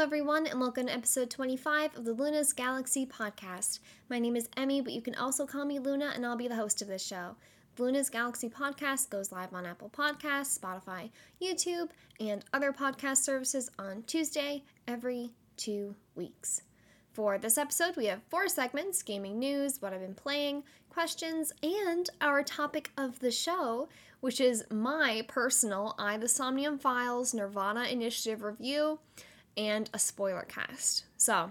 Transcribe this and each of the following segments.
everyone, and welcome to episode 25 of the Luna's Galaxy podcast. My name is Emmy, but you can also call me Luna, and I'll be the host of this show. Luna's Galaxy podcast goes live on Apple Podcasts, Spotify, YouTube, and other podcast services on Tuesday every two weeks. For this episode, we have four segments gaming news, what I've been playing, questions, and our topic of the show, which is my personal I the Somnium Files Nirvana Initiative review and a spoiler cast. So,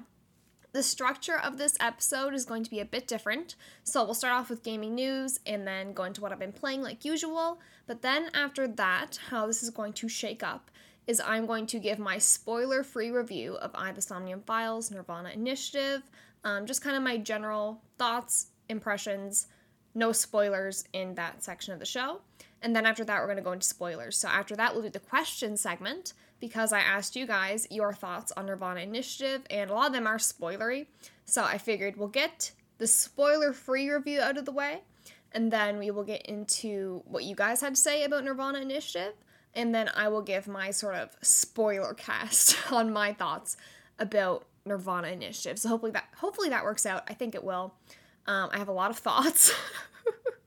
the structure of this episode is going to be a bit different. So, we'll start off with gaming news and then go into what I've been playing like usual. But then, after that, how this is going to shake up is I'm going to give my spoiler free review of I the Somnium Files Nirvana Initiative, um, just kind of my general thoughts, impressions, no spoilers in that section of the show. And then after that, we're going to go into spoilers. So after that, we'll do the question segment because I asked you guys your thoughts on Nirvana Initiative, and a lot of them are spoilery. So I figured we'll get the spoiler free review out of the way, and then we will get into what you guys had to say about Nirvana Initiative, and then I will give my sort of spoiler cast on my thoughts about Nirvana Initiative. So hopefully that hopefully that works out. I think it will. Um, I have a lot of thoughts.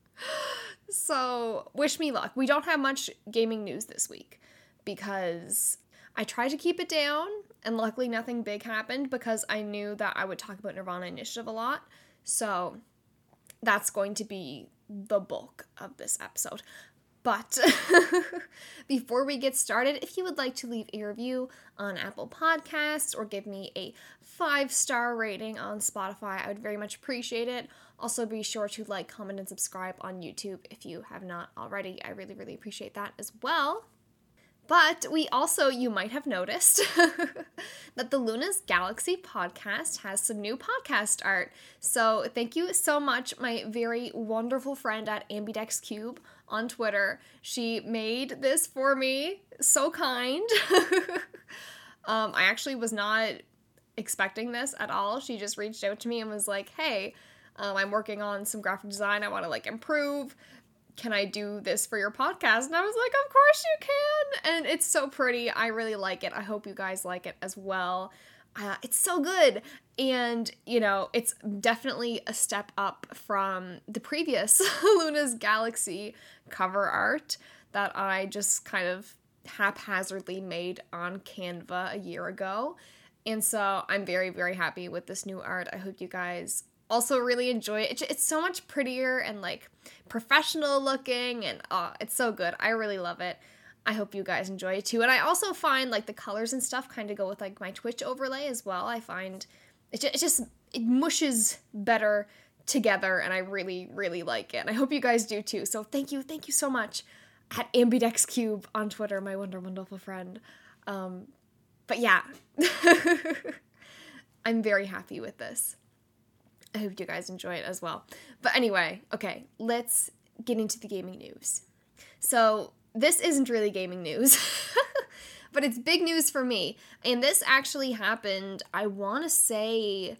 so wish me luck. We don't have much gaming news this week because I tried to keep it down, and luckily nothing big happened because I knew that I would talk about Nirvana Initiative a lot. So that's going to be the bulk of this episode. But before we get started, if you would like to leave a review on Apple Podcasts or give me a five star rating on Spotify, I would very much appreciate it. Also, be sure to like, comment, and subscribe on YouTube if you have not already. I really, really appreciate that as well. But we also, you might have noticed, that the Luna's Galaxy podcast has some new podcast art. So thank you so much, my very wonderful friend at Ambidex Cube on Twitter. She made this for me. So kind. um, I actually was not expecting this at all. She just reached out to me and was like, hey, um, I'm working on some graphic design. I want to like improve can I do this for your podcast? And I was like, of course you can. And it's so pretty. I really like it. I hope you guys like it as well. Uh, it's so good. And, you know, it's definitely a step up from the previous Luna's Galaxy cover art that I just kind of haphazardly made on Canva a year ago. And so I'm very, very happy with this new art. I hope you guys also really enjoy it. It's so much prettier and like professional looking and oh, it's so good. I really love it. I hope you guys enjoy it too. And I also find like the colors and stuff kind of go with like my Twitch overlay as well. I find it just, it just it mushes better together and I really really like it. And I hope you guys do too. So thank you, thank you so much at Ambidex Cube on Twitter, my wonder wonderful friend. Um, but yeah, I'm very happy with this. I hope you guys enjoy it as well. But anyway, okay, let's get into the gaming news. So, this isn't really gaming news, but it's big news for me. And this actually happened, I want to say,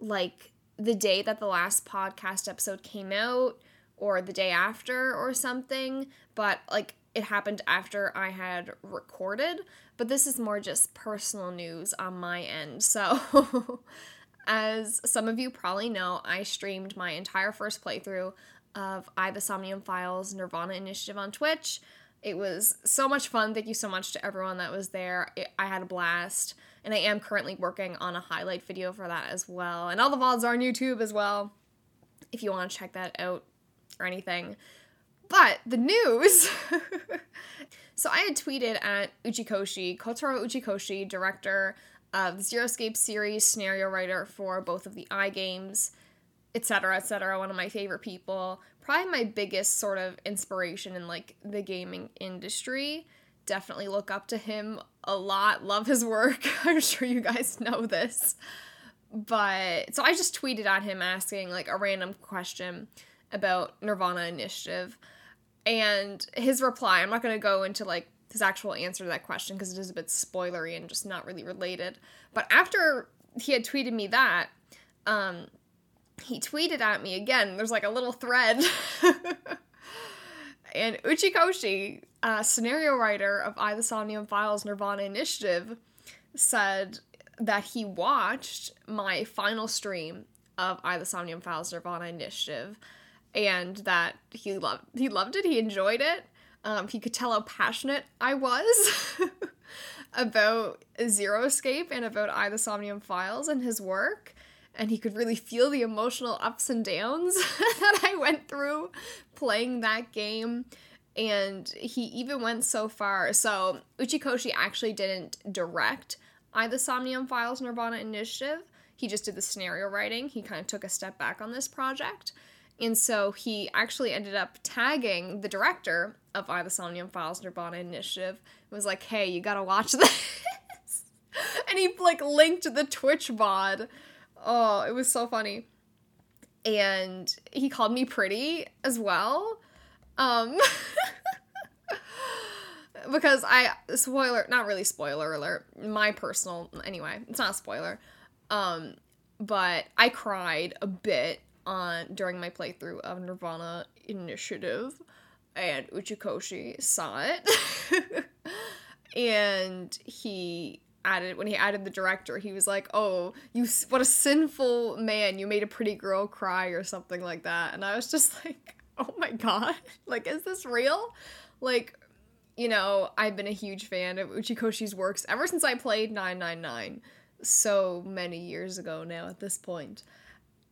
like the day that the last podcast episode came out or the day after or something. But like it happened after I had recorded. But this is more just personal news on my end. So. As some of you probably know, I streamed my entire first playthrough of I the Somnium Files Nirvana Initiative on Twitch. It was so much fun. Thank you so much to everyone that was there. It, I had a blast. And I am currently working on a highlight video for that as well. And all the VODs are on YouTube as well, if you want to check that out or anything. But the news. so I had tweeted at Uchikoshi, Kotaro Uchikoshi, director of the Zero Escape series, scenario writer for both of the i games, etc., etc. One of my favorite people, probably my biggest sort of inspiration in like the gaming industry. Definitely look up to him a lot. Love his work. I'm sure you guys know this. But so I just tweeted at him asking like a random question about Nirvana Initiative. And his reply, I'm not going to go into like his actual answer to that question because it is a bit spoilery and just not really related. But after he had tweeted me that, um, he tweeted at me again. There's like a little thread. and Uchikoshi, uh, scenario writer of I the Somnium Files Nirvana Initiative, said, that he watched my final stream of I the Somnium Files Nirvana Initiative and that he loved he loved it, he enjoyed it. Um, he could tell how passionate I was about Zero Escape and about I the Somnium Files and his work. And he could really feel the emotional ups and downs that I went through playing that game. And he even went so far. So, Uchikoshi actually didn't direct I the Somnium Files Nirvana Initiative. He just did the scenario writing. He kind of took a step back on this project. And so he actually ended up tagging the director of I the Somnium Files Nirvana Initiative. It was like, hey, you gotta watch this. and he like linked the Twitch VOD. Oh, it was so funny. And he called me pretty as well. Um because I spoiler not really spoiler alert, my personal anyway, it's not a spoiler. Um but I cried a bit on during my playthrough of Nirvana Initiative and Uchikoshi saw it. and he added when he added the director, he was like, "Oh, you what a sinful man! You made a pretty girl cry or something like that." And I was just like, "Oh my god! Like, is this real?" Like, you know, I've been a huge fan of Uchikoshi's works ever since I played 999 so many years ago now at this point.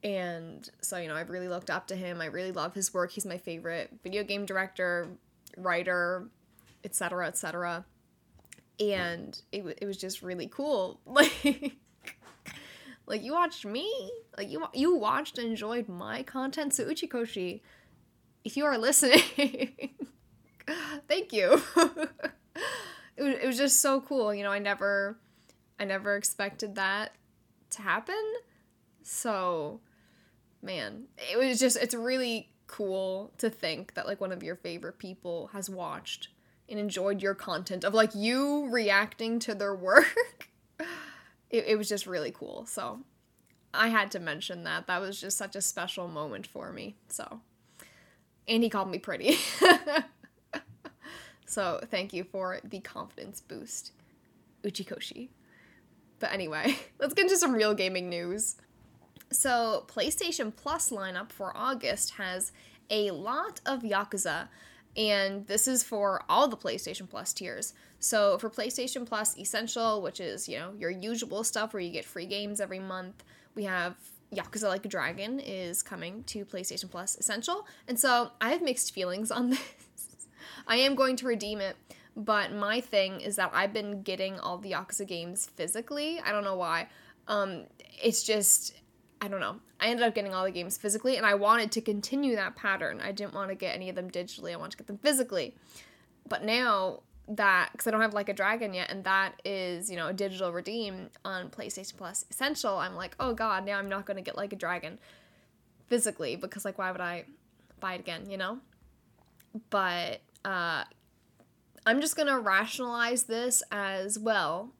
And so, you know, I've really looked up to him. I really love his work. He's my favorite video game director, writer, etc., etc. And it, it was just really cool. Like, like you watched me, like you you watched and enjoyed my content. So Uchikoshi, if you are listening, thank you. it was, it was just so cool. You know, I never I never expected that to happen. So man, it was just it's really cool to think that like one of your favorite people has watched and enjoyed your content of like you reacting to their work. it, it was just really cool. So I had to mention that. That was just such a special moment for me. So and he called me pretty. so thank you for the confidence boost, Uchikoshi. But anyway, let's get into some real gaming news. So, PlayStation Plus lineup for August has a lot of Yakuza, and this is for all the PlayStation Plus tiers. So, for PlayStation Plus Essential, which is, you know, your usual stuff where you get free games every month, we have Yakuza Like a Dragon is coming to PlayStation Plus Essential. And so, I have mixed feelings on this. I am going to redeem it, but my thing is that I've been getting all the Yakuza games physically. I don't know why. Um, it's just I don't know. I ended up getting all the games physically, and I wanted to continue that pattern. I didn't want to get any of them digitally. I wanted to get them physically. But now that because I don't have like a dragon yet, and that is you know a digital redeem on PlayStation Plus Essential, I'm like, oh god, now I'm not going to get like a dragon physically because like why would I buy it again? You know. But uh, I'm just gonna rationalize this as well.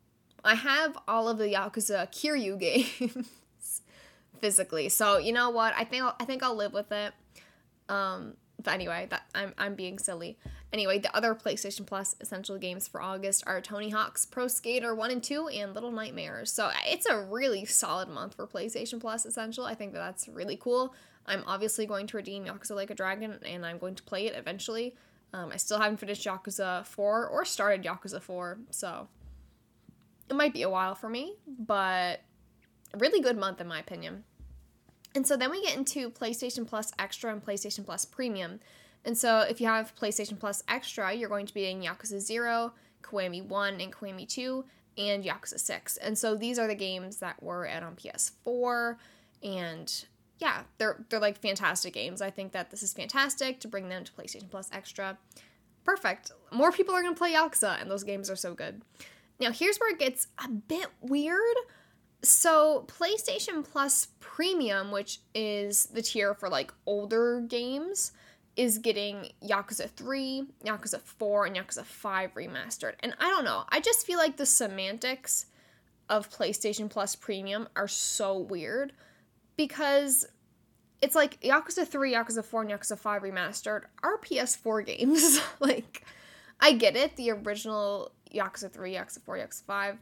I have all of the Yakuza Kiryu games physically. So you know what? I think I'll, I think I'll live with it. Um, but anyway, that I'm I'm being silly. Anyway, the other PlayStation Plus essential games for August are Tony Hawk's Pro Skater 1 and 2 and Little Nightmares. So it's a really solid month for PlayStation Plus essential. I think that that's really cool. I'm obviously going to redeem Yakuza Like a Dragon and I'm going to play it eventually. Um, I still haven't finished Yakuza 4 or started Yakuza 4, so it might be a while for me, but really good month in my opinion. And so then we get into PlayStation Plus Extra and PlayStation Plus Premium. And so if you have PlayStation Plus Extra, you're going to be in Yakuza 0, Kiwami 1, and Kiwami 2, and Yakuza 6. And so these are the games that were out on PS4 and yeah, they're they're like fantastic games. I think that this is fantastic to bring them to PlayStation Plus Extra. Perfect. More people are going to play Yakuza and those games are so good. Now, here's where it gets a bit weird so, PlayStation Plus Premium, which is the tier for like older games, is getting Yakuza 3, Yakuza 4, and Yakuza 5 remastered. And I don't know, I just feel like the semantics of PlayStation Plus Premium are so weird because it's like Yakuza 3, Yakuza 4, and Yakuza 5 remastered are PS4 games. like, I get it, the original Yakuza 3, Yakuza 4, Yakuza 5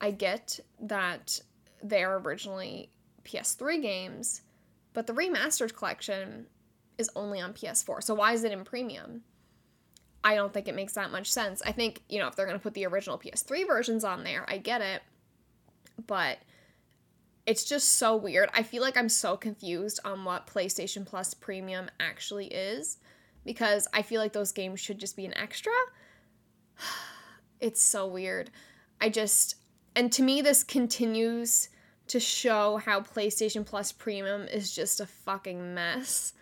I get that they are originally PS3 games, but the remastered collection is only on PS4. So why is it in premium? I don't think it makes that much sense. I think, you know, if they're going to put the original PS3 versions on there, I get it. But it's just so weird. I feel like I'm so confused on what PlayStation Plus Premium actually is because I feel like those games should just be an extra. It's so weird. I just and to me this continues to show how PlayStation Plus Premium is just a fucking mess.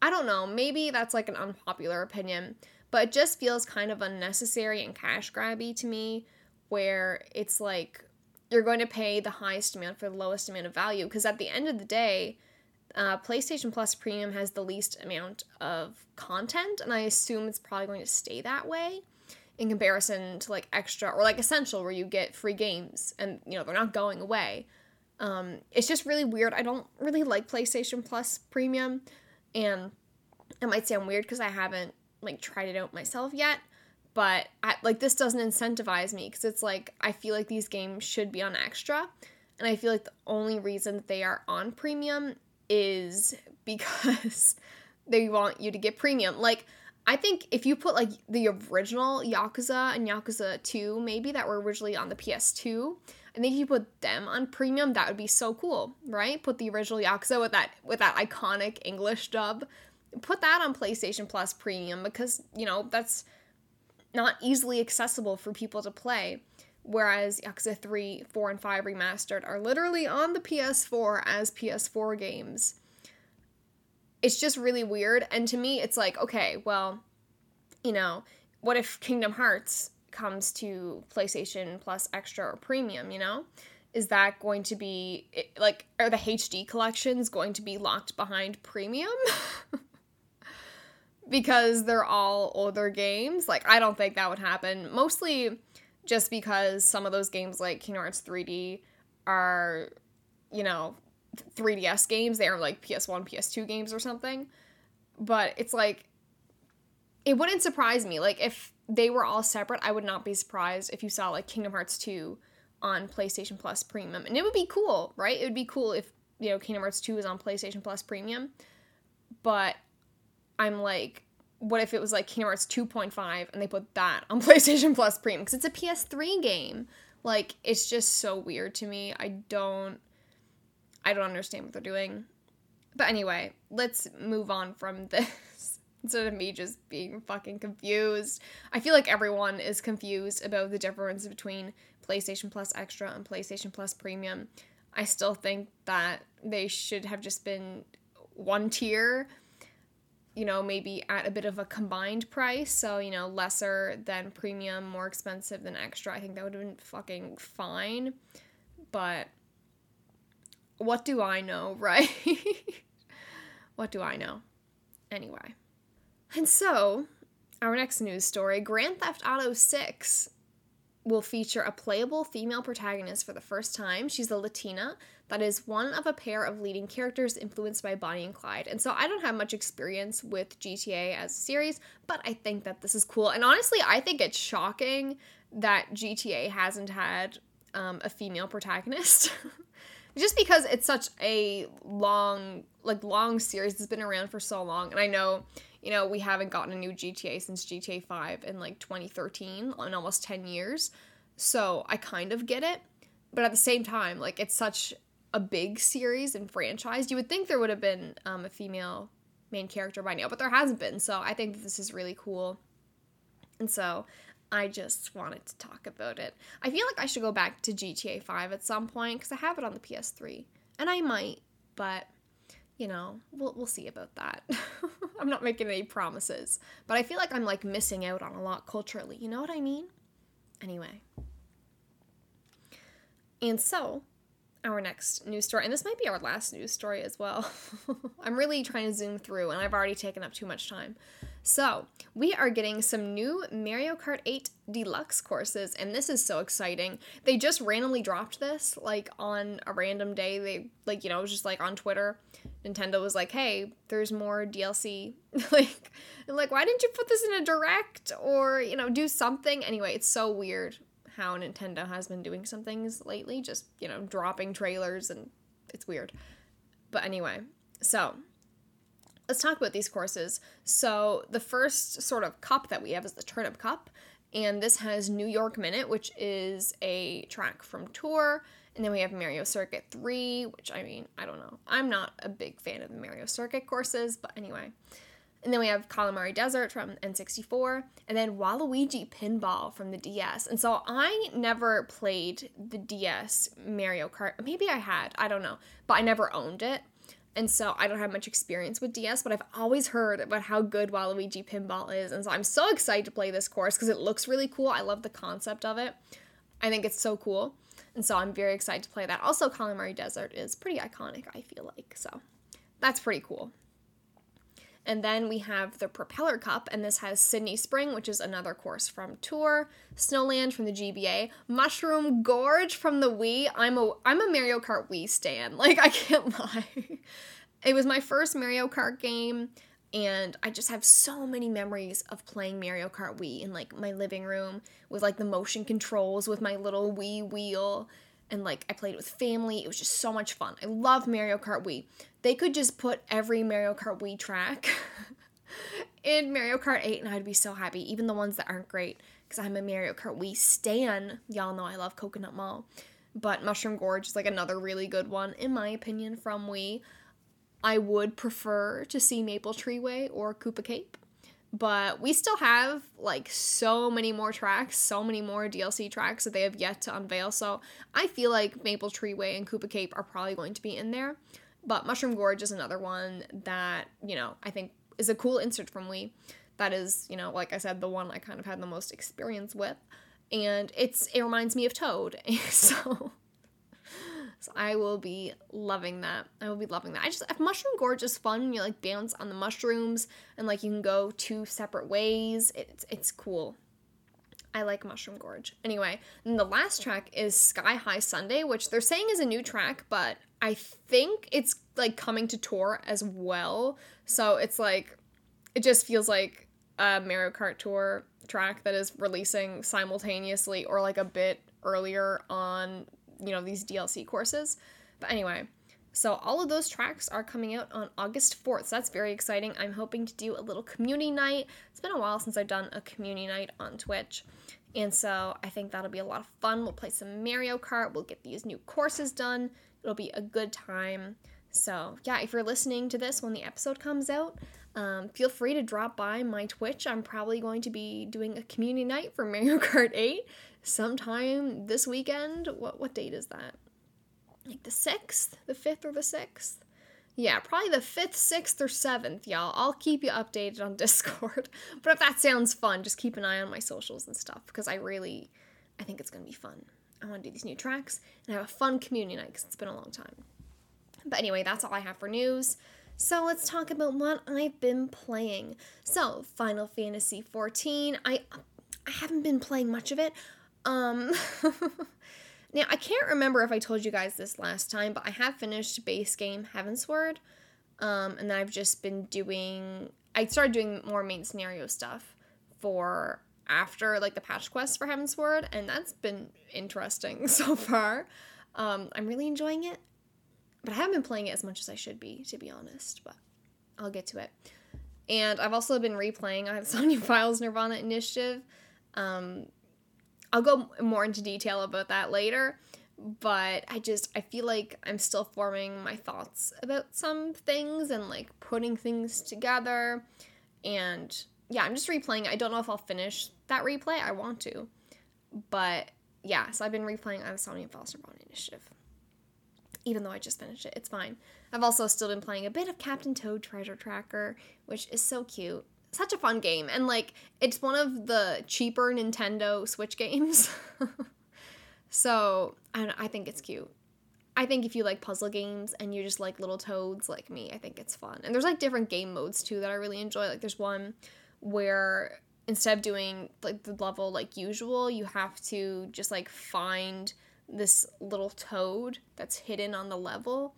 I don't know, maybe that's like an unpopular opinion, but it just feels kind of unnecessary and cash grabby to me where it's like you're going to pay the highest amount for the lowest amount of value. Because at the end of the day uh, playstation plus premium has the least amount of content and i assume it's probably going to stay that way in comparison to like extra or like essential where you get free games and you know they're not going away um, it's just really weird i don't really like playstation plus premium and it might sound weird because i haven't like tried it out myself yet but I, like this doesn't incentivize me because it's like I feel like these games should be on extra, and I feel like the only reason that they are on premium is because they want you to get premium. Like I think if you put like the original Yakuza and Yakuza 2 maybe that were originally on the PS2, I think if you put them on premium, that would be so cool, right? Put the original Yakuza with that with that iconic English dub. Put that on PlayStation Plus Premium because, you know, that's not easily accessible for people to play. Whereas Yakuza 3, 4, and 5 Remastered are literally on the PS4 as PS4 games. It's just really weird. And to me, it's like, okay, well, you know, what if Kingdom Hearts comes to PlayStation Plus Extra or Premium, you know? Is that going to be, like, are the HD collections going to be locked behind Premium? because they're all older games. Like, I don't think that would happen. Mostly just because some of those games, like Kingdom Hearts 3D, are, you know, 3DS games. They are like PS1, PS2 games or something. But it's like, it wouldn't surprise me. Like, if they were all separate, I would not be surprised if you saw like Kingdom Hearts 2 on PlayStation Plus Premium. And it would be cool, right? It would be cool if, you know, Kingdom Hearts 2 is on PlayStation Plus Premium. But I'm like, what if it was like Kingdom Hearts 2.5 and they put that on PlayStation Plus Premium? Because it's a PS3 game. Like, it's just so weird to me. I don't. I don't understand what they're doing. But anyway, let's move on from this instead of me just being fucking confused. I feel like everyone is confused about the difference between PlayStation Plus Extra and PlayStation Plus Premium. I still think that they should have just been one tier you know, maybe at a bit of a combined price. So, you know, lesser than premium, more expensive than extra. I think that would have been fucking fine. But what do I know, right? what do I know? Anyway. And so, our next news story Grand Theft Auto 6 will feature a playable female protagonist for the first time. She's a Latina that is one of a pair of leading characters influenced by Bonnie and Clyde. And so I don't have much experience with GTA as a series, but I think that this is cool. And honestly, I think it's shocking that GTA hasn't had um, a female protagonist. Just because it's such a long, like long series it's been around for so long, and I know, you know, we haven't gotten a new GTA since GTA 5 in like 2013, in almost 10 years. So I kind of get it. But at the same time, like it's such a big series and franchise, you would think there would have been um, a female main character by now, but there hasn't been. So I think this is really cool. And so I just wanted to talk about it. I feel like I should go back to GTA 5 at some point because I have it on the PS3. And I might, but you know, we'll, we'll see about that. I'm not making any promises, but I feel like I'm like missing out on a lot culturally. You know what I mean? Anyway. And so, our next news story, and this might be our last news story as well. I'm really trying to zoom through, and I've already taken up too much time. So, we are getting some new Mario Kart 8 Deluxe courses, and this is so exciting. They just randomly dropped this, like on a random day. They, like, you know, it was just like on Twitter. Nintendo was like, hey, there's more DLC. like, like, why didn't you put this in a direct or, you know, do something? Anyway, it's so weird how Nintendo has been doing some things lately, just, you know, dropping trailers and it's weird. But anyway, so let's talk about these courses. So, the first sort of cup that we have is the Turnip Cup, and this has New York Minute, which is a track from Tour. And then we have Mario Circuit 3, which I mean, I don't know. I'm not a big fan of the Mario Circuit courses, but anyway. And then we have Kalimari Desert from N64, and then Waluigi Pinball from the DS. And so I never played the DS Mario Kart. Maybe I had, I don't know, but I never owned it. And so I don't have much experience with DS, but I've always heard about how good Waluigi Pinball is. And so I'm so excited to play this course because it looks really cool. I love the concept of it. I think it's so cool. And so I'm very excited to play that. Also, Kalimari Desert is pretty iconic, I feel like. So that's pretty cool. And then we have the Propeller Cup, and this has Sydney Spring, which is another course from Tour, Snowland from the GBA, Mushroom Gorge from the Wii. I'm a I'm a Mario Kart Wii stan. Like I can't lie. it was my first Mario Kart game, and I just have so many memories of playing Mario Kart Wii in like my living room with like the motion controls with my little Wii wheel and like I played with family. It was just so much fun. I love Mario Kart Wii. They could just put every Mario Kart Wii track in Mario Kart 8 and I'd be so happy, even the ones that aren't great because I'm a Mario Kart Wii stan. Y'all know I love Coconut Mall. But Mushroom Gorge is like another really good one in my opinion from Wii. I would prefer to see Maple Treeway or Koopa Cape but we still have like so many more tracks, so many more DLC tracks that they have yet to unveil. So I feel like Maple Treeway and Koopa Cape are probably going to be in there. But Mushroom Gorge is another one that, you know, I think is a cool insert from Wii. That is, you know, like I said, the one I kind of had the most experience with. And it's it reminds me of Toad. so so I will be loving that. I will be loving that. I just Mushroom Gorge is fun. You like bounce on the mushrooms and like you can go two separate ways. It's it's cool. I like Mushroom Gorge. Anyway, and the last track is Sky High Sunday, which they're saying is a new track, but I think it's like coming to tour as well. So it's like it just feels like a Mario Kart Tour track that is releasing simultaneously or like a bit earlier on you know, these DLC courses. But anyway, so all of those tracks are coming out on August 4th. So that's very exciting. I'm hoping to do a little community night. It's been a while since I've done a community night on Twitch. And so I think that'll be a lot of fun. We'll play some Mario Kart. We'll get these new courses done. It'll be a good time. So, yeah, if you're listening to this when the episode comes out, um, feel free to drop by my Twitch. I'm probably going to be doing a community night for Mario Kart 8 sometime this weekend. What what date is that? Like the 6th, the 5th or the 6th? Yeah, probably the 5th, 6th, or 7th, y'all. I'll keep you updated on Discord. but if that sounds fun, just keep an eye on my socials and stuff because I really I think it's going to be fun. I want to do these new tracks and have a fun community night because it's been a long time. But anyway, that's all I have for news. So let's talk about what I've been playing. So, Final Fantasy 14. I I haven't been playing much of it. Um, now, I can't remember if I told you guys this last time, but I have finished base game Heavensward. Um, and then I've just been doing, I started doing more main scenario stuff for after like the patch quest for Heavensward, and that's been interesting so far. Um, I'm really enjoying it, but I haven't been playing it as much as I should be, to be honest, but I'll get to it. And I've also been replaying I have Somnium Files Nirvana Initiative. Um, I'll go more into detail about that later, but I just I feel like I'm still forming my thoughts about some things and like putting things together and yeah, I'm just replaying. I don't know if I'll finish that replay. I want to. But yeah, so I've been replaying I'm Foster Bond Initiative. Even though I just finished it, it's fine. I've also still been playing a bit of Captain Toad Treasure Tracker, which is so cute such a fun game and like it's one of the cheaper Nintendo Switch games. so, I I think it's cute. I think if you like puzzle games and you just like little toads like me, I think it's fun. And there's like different game modes too that I really enjoy. Like there's one where instead of doing like the level like usual, you have to just like find this little toad that's hidden on the level.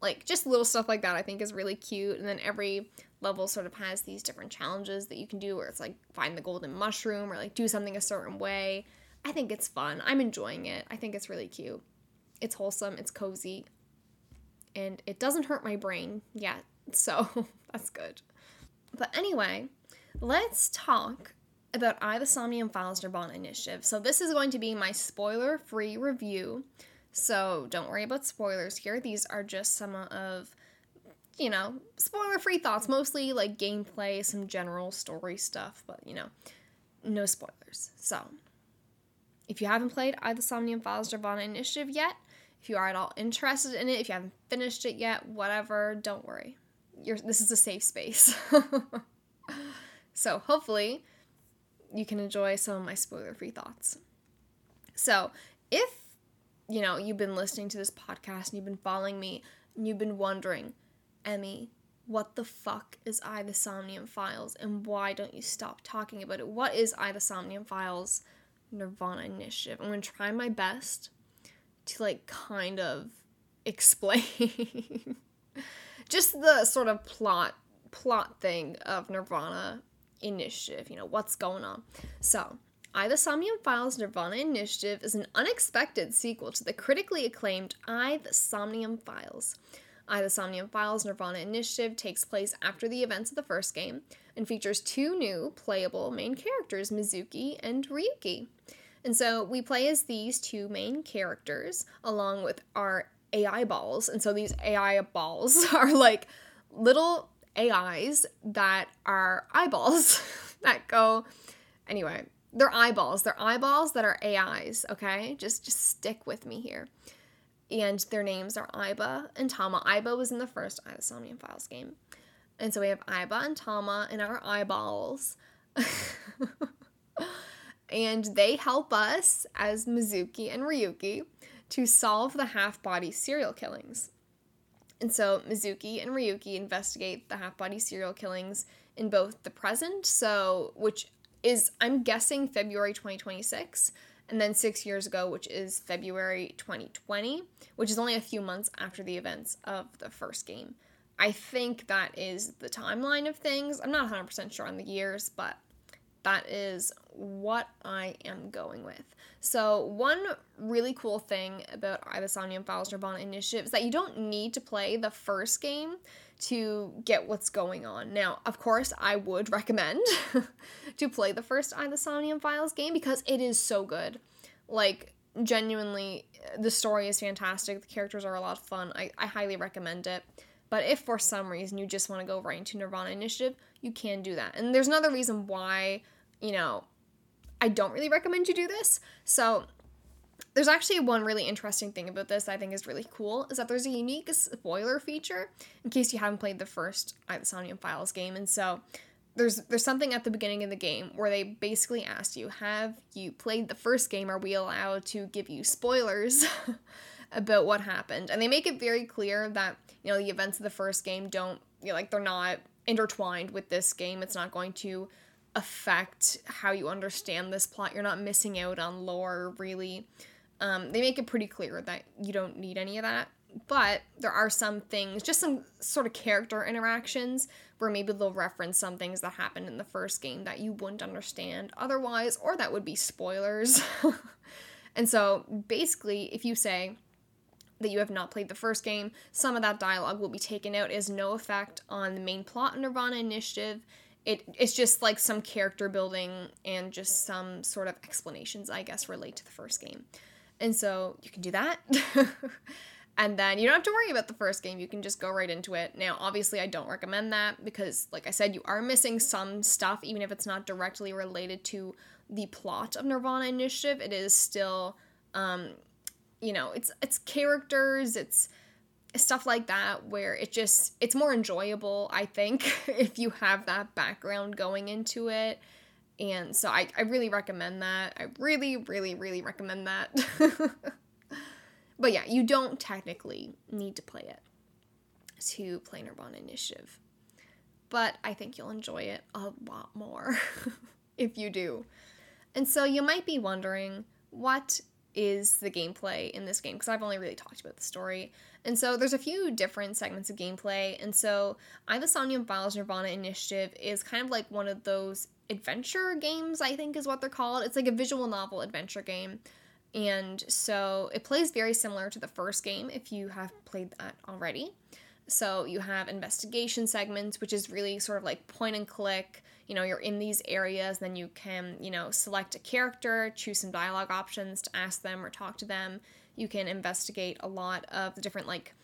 Like just little stuff like that I think is really cute. And then every level sort of has these different challenges that you can do where it's like find the golden mushroom or like do something a certain way. I think it's fun. I'm enjoying it. I think it's really cute. It's wholesome, it's cozy, and it doesn't hurt my brain yet. So that's good. But anyway, let's talk about I the Somnium Files Nirvana Initiative. So this is going to be my spoiler-free review. So don't worry about spoilers here. These are just some of you know, spoiler-free thoughts, mostly like gameplay, some general story stuff, but you know, no spoilers. So, if you haven't played I the Somnium Files Nirvana Initiative yet, if you are at all interested in it, if you haven't finished it yet, whatever, don't worry. You're, this is a safe space. so hopefully you can enjoy some of my spoiler-free thoughts. So if you know you've been listening to this podcast and you've been following me and you've been wondering, Emmy, what the fuck is I the Somnium Files and why don't you stop talking about it? What is I the Somnium Files Nirvana Initiative? I'm gonna try my best to like kind of explain just the sort of plot plot thing of Nirvana Initiative, you know, what's going on. So, I the Somnium Files Nirvana Initiative is an unexpected sequel to the critically acclaimed I the Somnium Files. I the Somnium Files Nirvana Initiative takes place after the events of the first game and features two new playable main characters, Mizuki and Ryuki. And so we play as these two main characters along with our AI balls. And so these AI balls are like little AIs that are eyeballs that go anyway, they're eyeballs. They're eyeballs that are AIs, okay? Just just stick with me here. And their names are Aiba and Tama. Aiba was in the first I the Files game. And so we have Aiba and Tama in our eyeballs. and they help us as Mizuki and Ryuki to solve the half body serial killings. And so Mizuki and Ryuki investigate the half body serial killings in both the present, so which is I'm guessing February 2026, and then 6 years ago, which is February 2020, which is only a few months after the events of the first game. I think that is the timeline of things. I'm not 100% sure on the years, but that is what I am going with. So, one really cool thing about I the Files Nirvana Initiative is that you don't need to play the first game to get what's going on. Now, of course, I would recommend to play the first I the Files game because it is so good. Like, genuinely, the story is fantastic, the characters are a lot of fun. I, I highly recommend it. But if for some reason you just want to go right into Nirvana Initiative, you can do that. And there's another reason why, you know, I don't really recommend you do this. So there's actually one really interesting thing about this I think is really cool is that there's a unique spoiler feature in case you haven't played the first I the Files game. And so there's there's something at the beginning of the game where they basically ask you, have you played the first game? Are we allowed to give you spoilers about what happened? And they make it very clear that, you know, the events of the first game don't you know, like they're not intertwined with this game. It's not going to affect how you understand this plot. You're not missing out on lore, really. Um, they make it pretty clear that you don't need any of that. But there are some things, just some sort of character interactions, where maybe they'll reference some things that happened in the first game that you wouldn't understand otherwise, or that would be spoilers. and so basically, if you say, that you have not played the first game, some of that dialogue will be taken out. As no effect on the main plot of Nirvana Initiative. It it's just like some character building and just some sort of explanations i guess relate to the first game. And so you can do that. And then you don't have to worry about the first game. You can just go right into it. Now obviously i don't recommend that because like i said you are missing some stuff even if it's not directly related to the plot of nirvana initiative. It is still um you know it's it's characters it's stuff like that where it just it's more enjoyable i think if you have that background going into it. And so i, I really recommend that. I really really really recommend that. But yeah you don't technically need to play it to play nirvana initiative. But i think you'll enjoy it a lot more if you do. And so you might be wondering what is the gameplay in this game because I've only really talked about the story. And so there's a few different segments of gameplay. And so I the Somnium Files Nirvana Initiative is kind of like one of those adventure games, I think is what they're called. It's like a visual novel adventure game. And so it plays very similar to the first game if you have played that already. So you have investigation segments, which is really sort of like point and click. You know, you're in these areas, then you can, you know, select a character, choose some dialogue options to ask them or talk to them. You can investigate a lot of the different like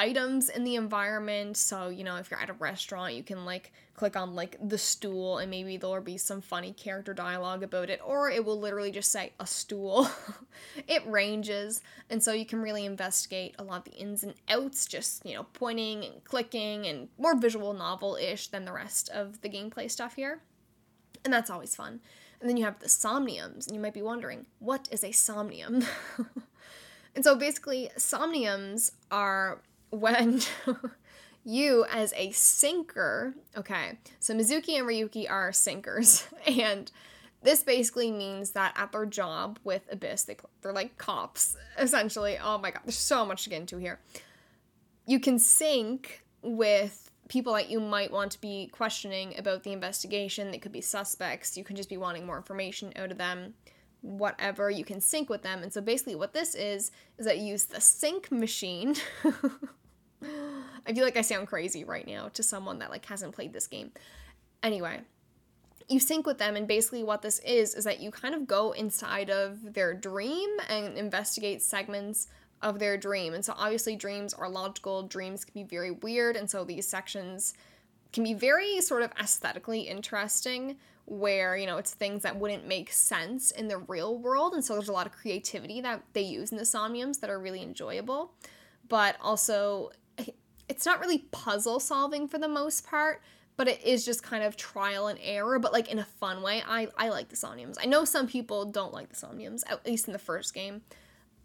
items in the environment. So, you know, if you're at a restaurant, you can like click on like the stool and maybe there'll be some funny character dialogue about it, or it will literally just say a stool. it ranges, and so you can really investigate a lot of the ins and outs, just, you know, pointing and clicking and more visual novel ish than the rest of the gameplay stuff here. And that's always fun. And then you have the somniums, and you might be wondering, what is a somnium? and so basically, somniums are when you as a Psyncer, okay, so Mizuki and Ryuki are Psyncers, and this basically means that at their job with ABIS, they, they're like cops, essentially. Oh my god, there's so much to get into here. You can sink with people that you might want to be questioning about the investigation. They could be suspects. You can just be wanting more information out of them. Whatever, you can sync with them. And so basically, what this is, is that you use the sync machine. I feel like I sound crazy right now to someone that like hasn't played this game. Anyway, you sync with them and basically what this is is that you kind of go inside of their dream and investigate segments of their dream. And so obviously dreams are logical, dreams can be very weird, and so these sections can be very sort of aesthetically interesting where, you know, it's things that wouldn't make sense in the real world. And so there's a lot of creativity that they use in the Somniums that are really enjoyable. But also it's not really puzzle solving for the most part, but it is just kind of trial and error, but like in a fun way. I, I like the Somniums. I know some people don't like the Somniums, at least in the first game.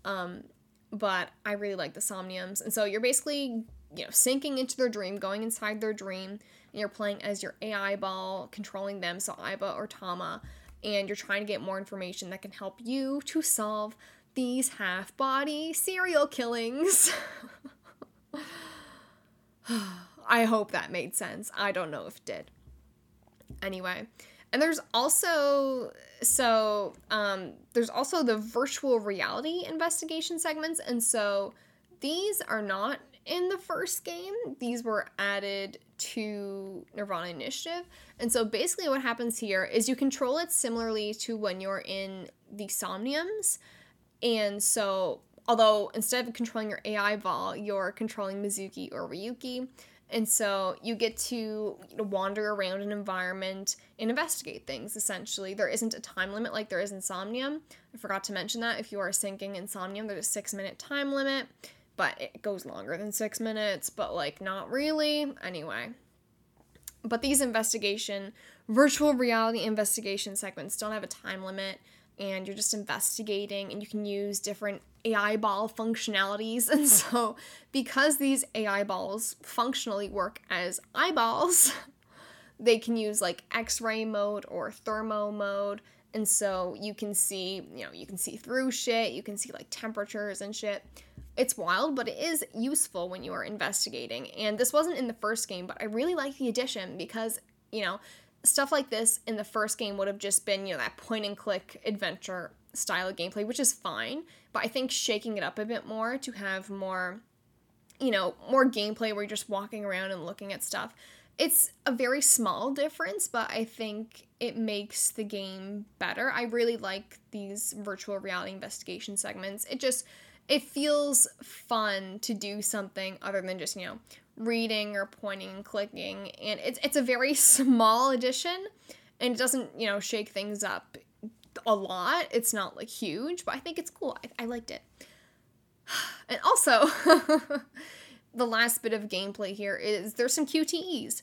Um, but I really like the Somniums. And so you're basically, you know, sinking into their dream, going inside their dream, and you're playing as your AI ball, controlling them, so Aiba or Tama, and you're trying to get more information that can help you to solve these half body serial killings. I hope that made sense. I don't know if it did. Anyway, and there's also so um, there's also the virtual reality investigation segments, and so these are not in the first game. These were added to Nirvana Initiative. And so basically what happens here is you control it similarly to when you're in the Somniums. And so Although instead of controlling your AI ball, you're controlling Mizuki or Ryuki. And so you get to wander around an environment and investigate things, essentially. There isn't a time limit like there is in Somnium. I forgot to mention that. If you are syncing in Somnium, there's a six minute time limit, but it goes longer than six minutes, but like not really. Anyway. But these investigation, virtual reality investigation segments don't have a time limit and you're just investigating and you can use different AI ball functionalities. And hmm. so, because these AI balls functionally work as eyeballs, they can use like X ray mode or thermo mode. And so, you can see, you know, you can see through shit, you can see like temperatures and shit. It's wild, but it is useful when you are investigating. And this wasn't in the first game, but I really like the addition because, you know, stuff like this in the first game would have just been, you know, that point and click adventure style of gameplay, which is fine. But I think shaking it up a bit more to have more, you know, more gameplay where you're just walking around and looking at stuff. It's a very small difference, but I think it makes the game better. I really like these virtual reality investigation segments. It just it feels fun to do something other than just, you know, reading or pointing and clicking. And it's it's a very small addition and it doesn't, you know, shake things up a lot. It's not like huge, but I think it's cool. I, I liked it. And also, the last bit of gameplay here is there's some QTEs.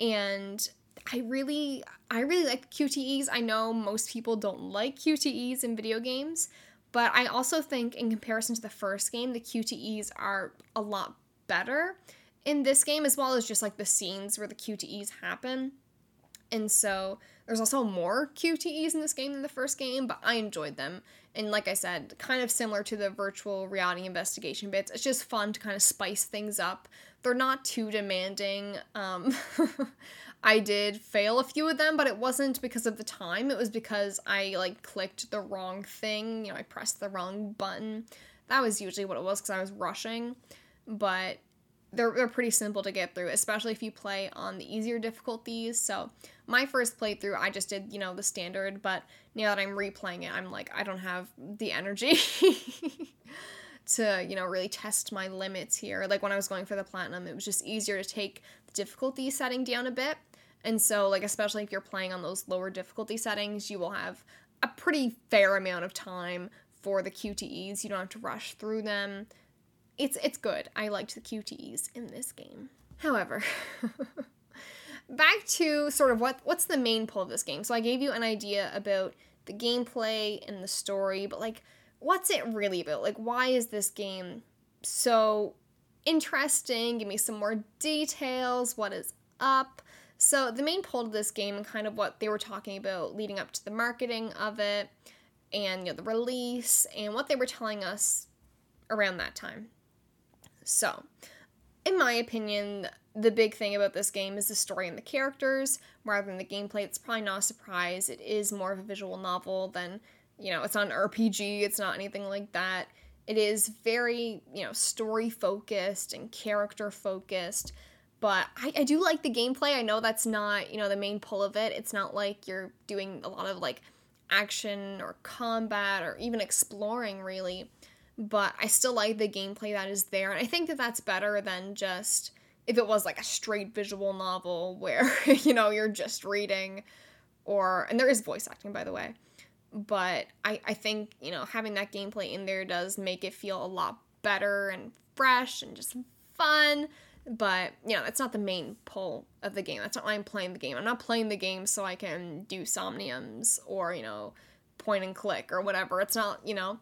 And I really I really like QTEs. I know most people don't like QTEs in video games, but I also think in comparison to the first game, the QTEs are a lot better in this game as well as just like the scenes where the QTEs happen. And so there's also more QTEs in this game than the first game, but I enjoyed them. And like I said, kind of similar to the virtual reality investigation bits, it's just fun to kind of spice things up. They're not too demanding. Um, I did fail a few of them, but it wasn't because of the time. It was because I like clicked the wrong thing. You know, I pressed the wrong button. That was usually what it was because I was rushing. But they're, they're pretty simple to get through, especially if you play on the easier difficulties. So, my first playthrough, I just did, you know, the standard, but now that I'm replaying it, I'm like, I don't have the energy to, you know, really test my limits here. Like when I was going for the platinum, it was just easier to take the difficulty setting down a bit. And so, like, especially if you're playing on those lower difficulty settings, you will have a pretty fair amount of time for the QTEs. You don't have to rush through them. It's it's good. I liked the QTEs in this game. However, back to sort of what what's the main pull of this game. So I gave you an idea about the gameplay and the story, but like what's it really about? Like why is this game so interesting? Give me some more details. What is up? So the main pull of this game and kind of what they were talking about leading up to the marketing of it and you know the release and what they were telling us around that time. So, in my opinion, the big thing about this game is the story and the characters rather than the gameplay. It's probably not a surprise. It is more of a visual novel than, you know, it's not an RPG, it's not anything like that. It is very, you know, story focused and character focused. But I, I do like the gameplay. I know that's not, you know, the main pull of it. It's not like you're doing a lot of like action or combat or even exploring really. But I still like the gameplay that is there. And I think that that's better than just if it was like a straight visual novel where you know you're just reading or and there is voice acting by the way but I, I think you know having that gameplay in there does make it feel a lot better and fresh and just fun but you know that's not the main pull of the game. That's not why i'm playing the game. I'm not playing the game so i can do somniums or you know point and click or whatever. It's not you know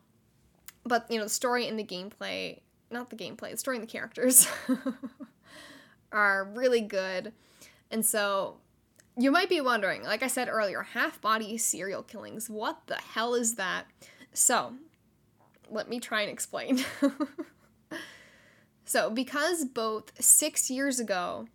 but you know the story and the gameplay not the gameplay the story and the characters are really good. And so you might be wondering, like I said earlier, half body serial killings. What the hell is that? So, let me try and explain. so, because both six years ago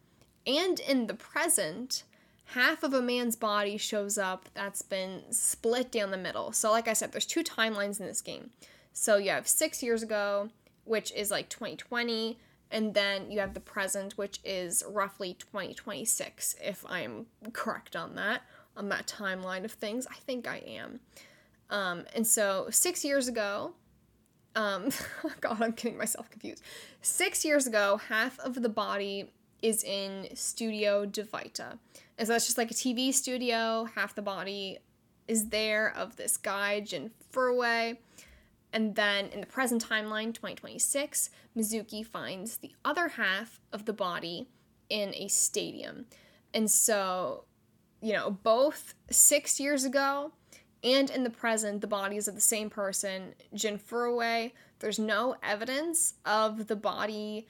and in the present, half of a man's body shows up that's been split down the middle. So, like I said, there's two timelines in this game. So, you have six years ago, which is like 2020, and then you have the present, which is roughly 2026, if I'm correct on that, on that timeline of things. I think I am. Um, and so six years ago, um, God, I'm getting myself confused. Six years ago, half of the body is in Studio De Vita. And so that's just like a TV studio. Half the body is there of this guy, Jin Furue. And then in the present timeline, 2026, Mizuki finds the other half of the body in a stadium. And so, you know, both six years ago and in the present, the bodies of the same person, Jin Furue. There's no evidence of the body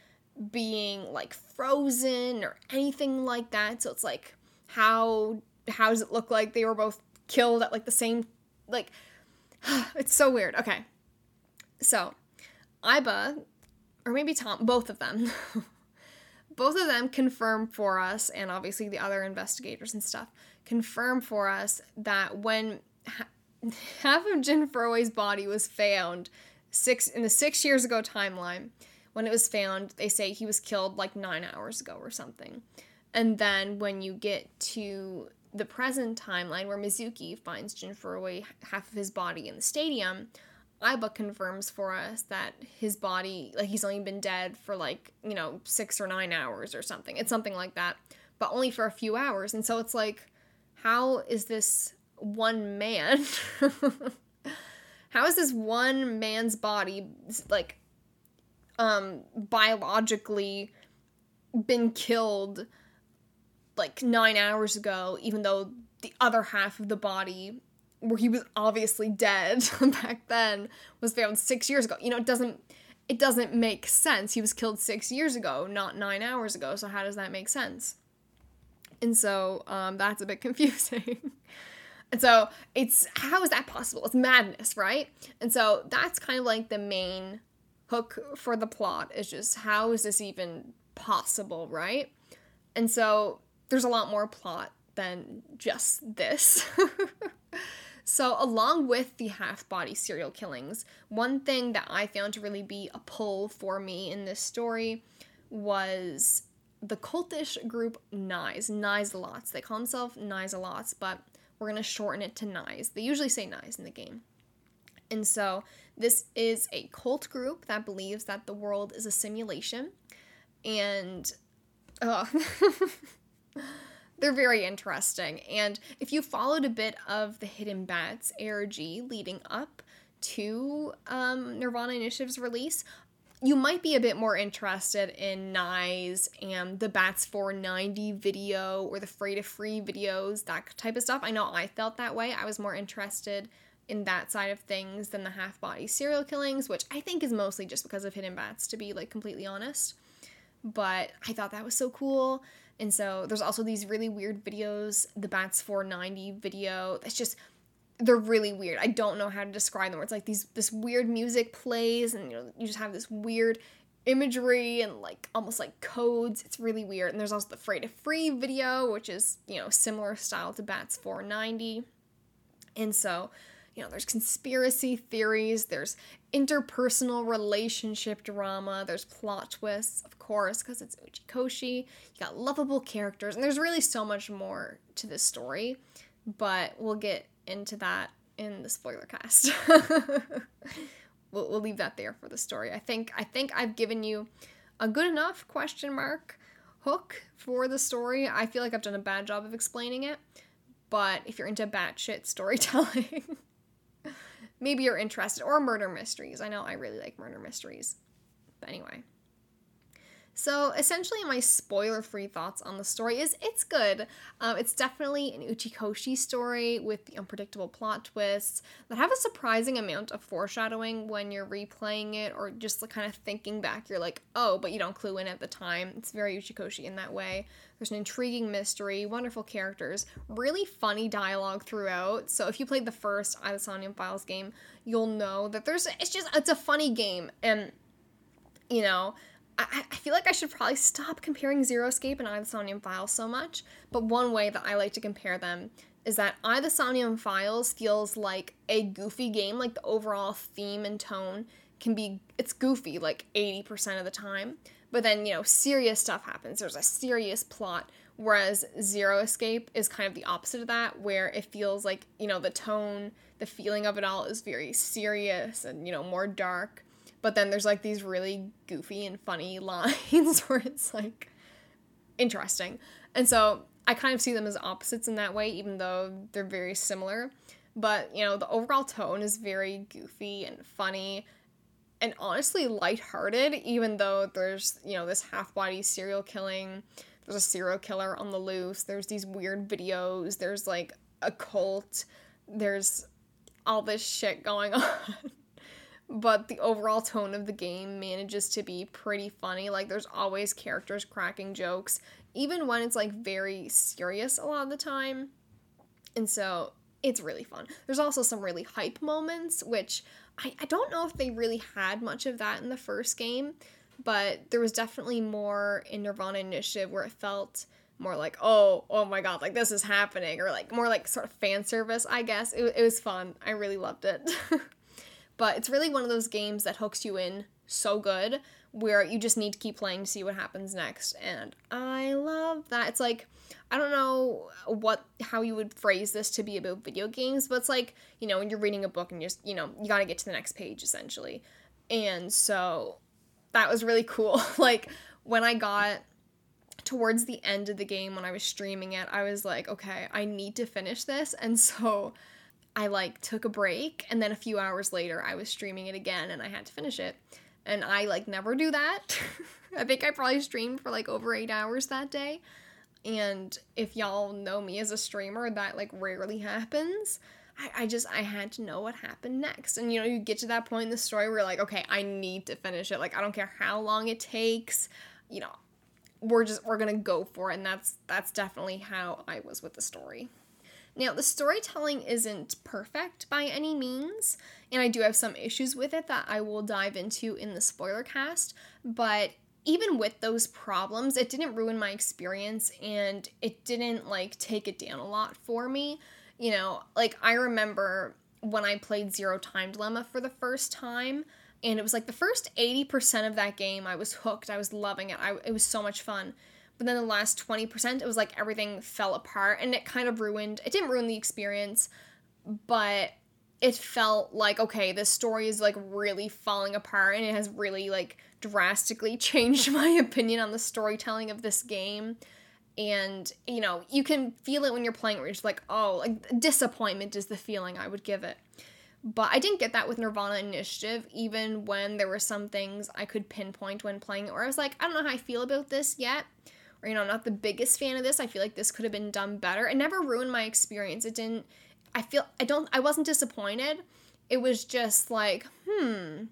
being like frozen or anything like that. So it's like, how how does it look like they were both killed at like the same like it's so weird. Okay. So, Aiba, or maybe Tama, both of them, both of them confirm for us, and obviously the other investigators and stuff, confirm for us that when ha- half of Jin Furue's body was found six in the six years ago timeline, when it was found, they say he was killed like nine hours ago or something. And then when you get to the present timeline where Mizuki finds Jin Furue half of his body in the stadium, Aiba confirms for us that his body, like he's only been dead for like, you know, six or nine hours or something. It's something like that, but only for a few hours. And so it's like, how is this one man? how is this one man's body like um biologically been killed like nine hours ago, even though the other half of the body where he was obviously dead back then was found six years ago. You know, it doesn't it doesn't make sense. He was killed six years ago, not nine hours ago. So how does that make sense? And so um, that's a bit confusing. and so it's how is that possible? It's madness, right? And so that's kind of like the main hook for the plot is just how is this even possible, right? And so there's a lot more plot than just this. so, along with the half body serial killings, one thing that I found to really be a pull for me in this story was the cultish group Nyes, Nyzalots. They call themselves Nyzalots, but we're going to shorten it to Nyes. They usually say Nyes in the game. And so, this is a cult group that believes that the world is a simulation. And, they're very interesting. And if you followed a bit of the Hidden Bats ARG leading up to um, Nirvana Initiative's release, you might be a bit more interested in Nyes and the Bats 490 video or the Free to Free videos, that type of stuff. I know I felt that way. I was more interested in that side of things than the half body serial killings, which I think is mostly just because of Hidden Bats, to be like completely honest. But I thought that was so cool. And so there's also these really weird videos, the Bats 490 video. That's just they're really weird. I don't know how to describe them. It's like these this weird music plays and you know you just have this weird imagery and like almost like codes. It's really weird. And there's also the Free to Free video, which is, you know, similar style to Bats 490. And so you know, there's conspiracy theories, there's interpersonal relationship drama, there's plot twists, of course, because it's Uchikoshi. You got lovable characters, and there's really so much more to this story, but we'll get into that in the spoiler cast. we'll, we'll leave that there for the story. I think I think I've given you a good enough question mark hook for the story. I feel like I've done a bad job of explaining it, but if you're into batshit storytelling, maybe you're interested, or murder mysteries. I know I really like murder mysteries. But anyway. So essentially, my spoiler-free thoughts on the story is it's good. Um, it's definitely an Uchikoshi story with the unpredictable plot twists that have a surprising amount of foreshadowing when you're replaying it or just kind of thinking back. You're like, oh, but you don't clue in at the time. It's very Uchikoshi in that way. There's an intriguing mystery, wonderful characters, really funny dialogue throughout. So if you played the first I, Files game, you'll know that there's it's just it's a funny game and you know I, I feel like I should probably stop comparing Zero Escape and I the Somnium Files so much, but one way that I like to compare them is that I the Somnium Files feels like a goofy game, like the overall theme and tone can be it's goofy like 80% of the time. But then, you know, serious stuff happens. There's a serious plot. Whereas Zero Escape is kind of the opposite of that, where it feels like, you know, the tone, the feeling of it all is very serious and, you know, more dark. But then there's like these really goofy and funny lines where it's like interesting. And so I kind of see them as opposites in that way, even though they're very similar. But, you know, the overall tone is very goofy and funny and honestly lighthearted, even though there's, you know, this half body serial killing. There's a serial killer on the loose. There's these weird videos. There's like a cult. There's all this shit going on but the overall tone of the game manages to be pretty funny. Like there's always characters cracking jokes, even when it's like very serious a lot of the time. And so it's really fun. There's also some really hype moments, which I, I don't know if they really had much of that in the first game, but there was definitely more in Nirvana Initiative where it felt more like, oh, oh my god, like this is happening, or like more like sort of fan service, I guess. It, it was fun. I really loved it. But it's really one of those games that hooks you in so good where you just need to keep playing to see what happens next. And I love that. It's like I don't know what how you would phrase this to be about video games, but it's like, you know, when you're reading a book and you just, you know, you got to get to the next page essentially. And so that was really cool. like when I got towards the end of the game when I was streaming it, I was like, okay, I need to finish this. And so I like took a break and then a few hours later I was streaming it again and I had to finish it. And I like never do that. I think I probably streamed for like over 8 hours that day. And if y'all know me as a streamer, that like rarely happens. I, I just I had to know what happened next. And you know, you get to that point in the story where you're like, okay, I need to finish it. Like I don't care how long it takes. You know, we're just we're gonna go for it. And that's that's definitely how I was with the story. Now, the storytelling isn't perfect by any means, and I do have some issues with it that I will dive into in the spoiler cast, but even with those problems, it didn't ruin my experience and it didn't like take it down a lot for me. You know, like I remember when I played Zero Time Dilemma for the first time, and it was like the first 80% of that game, I was hooked. I was loving it. I, it was so much fun. But then the last 20%, it was like everything fell apart and it kind of ruined, it didn't ruin the experience, but it felt like, okay, this story is like really falling apart and it has really like drastically changed my opinion on the storytelling of this game. And, you know, you can feel it when you're playing where you're just like, oh, like disappointment is the feeling I would give it. But I didn't get that with Nirvana Initiative, even when there were some things I could pinpoint when playing it, where I was like, I don't know how I feel about this yet. Or, you know, I'm not the biggest fan of this. I feel like this could have been done better. It never ruined my experience. It didn't, I feel, I don't, I wasn't disappointed. It was just like, hmm,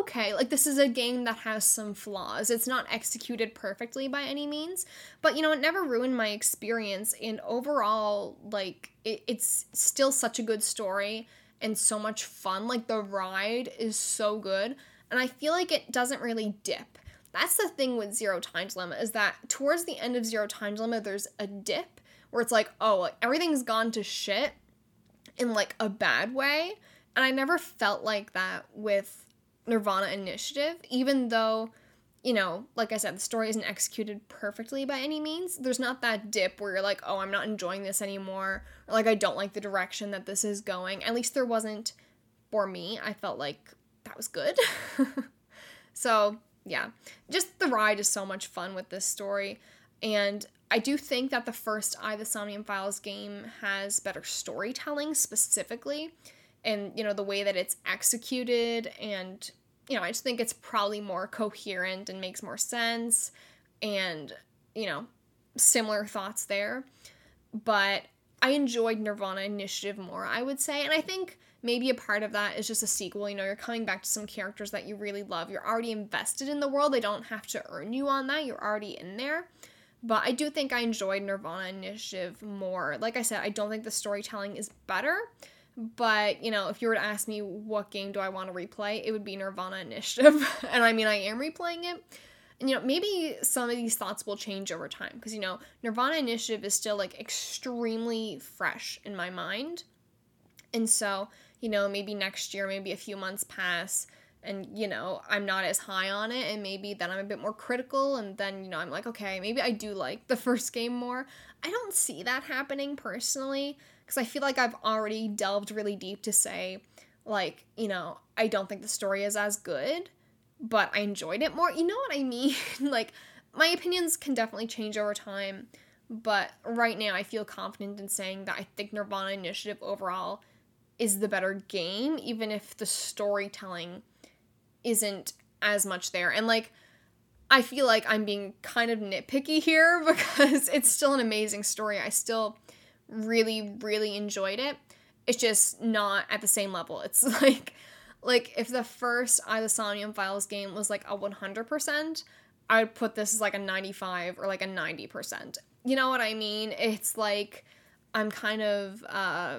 okay, like this is a game that has some flaws. It's not executed perfectly by any means, but you know, it never ruined my experience. And overall, like, it, it's still such a good story and so much fun. Like, the ride is so good, and I feel like it doesn't really dip. That's the thing with Zero Time Dilemma is that towards the end of Zero Time Dilemma, there's a dip where it's like, oh, like everything's gone to shit in like a bad way. And I never felt like that with Nirvana Initiative, even though, you know, like I said, the story isn't executed perfectly by any means. There's not that dip where you're like, oh, I'm not enjoying this anymore, or like I don't like the direction that this is going. At least there wasn't for me. I felt like that was good. so, yeah, just the ride is so much fun with this story. And I do think that the first I, the Somnium Files game has better storytelling specifically and you know the way that it's executed. And you know i just think it's probably more coherent and makes more sense and you know similar thoughts there. But i enjoyed nirvana initiative more i would say. And i think maybe a part of that is just a sequel you know you're coming back to some characters that you really love you're already invested in the world they don't have to earn you on that you're already in there but I do think I enjoyed Nirvana Initiative more. Like I said, I don't think the storytelling is better, but, you know, if you were to ask me what game do I want to replay, it would be Nirvana Initiative. and I mean, I am replaying it. And, you know, maybe some of these thoughts will change over time because, you know, Nirvana Initiative is still like extremely fresh in my mind. And so, you know, maybe next year, maybe a few months pass and you know i'm not as high on it and maybe then i'm a bit more critical and then you know i'm like okay maybe i do like the first game more i don't see that happening personally because I feel like I've already delved really deep to say, like, you know, I don't think the story is as good, but I enjoyed it more. You know what I mean? like, my opinions can definitely change over time, but right now I feel confident in saying that I think Nirvana Initiative overall is the better game, even if the storytelling isn't as much there. And, like, I feel like I'm being kind of nitpicky here because it's still an amazing story. I still really, really enjoyed it. It's just not at the same level. It's like like if the first I the Somnium Files game was like a 100%, I would put this as like a 95 or like a 90%. You know what I mean? It's like I'm kind of uh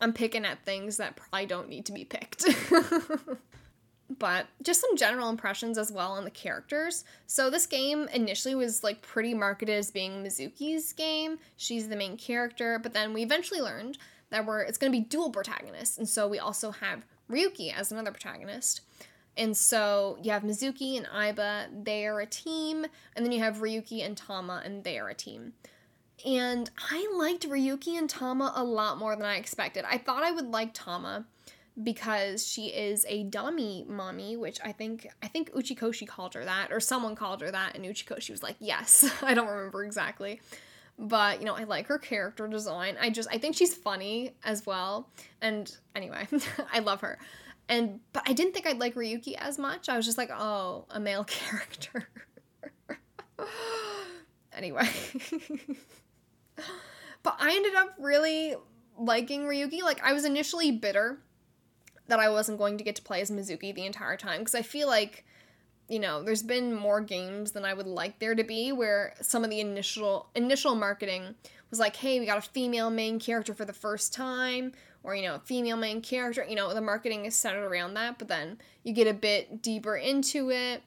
I'm picking at things that probably don't need to be picked. but just some general impressions as well on the characters. So this game initially was like pretty marketed as being Mizuki's game. She's the main character, but then we eventually learned that we're it's going to be dual protagonists, and so we also have Ryuki as another protagonist. And so you have Mizuki and Aiba, they are a team, and then you have Ryuki and Tama, and they are a team. And I liked Ryuki and Tama a lot more than I expected. I thought I would like Tama because she is a dummy mommy, which I think I think Uchikoshi called her that, or someone called her that, and Uchikoshi was like, yes. I don't remember exactly. But you know, I like her character design. I just I think she's funny as well. And anyway, I love her. And but I didn't think I'd like Ryuki as much. I was just like, oh, a male character. anyway. but I ended up really liking Ryuki. Like I was initially bitter that I wasn't going to get to play as Mizuki the entire time because I feel like you know there's been more games than I would like there to be where some of the initial initial marketing was like hey we got a female main character for the first time or you know a female main character you know the marketing is centered around that but then you get a bit deeper into it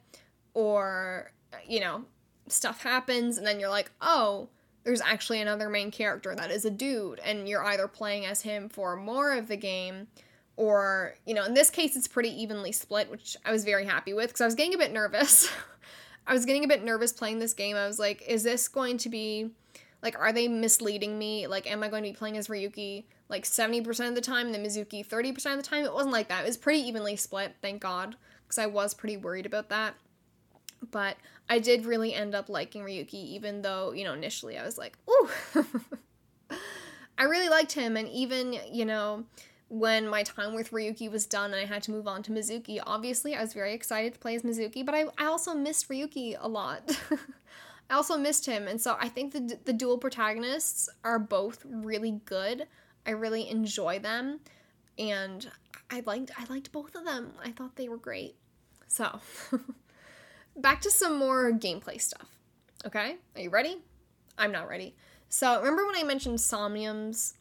or, you know, stuff happens and then you're like, oh, there's actually another main character that is a dude, and you're either playing as him for more of the game or, you know, in this case, it's pretty evenly split, which I was very happy with because I was getting a bit nervous. I was getting a bit nervous playing this game. I was like, is this going to be like, are they misleading me? Like, am I going to be playing as Ryuki like 70% of the time, and then Mizuki 30% of the time? It wasn't like that. It was pretty evenly split, thank God, because I was pretty worried about that. But I did really end up liking Ryuki, even though, you know, initially I was like, ooh. I really liked him, and even, you know, when my time with Ryuki was done and I had to move on to Mizuki, obviously I was very excited to play as Mizuki, but I, I also missed Ryuki a lot. I also missed him, and so I think the, the dual protagonists are both really good. I really enjoy them, and I liked I liked both of them. I thought they were great. So, back to some more gameplay stuff. Okay, are you ready? I'm not ready. So, remember when I mentioned Somniums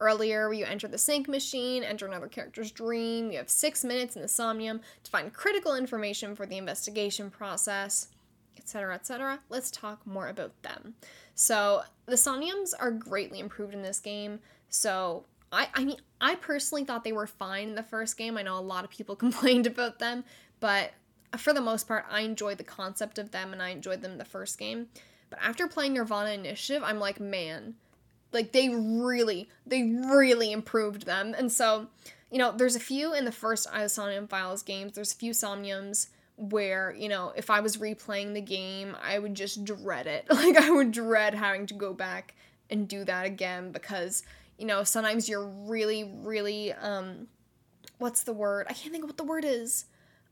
earlier, where you enter the sync machine, enter another character's dream, you have six minutes in the Somnium to find critical information for the investigation process, etc., etc. Let's talk more about them. So, the Somniums are greatly improved in this game. So, I, I mean, I personally thought they were fine in the first game. I know a lot of people complained about them, but for the most part, I enjoyed the concept of them and I enjoyed them the first game. But after playing Nirvana Initiative, I'm like, man, like they really, they really improved them. And so, you know, there's a few in the first Isomnium Files games, there's a few Somniums where, you know, if I was replaying the game, I would just dread it. Like I would dread having to go back and do that again because, you know, sometimes you're really, really um what's the word? I can't think of what the word is.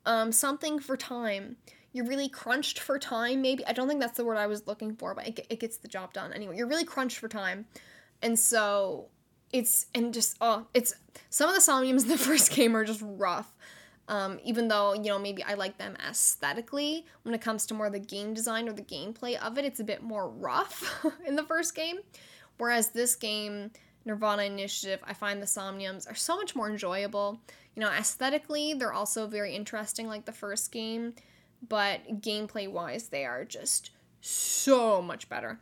Um something for time. You're really crunched for time maybe i don't think that's the word i was looking for but it, it gets the job done. Anyway you're really crunched for time. And so it's and just oh it's some of the somniums in the first game are just rough. Um, even though you know maybe i like them aesthetically when it comes to more the game design or the gameplay of it it's a bit more rough in the first game. Whereas this game nirvana initiative i find the somniums are so much more enjoyable you know aesthetically they're also very interesting like the first game but gameplay wise, they are just so much better.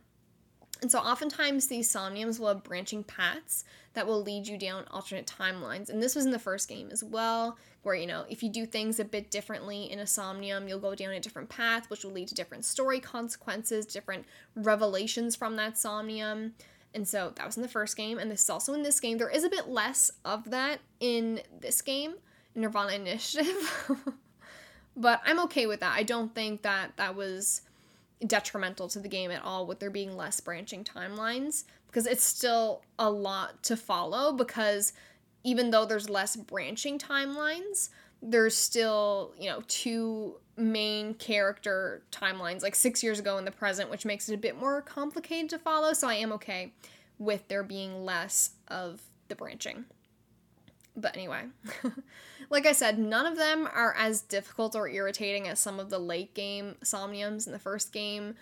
And so, oftentimes, these somniums will have branching paths that will lead you down alternate timelines. And this was in the first game as well, where, you know, if you do things a bit differently in a somnium, you'll go down a different path, which will lead to different story consequences, different revelations from that somnium. And so, that was in the first game. And this is also in this game. There is a bit less of that in this game, Nirvana Initiative. But I'm okay with that. I don't think that that was detrimental to the game at all with there being less branching timelines because it's still a lot to follow because even though there's less branching timelines, there's still, you know, two main character timelines like 6 years ago in the present, which makes it a bit more complicated to follow, so I am okay with there being less of the branching. But anyway, like I said, none of them are as difficult or irritating as some of the late game Somniums in the first game.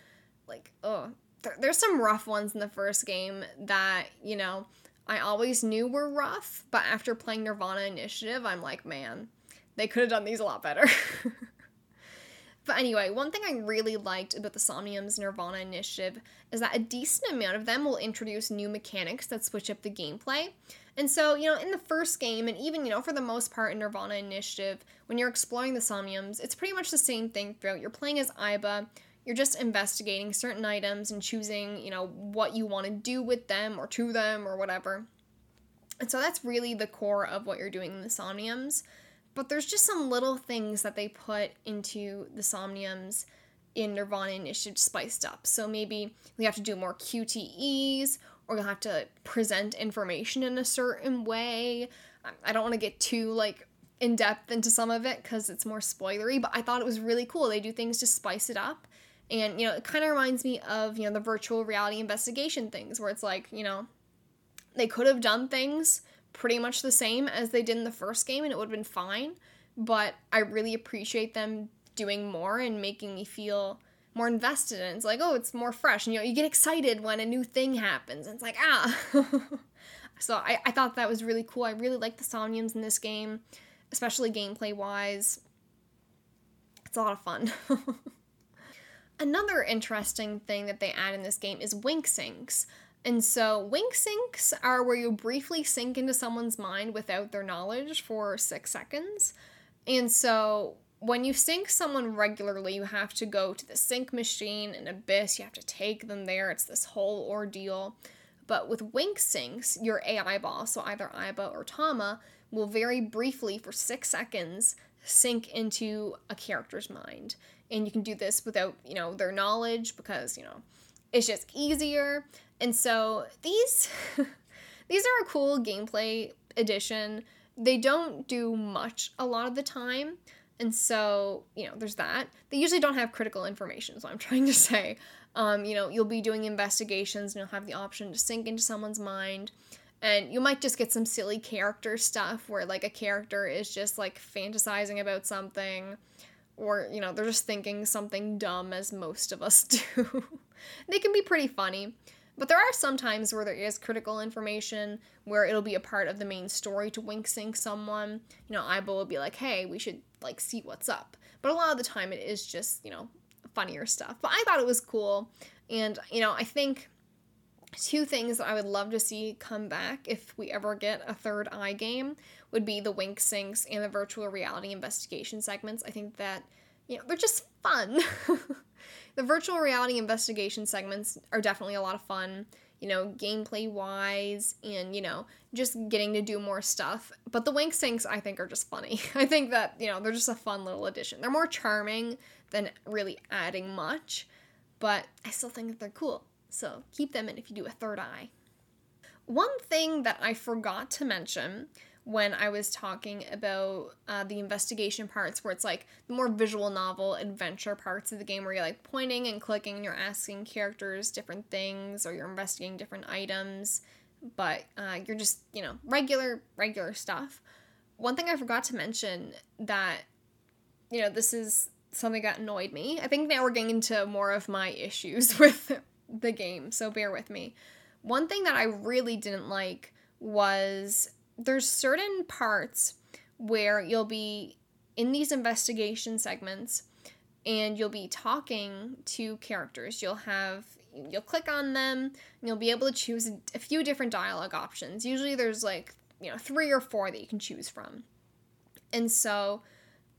Like, oh, there, there's some rough ones in the first game that, you know, I always knew were rough, but after playing Nirvana Initiative, I'm like, man, they could have done these a lot better. but anyway, one thing I really liked about the Somnium's Nirvana Initiative is that a decent amount of them will introduce new mechanics that switch up the gameplay. And so, you know, in the first game, and even, you know, for the most part in Nirvana Initiative, when you're exploring the Somniums, it's pretty much the same thing throughout. You're playing as Aiba, you're just investigating certain items and choosing, you know, what you want to do with them or to them or whatever. And so that's really the core of what you're doing in the Somniums. But there's just some little things that they put into the Somniums in Nirvana Initiative spiced up. So maybe we have to do more QTEs or you'll have to present information in a certain way. Um, I don't want to get too like in depth into some of it because it's more spoilery, but I thought it was really cool. They do things to spice it up. And, you know, it kind of reminds me of, you know, the virtual reality investigation things where it's like, you know, they could have done things pretty much the same as they did in the first game and it would have been fine. But I really appreciate them doing more and making me feel more invested in. It's like, oh, it's more fresh. And, you know, you get excited when a new thing happens. And it's like, ah. so I, I thought that was really cool. I really like the Somniums in this game, especially gameplay wise. It's a lot of fun. Another interesting thing that they add in this game is wink syncs. And so, wink syncs are where you briefly sink into someone's mind without their knowledge for six seconds. And so, when you sync someone regularly, you have to go to the sync machine in ABIS, you have to take them there. It's this whole ordeal. But with wink syncs, your AI boss, so either Aiba or Tama, will very briefly, for six seconds, sink into a character's mind. And you can do this without, you know, their knowledge because, you know, it's just easier. And so these these are a cool gameplay addition. They don't do much a lot of the time. And so, you know, there's that. They usually don't have critical information, so I'm trying to say. Um, you know, you'll be doing investigations and you'll have the option to sink into someone's mind. And you might just get some silly character stuff where, like, a character is just, like, fantasizing about something, or, you know, they're just thinking something dumb, as most of us do. they can be pretty funny. But there are some times where there is critical information where it'll be a part of the main story to wink sync someone. You know, Aiba will be like, hey, we should like see what's up. But a lot of the time it is just, you know, funnier stuff. But I thought it was cool. And, you know, I think two things that I would love to see come back if we ever get a third eye game would be the wink syncs and the virtual reality investigation segments. I think that, you know, they're just fun. the virtual reality investigation segments are definitely a lot of fun, you know, gameplay wise, and, you know, just getting to do more stuff. But the wink syncs, I think, are just funny. I think that, you know, they're just a fun little addition. They're more charming than really adding much, but I still think that they're cool. So keep them in if you do a third eye. One thing that I forgot to mention when I was talking about uh, the investigation parts, where it's like the more visual novel adventure parts of the game, where you're like pointing and clicking, and you're asking characters different things, or you're investigating different items, but uh, you're just you know regular regular stuff. One thing I forgot to mention that you know this is something that annoyed me. I think now we're getting into more of my issues with the game, so bear with me. One thing that I really didn't like was there's certain parts where you'll be in these investigation segments and you'll be talking to characters. You'll have you'll click on them and you'll be able to choose a few different dialogue options. Usually there's like, you know, 3 or 4 that you can choose from. And so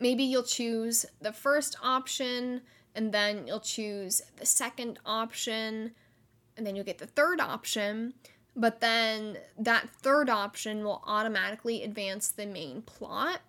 maybe you'll choose the first option and then you'll choose the second option and then you'll get the third option but then that third option will automatically advance the main plot.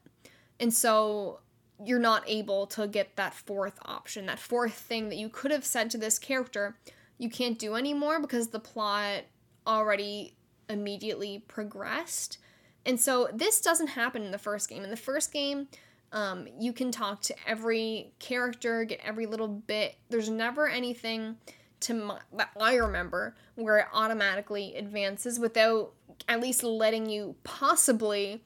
And so you're not able to get that fourth option, that fourth thing that you could have said to this character, you can't do anymore because the plot already immediately progressed. And so this doesn't happen in the first game. In the first game, um, you can talk to every character, get every little bit. There's never anything to my, that I remember where it automatically advances without at least letting you possibly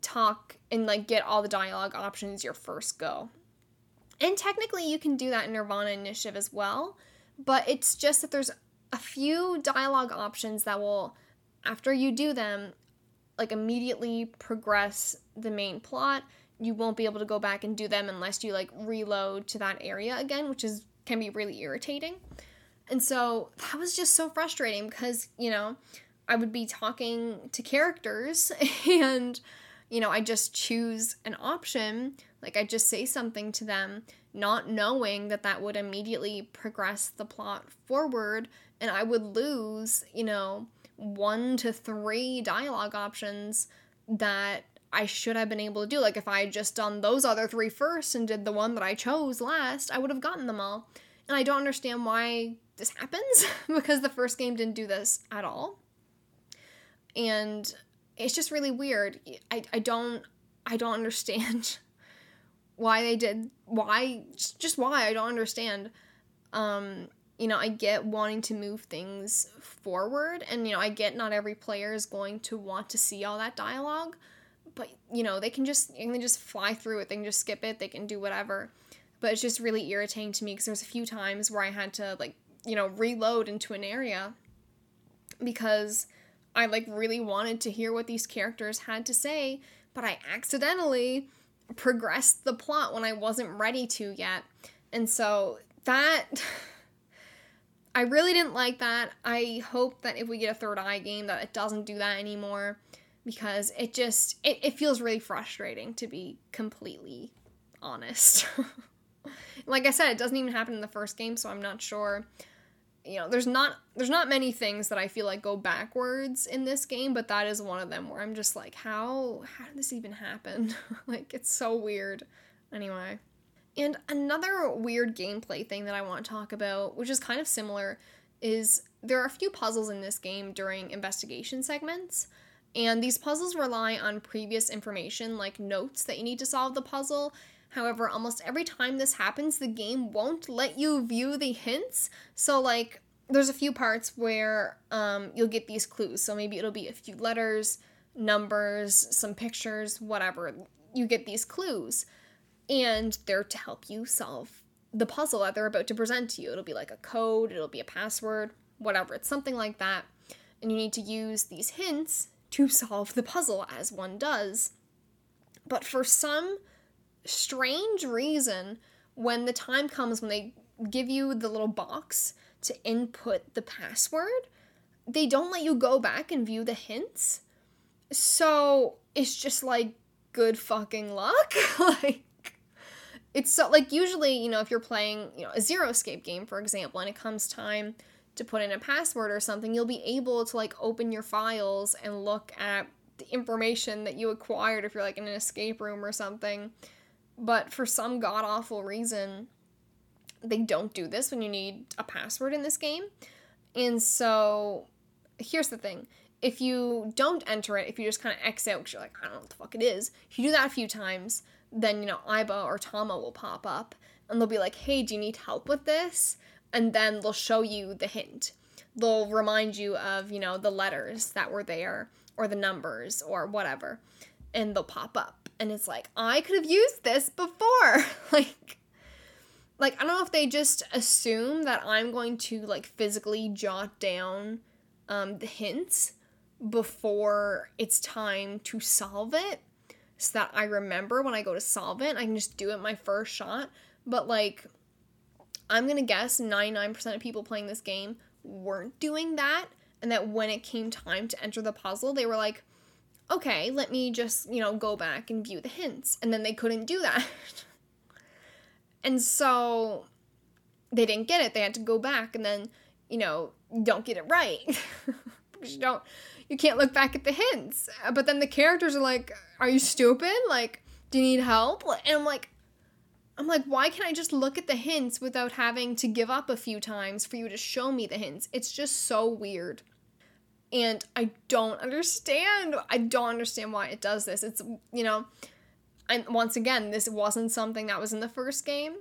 talk and like get all the dialogue options your first go. And technically you can do that in Nirvana Initiative as well, but it's just that there's a few dialogue options that will after you do them like immediately progress the main plot. You won't be able to go back and do them unless you like reload to that area again, which is can be really irritating. And so that was just so frustrating because, you know, I would be talking to characters and, you know, I just choose an option. Like I just say something to them, not knowing that that would immediately progress the plot forward. And I would lose, you know, one to three dialogue options that I should have been able to do. Like if I had just done those other three first and did the one that I chose last, I would have gotten them all. And I don't understand why this happens because the first game didn't do this at all. And it's just really weird. I, I don't I don't understand why they did why just why I don't understand. Um you know, I get wanting to move things forward and you know, I get not every player is going to want to see all that dialogue, but you know, they can just they can just fly through it, they can just skip it, they can do whatever. But it's just really irritating to me because there's a few times where I had to like you know, reload into an area because I like really wanted to hear what these characters had to say, but I accidentally progressed the plot when I wasn't ready to yet. And so that I really didn't like that. I hope that if we get a third eye game that it doesn't do that anymore because it just it, it feels really frustrating to be completely honest. like I said, it doesn't even happen in the first game, so I'm not sure. You know, there's not there's not many things that I feel like go backwards in this game, but that is one of them where I'm just like, how how did this even happen? like it's so weird. Anyway. And another weird gameplay thing that I want to talk about, which is kind of similar, is there are a few puzzles in this game during investigation segments. And these puzzles rely on previous information, like notes that you need to solve the puzzle. However, almost every time this happens, the game won't let you view the hints. So, like, there's a few parts where um, you'll get these clues. So, maybe it'll be a few letters, numbers, some pictures, whatever. You get these clues and they're to help you solve the puzzle that they're about to present to you. It'll be like a code, it'll be a password, whatever. It's something like that. And you need to use these hints to solve the puzzle as one does. But for some strange reason, when the time comes when they give you the little box to input the password, they don't let you go back and view the hints. So it's just like good fucking luck. like it's so like usually, you know, if you're playing, you know, a zero escape game, for example, and it comes time to put in a password or something, you'll be able to like open your files and look at the information that you acquired if you're like in an escape room or something. But for some god awful reason, they don't do this when you need a password in this game. And so here's the thing if you don't enter it, if you just kind of X out because you're like, I don't know what the fuck it is, if you do that a few times, then, you know, Aiba or Tama will pop up and they'll be like, hey, do you need help with this? And then they'll show you the hint. They'll remind you of, you know, the letters that were there or the numbers or whatever. And they'll pop up. And it's like, I could have used this before. like, like I don't know if they just assume that I'm going to like physically jot down um, the hints before it's time to solve it so that I remember when I go to solve it. I can just do it my first shot. But like, I'm gonna guess 99% of people playing this game weren't doing that, and that when it came time to enter the puzzle, they were like, okay, let me just, you know, go back and view the hints. And then they couldn't do that. and so they didn't get it. They had to go back and then, you know, don't get it right. because you don't you can't look back at the hints. Uh, but then the characters are like, "Are you stupid? Like, do you need help?" And I'm like, I'm like, why can't I just look at the hints without having to give up a few times for you to show me the hints? It's just so weird. And I don't understand. I don't understand why it does this. It's, you know, and once again, this wasn't something that was in the first game,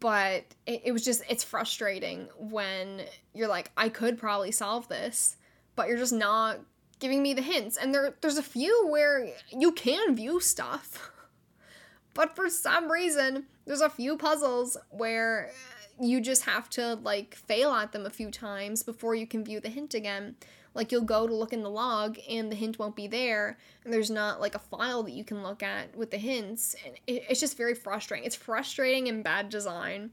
but it, it was just, it's frustrating when you're like, I could probably solve this but you're just not giving me the hints. And there there's a few where you can view stuff. but for some reason, there's a few puzzles where you just have to like fail at them a few times before you can view the hint again. Like you'll go to look in the log and the hint won't be there, and there's not like a file that you can look at with the hints. And it, it's just very frustrating. It's frustrating and bad design.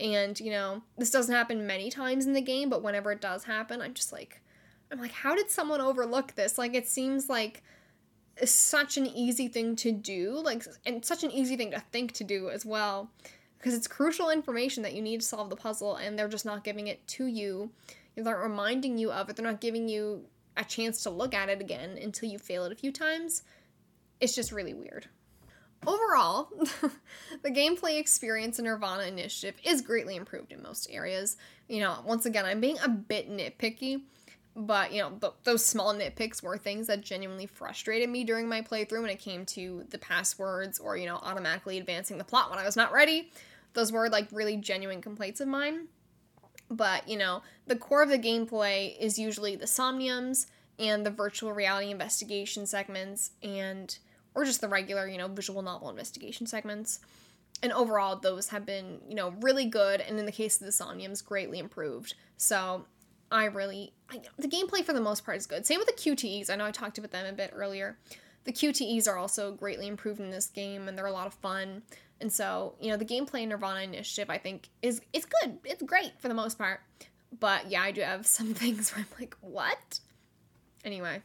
And you know, this doesn't happen many times in the game, but whenever it does happen, I'm just like, I'm like, how did someone overlook this? Like, it seems like such an easy thing to do, like, and such an easy thing to think to do as well, because it's crucial information that you need to solve the puzzle, and they're just not giving it to you. They're not reminding you of it. They're not giving you a chance to look at it again until you fail it a few times. It's just really weird. Overall, the gameplay experience in Nirvana Initiative is greatly improved in most areas. You know, once again, I'm being a bit nitpicky but, you know, th- those small nitpicks were things that genuinely frustrated me during my playthrough when it came to the passwords or, you know, automatically advancing the plot when I was not ready. Those were like really genuine complaints of mine. But, you know, the core of the gameplay is usually the somniums and the virtual reality investigation segments and or just the regular, you know, visual novel investigation segments. And overall, those have been, you know, really good, and in the case of the Somniums, greatly improved. So I really I, the gameplay for the most part is good. Same with the QTEs. I know I talked about them a bit earlier. The QTEs are also greatly improved in this game, and they're a lot of fun. And so, you know, the gameplay in Nirvana Initiative, I think, is it's good. It's great for the most part. But yeah, I do have some things where I'm like, what? Anyway,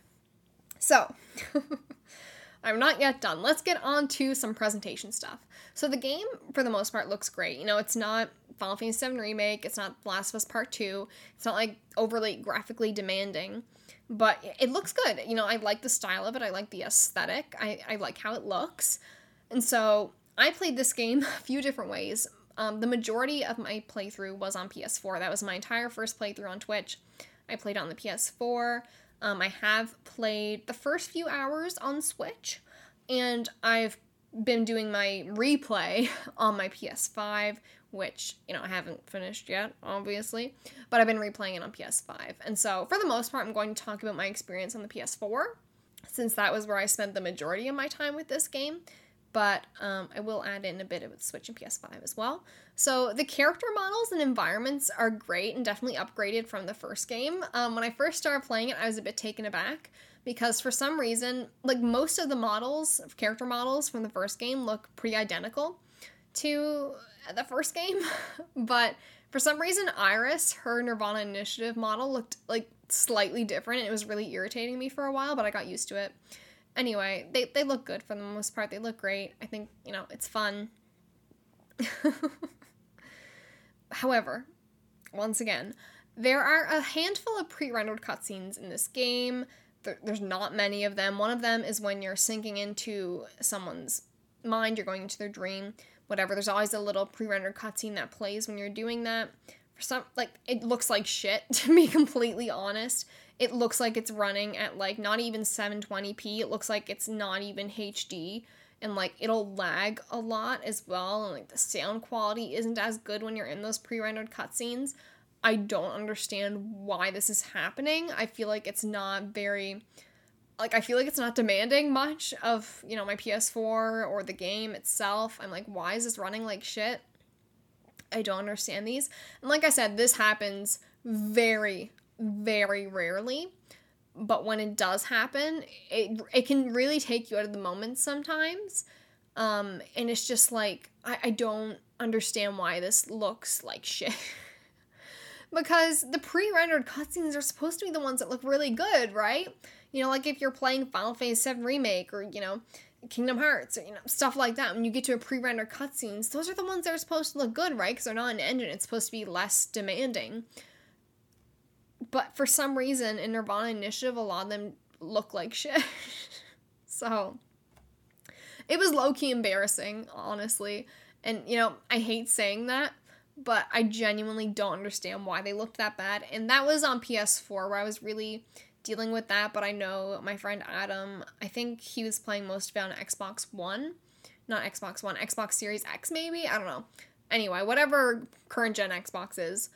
so I'm not yet done. Let's get on to some presentation stuff. So the game, for the most part, looks great. You know, it's not Final Fantasy VII Remake, it's not Last of Us Part 2, it's not like overly graphically demanding, but it looks good. You know, I like the style of it, I like the aesthetic, I, I like how it looks. And so I played this game a few different ways. Um, the majority of my playthrough was on PS4. That was my entire first playthrough on Twitch. I played on the PS4. Um, I have played the first few hours on Switch, and I've been doing my replay on my PS5, which, you know, I haven't finished yet, obviously, but I've been replaying it on PS5. And so, for the most part, I'm going to talk about my experience on the PS4, since that was where I spent the majority of my time with this game but um, I will add in a bit of Switch and PS5 as well. So the character models and environments are great and definitely upgraded from the first game. Um, when I first started playing it, I was a bit taken aback because for some reason, like most of the models, character models from the first game, look pretty identical to the first game, but for some reason, Iris, her Nirvana Initiative model, looked like slightly different. It was really irritating me for a while, but I got used to it anyway, they, they look good for the most part. They look great. I think, you know, it's fun. However, once again, there are a handful of pre rendered cutscenes in this game. There, there's not many of them. One of them is when you're sinking into someone's mind, you're going into their dream, whatever. There's always a little pre rendered cutscene that plays when you're doing that. For some, like, it looks like shit, to be completely honest it looks like it's running at like not even 720p. It looks like it's not even HD and like it'll lag a lot as well and like the sound quality isn't as good when you're in those pre-rendered cutscenes. I don't understand why this is happening. I feel like it's not very like I feel like it's not demanding much of, you know, my PS4 or the game itself. I'm like, why is this running like shit? I don't understand these. And like I said, this happens very very rarely but when it does happen it it can really take you out of the moment sometimes um and it's just like i, I don't understand why this looks like shit. Because the pre-rendered cutscenes are supposed to be the ones that look really good right? You know like if you're playing final fantasy 7 remake or you know kingdom hearts or you know stuff like that when you get to a pre-rendered cutscenes those are the ones that are supposed to look good right? Because they're not an engine it's supposed to be less demanding but for some reason in Nirvana Initiative, a lot of them look like shit. so it was low key embarrassing, honestly. And you know, I hate saying that, but I genuinely don't understand why they looked that bad. And that was on PS4 where I was really dealing with that. But I know my friend Adam, I think he was playing most of it on Xbox One. Not Xbox One, Xbox Series X, maybe? I don't know. Anyway, whatever current gen Xbox is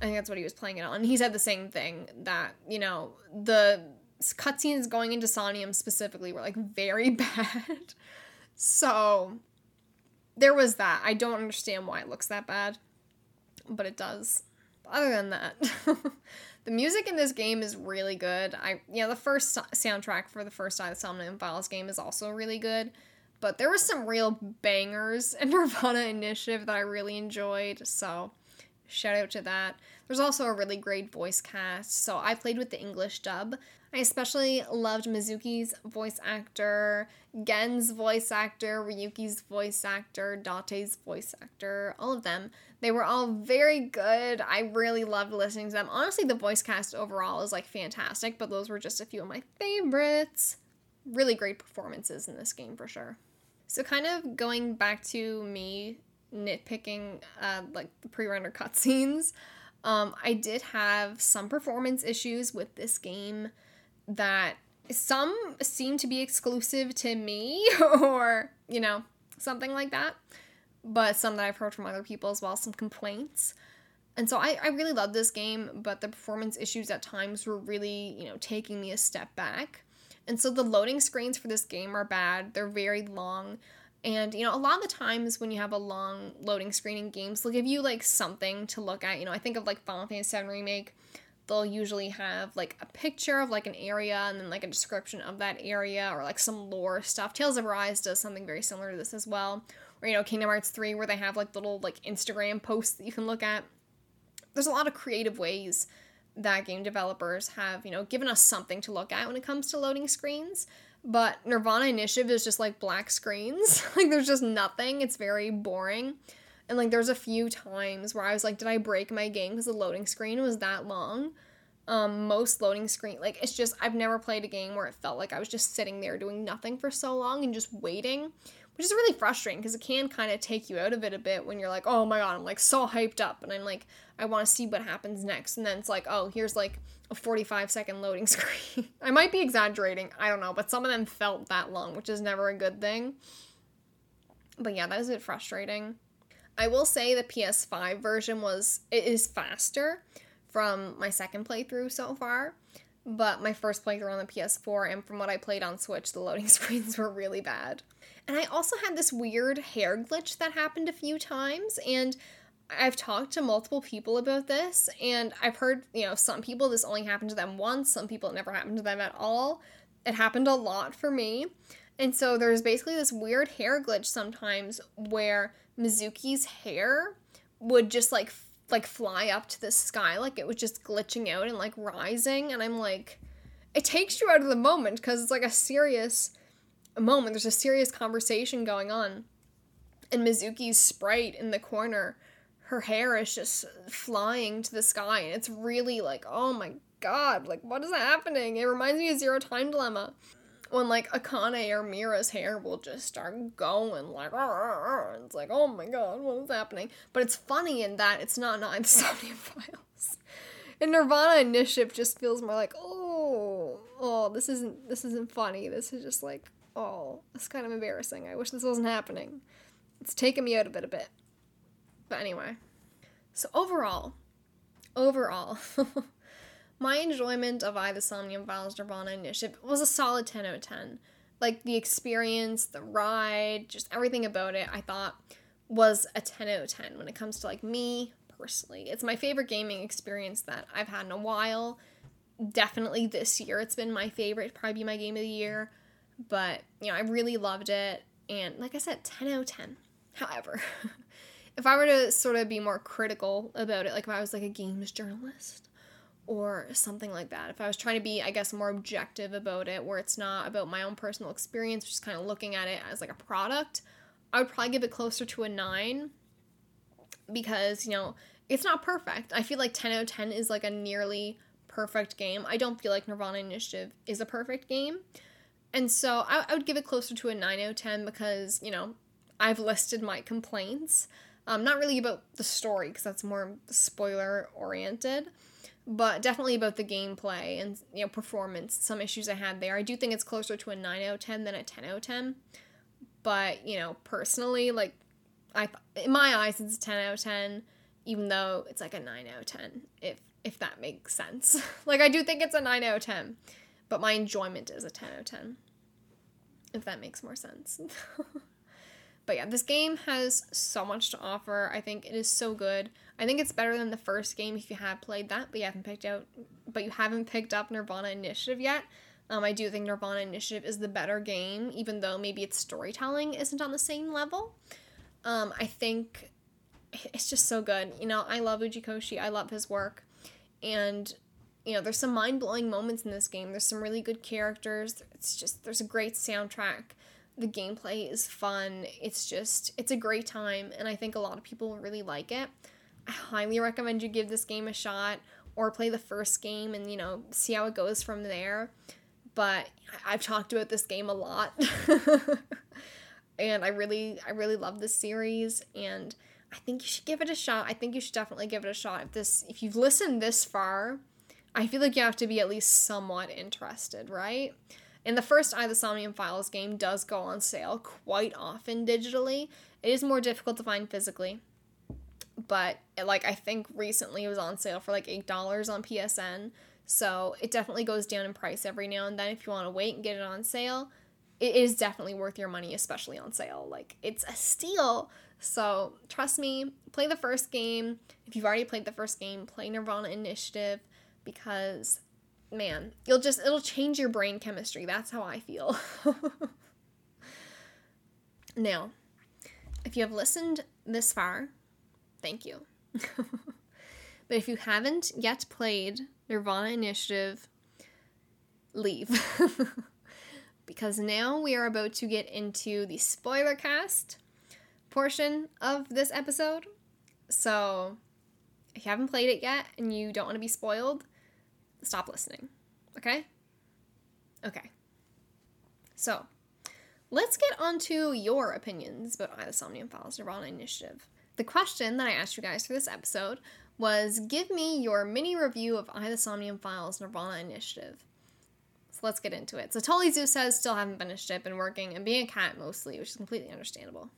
I think that's what he was playing it on. and He said the same thing that, you know, the cutscenes going into Somnium specifically were like very bad. so there was that. I don't understand why it looks that bad, but it does. Other than that, the music in this game is really good. I you know, the first soundtrack for the first Eye of the Somnium Files game is also really good. But there was some real bangers in Nirvana Initiative that I really enjoyed, so Shout out to that. There's also a really great voice cast. So I played with the English dub. I especially loved Mizuki's voice actor, Gen's voice actor, Ryuki's voice actor, Date's voice actor, all of them. They were all very good. I really loved listening to them. Honestly, the voice cast overall is like fantastic, but those were just a few of my favorites. Really great performances in this game for sure. So, kind of going back to me nitpicking uh, like the pre-render cutscenes. Um, I did have some performance issues with this game that some seem to be exclusive to me or, you know, something like that. But some that I've heard from other people as well, some complaints. And so I, I really love this game, but the performance issues at times were really, you know, taking me a step back. And so the loading screens for this game are bad. They're very long. And you know, a lot of the times when you have a long loading screen in games, they'll give you like something to look at. You know, I think of like Final Fantasy VII Remake. They'll usually have like a picture of like an area and then like a description of that area or like some lore stuff. Tales of Arise does something very similar to this as well. or you know Kingdom Hearts 3 where they have like little like Instagram posts that you can look at. There's a lot of creative ways that game developers have, you know, given us something to look at when it comes to loading screens. But Nirvana Initiative is just like black screens. like there's just nothing. It's very boring. And like there's a few times where I was like, did I break my game because the loading screen was that long? Um, most loading screen like it's just I've never played a game where it felt like I was just sitting there doing nothing for so long and just waiting which is really frustrating because it can kind of take you out of it a bit when you're like, oh my god, I'm like so hyped up and I'm like, I want to see what happens next. And then it's like, oh, here's like a 45 second loading screen. I might be exaggerating, I don't know, but some of them felt that long, which is never a good thing. But yeah, that is a bit frustrating. I will say the PS5 version was it is faster from my second playthrough so far, but my first playthrough on the PS4 and from what I played on Switch, the loading screens were really bad. And I also had this weird hair glitch that happened a few times. And I've talked to multiple people about this. And I've heard, you know, some people this only happened to them once, some people it never happened to them at all. It happened a lot for me. And so there's basically this weird hair glitch sometimes where Mizuki's hair would just like like fly up to the sky like it was just glitching out and like rising and I'm like it takes you out of the moment because it's like a serious moment. There's a serious conversation going on. And Mizuki's sprite in the corner, her hair is just flying to the sky. And it's really like, oh my god, like, what is happening? It reminds me of Zero Time Dilemma. When like Akane or Mira's hair will just start going like it's like oh my god what is happening but it's funny in that it's not not Insomnia Files and Nirvana Initiative just feels more like oh oh this isn't this isn't funny this is just like oh, it's kind of embarrassing. I wish this wasn't happening. It's taken me out of it a bit. But anyway. So overall, overall, my enjoyment of I the Somnium Files Nirvana Initiative was a solid 10 out of 10. Like the experience, the ride, just everything about it, I thought was a 10 out of 10 when it comes to like me personally. It's my favorite gaming experience that I've had in a while. Definitely this year, it's been my favorite, probably be my game of the year. But, you know, I really loved it. And like I said, 10 out of 10. However, if I were to sort of be more critical about it, like if I was like a games journalist or something like that, if I was trying to be, I guess, more objective about it, where it's not about my own personal experience, just kind of looking at it as like a product, I would probably give it closer to a 9 because, you know, it's not perfect. I feel like 10 out of 10 is like a nearly perfect game. I don't feel like Nirvana Initiative is a perfect game. And so I, I would give it closer to a 9 out of 10 because, you know, I've listed my complaints. Um, not really about the story because that's more spoiler oriented, but definitely about the gameplay and you know performance. Some issues I had there. I do think it's closer to a nine out of ten than a ten out of ten. But you know, personally, like I in my eyes, it's a ten out of ten, even though it's like a nine out of ten. If if that makes sense. like I do think it's a nine out of ten but my enjoyment is a 10 out of 10. If that makes more sense. but yeah, this game has so much to offer. I think it is so good. I think it's better than the first game if you have played that, but you haven't picked out but you haven't picked up Nirvana Initiative yet. Um, I do think Nirvana Initiative is the better game, even though maybe its storytelling isn't on the same level. Um, I think it's just so good. You know, I love Uchikoshi. I love his work. And you know, there's some mind blowing moments in this game. There's some really good characters. It's just, there's a great soundtrack. The gameplay is fun. It's just, it's a great time, and I think a lot of people really like it. I highly recommend you give this game a shot or play the first game and, you know, see how it goes from there. But I've talked about this game a lot. and I really, I really love this series, and I think you should give it a shot. I think you should definitely give it a shot. If this, if you've listened this far, I feel like you have to be at least somewhat interested, right? And the first I the Somnium Files game does go on sale quite often digitally. It is more difficult to find physically. But it, like I think recently it was on sale for like $8 on PSN. So it definitely goes down in price every now and then if you want to wait and get it on sale. It is definitely worth your money, especially on sale. Like it's a steal. So trust me, play the first game. If you've already played the first game, play Nirvana Initiative because man, you'll just it'll change your brain chemistry. That's how I feel. now, if you have listened this far, thank you. but if you haven't yet played Nirvana Initiative, leave. because now we are about to get into the spoiler cast portion of this episode. So, if you haven't played it yet and you don't want to be spoiled, stop listening. Okay? Okay. So, let's get on to your opinions about I, the Somnium Files Nirvana Initiative. The question that I asked you guys for this episode was give me your mini review of I, the Somnium Files Nirvana Initiative. So let's get into it. So Tully Zoo says still haven't finished it, been working and being a cat mostly, which is completely understandable.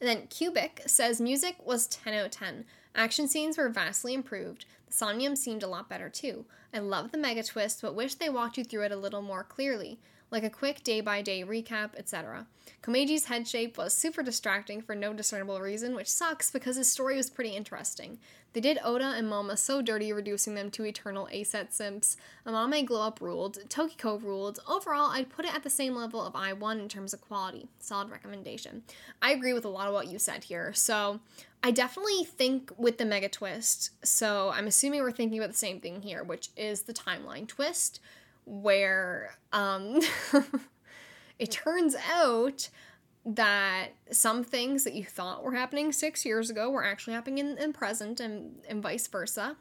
And then Cubic says music was 10 out of 10. Action scenes were vastly improved. The Somnium seemed a lot better too. I love the mega twist, but wish they walked you through it a little more clearly like a quick day by day recap, etc. Komeiji's head shape was super distracting for no discernible reason, which sucks because his story was pretty interesting. They did Ota and Moma so dirty, reducing them to eternal A-set simps. Amame Glow Up ruled, Tokiko ruled. Overall, I'd put it at the same level of I1 in terms of quality. Solid recommendation. I agree with a lot of what you said here. So, I definitely think with the mega twist, so I'm assuming we're thinking about the same thing here, which is the timeline twist where um, it turns out that some things that you thought were happening six years ago were actually happening in, in present and, and vice versa.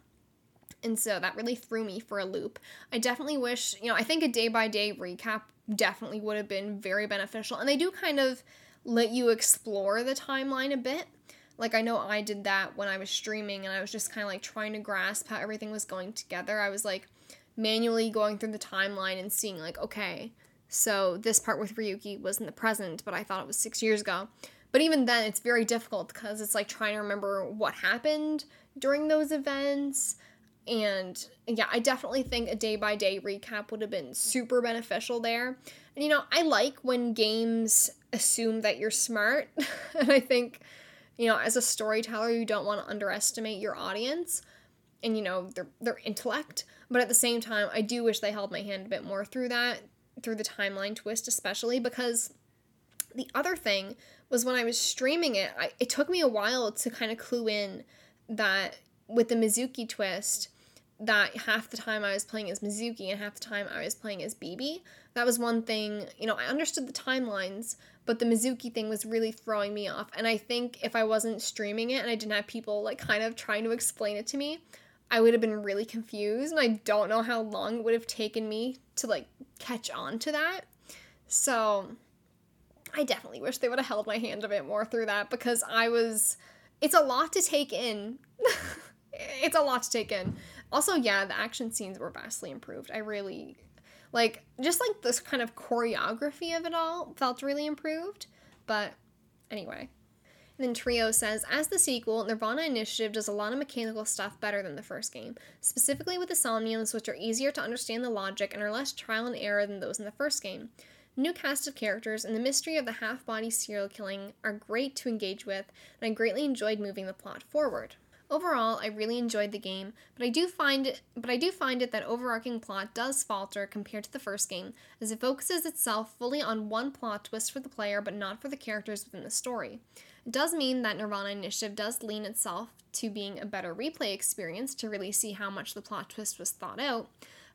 And so that really threw me for a loop. I definitely wish, you know, I think a day by day recap definitely would have been very beneficial. And they do kind of let you explore the timeline a bit. Like, I know I did that when I was streaming and I was just kind of like trying to grasp how everything was going together. I was like, manually going through the timeline and seeing like okay so this part with ryuki was in the present but i thought it was six years ago. But even then it's very difficult because it's like trying to remember what happened during those events. And yeah i definitely think a day by day recap would have been super beneficial there. And you know i like when games assume that you're smart. And i think you know as a storyteller you don't want to underestimate your audience and you know their their intellect but at the same time i do wish they held my hand a bit more through that through the timeline twist especially because the other thing was when i was streaming it I, it took me a while to kind of clue in that with the mizuki twist that half the time I was playing as Mizuki and half the time I was playing as Bibi. That was one thing, you know, I understood the timelines, but the Mizuki thing was really throwing me off. And I think if I wasn't streaming it and I didn't have people like kind of trying to explain it to me, I would have been really confused and I don't know how long it would have taken me to like catch on to that. So I definitely wish they would have held my hand a bit more through that because I was it's a lot to take in. it's a lot to take in. Also, yeah, the action scenes were vastly improved. I really like just like this kind of choreography of it all felt really improved. But anyway, then Trio says, as the sequel, Nirvana Initiative does a lot of mechanical stuff better than the first game, specifically with the Somniums, which are easier to understand the logic and are less trial and error than those in the first game. New cast of characters and the mystery of the half body serial killing are great to engage with, and I greatly enjoyed moving the plot forward. Overall, I really enjoyed the game, but I do find it, but I do find it that overarching plot does falter compared to the first game, as it focuses itself fully on one plot twist for the player but not for the characters within the story. It does mean that Nirvana Initiative does lean itself to being a better replay experience to really see how much the plot twist was thought out.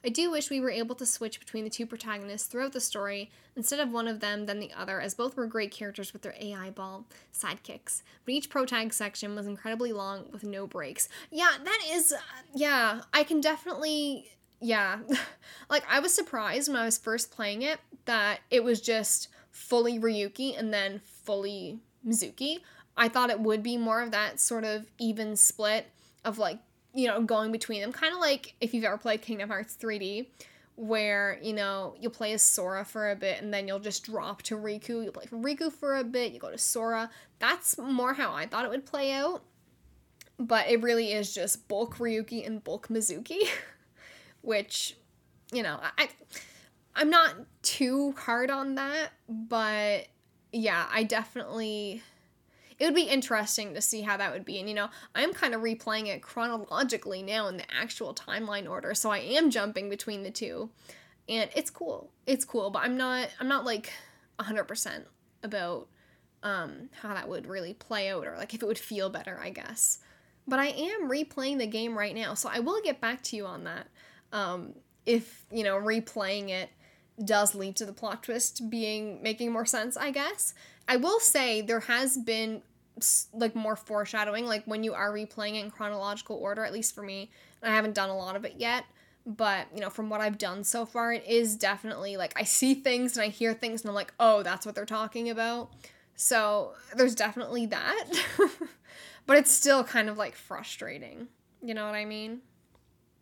I do wish we were able to switch between the two protagonists throughout the story instead of one of them then the other, as both were great characters with their AI ball sidekicks. But each protag section was incredibly long with no breaks. Yeah, that is, uh, yeah, I can definitely, yeah. like, I was surprised when I was first playing it that it was just fully Ryuki and then fully Mizuki. I thought it would be more of that sort of even split of like, you know, going between them. Kind of like if you've ever played Kingdom Hearts 3D, where, you know, you'll play as Sora for a bit and then you'll just drop to Riku. You'll play Riku for a bit, you go to Sora. That's more how I thought it would play out. But it really is just bulk Ryuki and bulk Mizuki, which, you know, I I'm not too hard on that, but yeah, I definitely it would be interesting to see how that would be. And you know, I'm kind of replaying it chronologically now in the actual timeline order, so I am jumping between the two. And it's cool. It's cool, but I'm not I'm not like 100% about um, how that would really play out or like if it would feel better, I guess. But I am replaying the game right now, so I will get back to you on that. Um, if, you know, replaying it does lead to the plot twist being making more sense, I guess. I will say there has been like more foreshadowing like when you are replaying it in chronological order at least for me. I haven't done a lot of it yet, but you know, from what I've done so far, it is definitely like I see things and I hear things and I'm like, "Oh, that's what they're talking about." So, there's definitely that. but it's still kind of like frustrating. You know what I mean?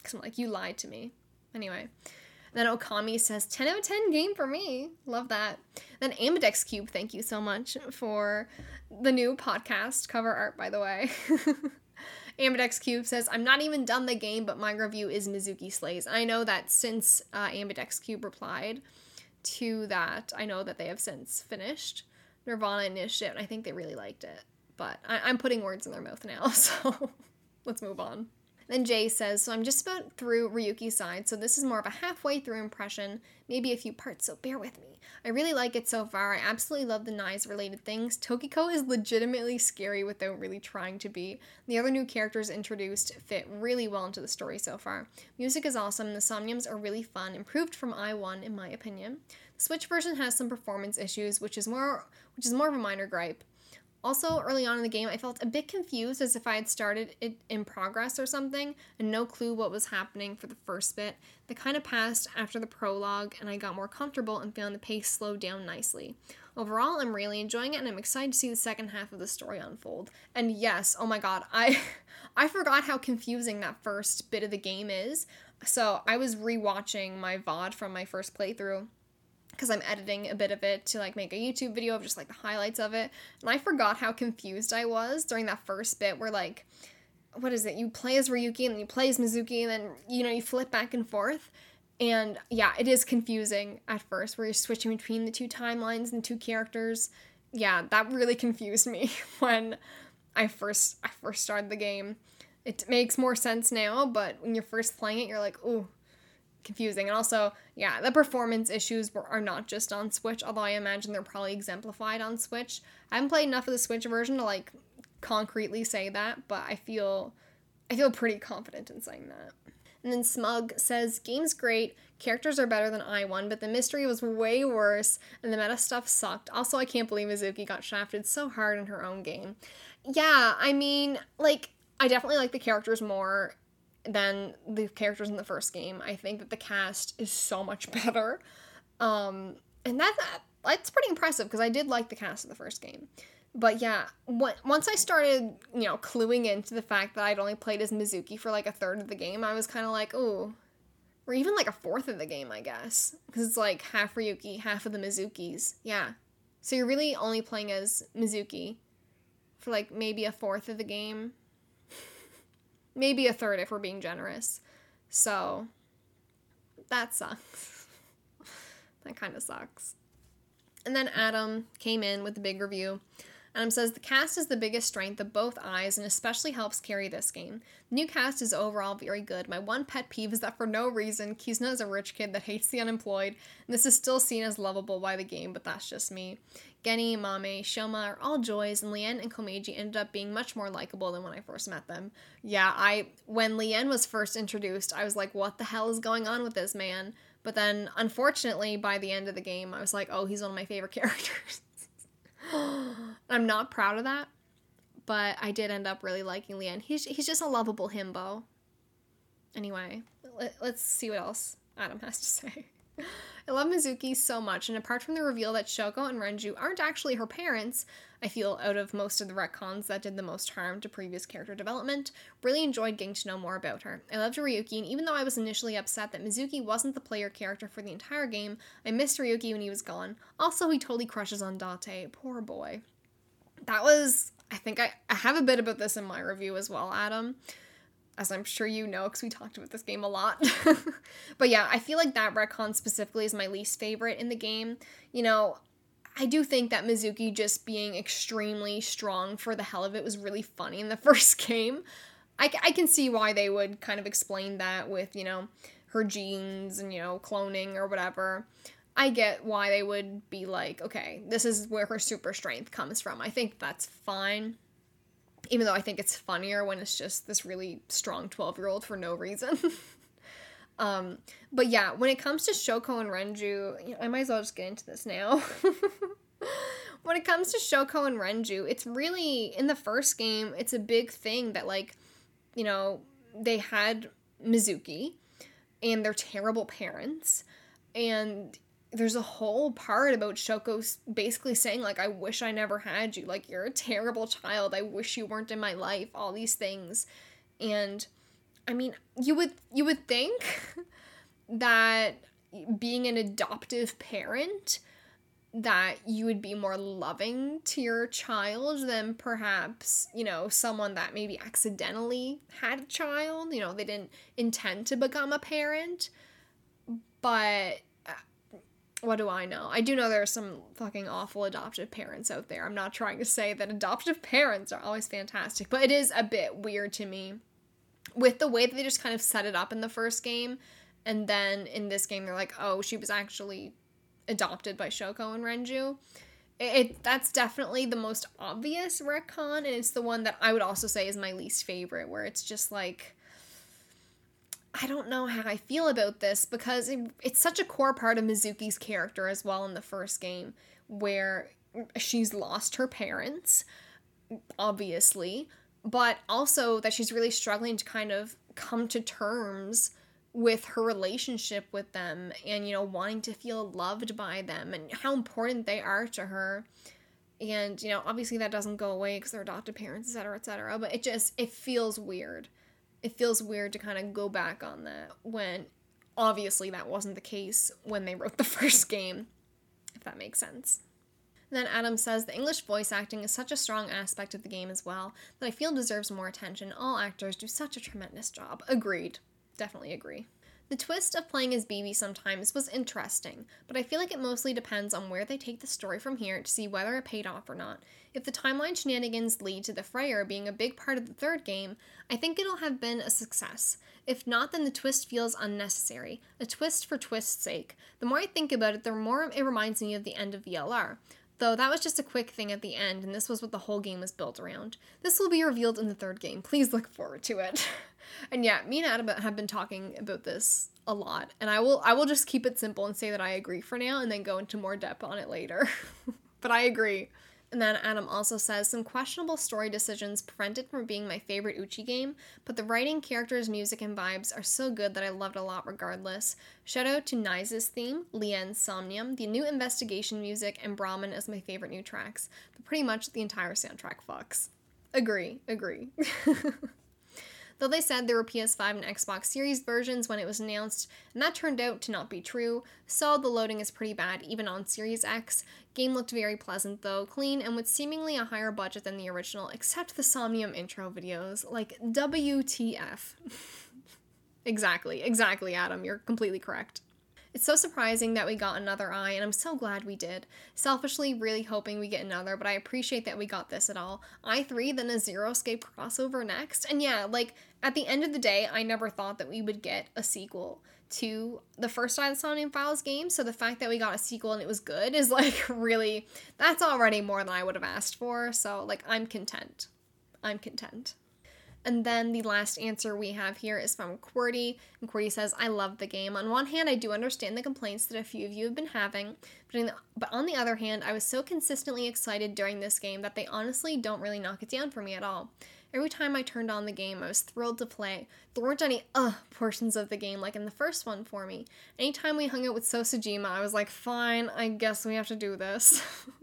Cuz I'm like, "You lied to me." Anyway, then Okami says 10 out of 10 game for me. Love that. Then Ambidex Cube, thank you so much for the new podcast cover art, by the way. Ambidex Cube says, I'm not even done the game, but my review is Mizuki Slays. I know that since uh, Ambidex Cube replied to that, I know that they have since finished Nirvana Initiative, and I think they really liked it. But I- I'm putting words in their mouth now, so let's move on. Then Jay says, So I'm just about through Ryuki's side, so this is more of a halfway through impression, maybe a few parts, so bear with me. I really like it so far. I absolutely love the knives related things. Tokiko is legitimately scary without really trying to be. The other new characters introduced fit really well into the story so far. Music is awesome, the somniums are really fun, improved from I1 in my opinion. The Switch version has some performance issues, which is more which is more of a minor gripe. Also, early on in the game, I felt a bit confused as if I had started it in progress or something and no clue what was happening for the first bit. That kind of passed after the prologue, and I got more comfortable and found the pace slowed down nicely. Overall, I'm really enjoying it, and I'm excited to see the second half of the story unfold. And yes, oh my god, I I forgot how confusing that first bit of the game is. So I was rewatching my VOD from my first playthrough because I'm editing a bit of it to like make a YouTube video of just like the highlights of it. And I forgot how confused I was during that first bit where like what is it? You play as Ryuki and then you play as Mizuki and then you know you flip back and forth. And yeah, it is confusing at first where you're switching between the two timelines and two characters. Yeah, that really confused me when I first I first started the game. It makes more sense now, but when you're first playing it, you're like, "Ooh, confusing. And also, yeah, the performance issues were, are not just on Switch, although I imagine they're probably exemplified on Switch. I haven't played enough of the Switch version to like concretely say that, but I feel I feel pretty confident in saying that. And then Smug says, Game's great, characters are better than I1, but the mystery was way worse, and the meta stuff sucked. Also, I can't believe Mizuki got shafted so hard in her own game. Yeah, I mean, like, I definitely like the characters more than the characters in the first game. I think that the cast is so much better. Um, and that, that that's pretty impressive because I did like the cast of the first game. But yeah, once I started, you know, cluing into the fact that I'd only played as Mizuki for like a third of the game, I was kind of like, oh, or even like a fourth of the game, I guess. Because it's like half Ryuki, half of the Mizukis. Yeah. So you're really only playing as Mizuki for like maybe a fourth of the game maybe a third if we're being generous. So that sucks. that kind of sucks. And then Adam came in with the big review. Adam says the cast is the biggest strength of both eyes and especially helps carry this game. The new cast is overall very good. My one pet peeve is that for no reason, Kizuna is a rich kid that hates the unemployed, and this is still seen as lovable by the game, but that's just me. Genny, Mame, Shoma are all joys, and Lien and Komeiji ended up being much more likable than when I first met them. Yeah, I when Lien was first introduced, I was like, what the hell is going on with this man? But then, unfortunately, by the end of the game, I was like, oh, he's one of my favorite characters. I'm not proud of that, but I did end up really liking Lien. He's he's just a lovable himbo. Anyway, let, let's see what else Adam has to say. I love Mizuki so much, and apart from the reveal that Shoko and Renju aren't actually her parents, I feel out of most of the retcons that did the most harm to previous character development, really enjoyed getting to know more about her. I loved Ryuki, and even though I was initially upset that Mizuki wasn't the player character for the entire game, I missed Ryuki when he was gone. Also, he totally crushes on Date. Poor boy. That was, I think I, I have a bit about this in my review as well, Adam as I'm sure you know because we talked about this game a lot. but yeah, I feel like that retcon specifically is my least favorite in the game. You know, I do think that Mizuki just being extremely strong for the hell of it was really funny in the first game. I, I can see why they would kind of explain that with, you know, her genes and, you know, cloning or whatever. I get why they would be like, okay, this is where her super strength comes from. I think that's fine. Even though I think it's funnier when it's just this really strong 12 year old for no reason. um, but yeah, when it comes to Shoko and Renju, I might as well just get into this now. when it comes to Shoko and Renju, it's really, in the first game, it's a big thing that, like, you know, they had Mizuki and they're terrible parents. And there's a whole part about Shoko basically saying like I wish I never had you. Like you're a terrible child. I wish you weren't in my life. All these things. And I mean you would you would think that being an adoptive parent that you would be more loving to your child than perhaps, you know, someone that maybe accidentally had a child, you know, they didn't intend to become a parent. But what do I know? I do know there are some fucking awful adoptive parents out there. I'm not trying to say that adoptive parents are always fantastic, but it is a bit weird to me with the way that they just kind of set it up in the first game. And then in this game, they're like, oh, she was actually adopted by Shoko and Renju. It, it that's definitely the most obvious retcon, and it's the one that I would also say is my least favorite, where it's just like I don't know how I feel about this because it, it's such a core part of Mizuki's character as well in the first game, where she's lost her parents, obviously, but also that she's really struggling to kind of come to terms with her relationship with them and you know wanting to feel loved by them and how important they are to her. And you know obviously that doesn't go away because they're adopted parents etc etc but it just it feels weird it feels weird to kind of go back on that when obviously that wasn't the case when they wrote the first game if that makes sense then Adam says the English voice acting is such a strong aspect of the game as well that I feel deserves more attention. All actors do such a tremendous job. Agreed definitely agree. The twist of playing as Bibi sometimes was interesting, but I feel like it mostly depends on where they take the story from here to see whether it paid off or not. If the timeline shenanigans lead to the Freyr being a big part of the third game, I think it'll have been a success. If not, then the twist feels unnecessary, a twist for twist's sake. The more I think about it, the more it reminds me of the end of VLR. Though that was just a quick thing at the end, and this was what the whole game was built around. This will be revealed in the third game. Please look forward to it. and yeah, me and Adam have been talking about this a lot, and I will I will just keep it simple and say that I agree for now, and then go into more depth on it later. but I agree. And then Adam also says some questionable story decisions prevented from being my favorite Uchi game, but the writing, characters, music, and vibes are so good that I loved a lot regardless. Shout out to Nice's theme, Lien's Somnium, the new investigation music, and Brahmin as my favorite new tracks. But pretty much the entire soundtrack fucks. Agree, agree. though they said there were PS5 and Xbox Series versions when it was announced, and that turned out to not be true, so the loading is pretty bad even on Series X. Game looked very pleasant though, clean, and with seemingly a higher budget than the original, except the Somnium intro videos. Like, WTF. exactly, exactly, Adam, you're completely correct. It's so surprising that we got another eye, and I'm so glad we did. Selfishly, really hoping we get another, but I appreciate that we got this at all. I3, then a Zero Escape crossover next. And yeah, like, at the end of the day, I never thought that we would get a sequel to the first Somnium Files game, so the fact that we got a sequel and it was good is like really, that's already more than I would have asked for, so like, I'm content. I'm content. And then the last answer we have here is from QWERTY. And QWERTY says, I love the game. On one hand, I do understand the complaints that a few of you have been having, but, the, but on the other hand, I was so consistently excited during this game that they honestly don't really knock it down for me at all. Every time I turned on the game, I was thrilled to play. There weren't any uh portions of the game like in the first one for me. Anytime we hung out with Sosajima, I was like, fine, I guess we have to do this.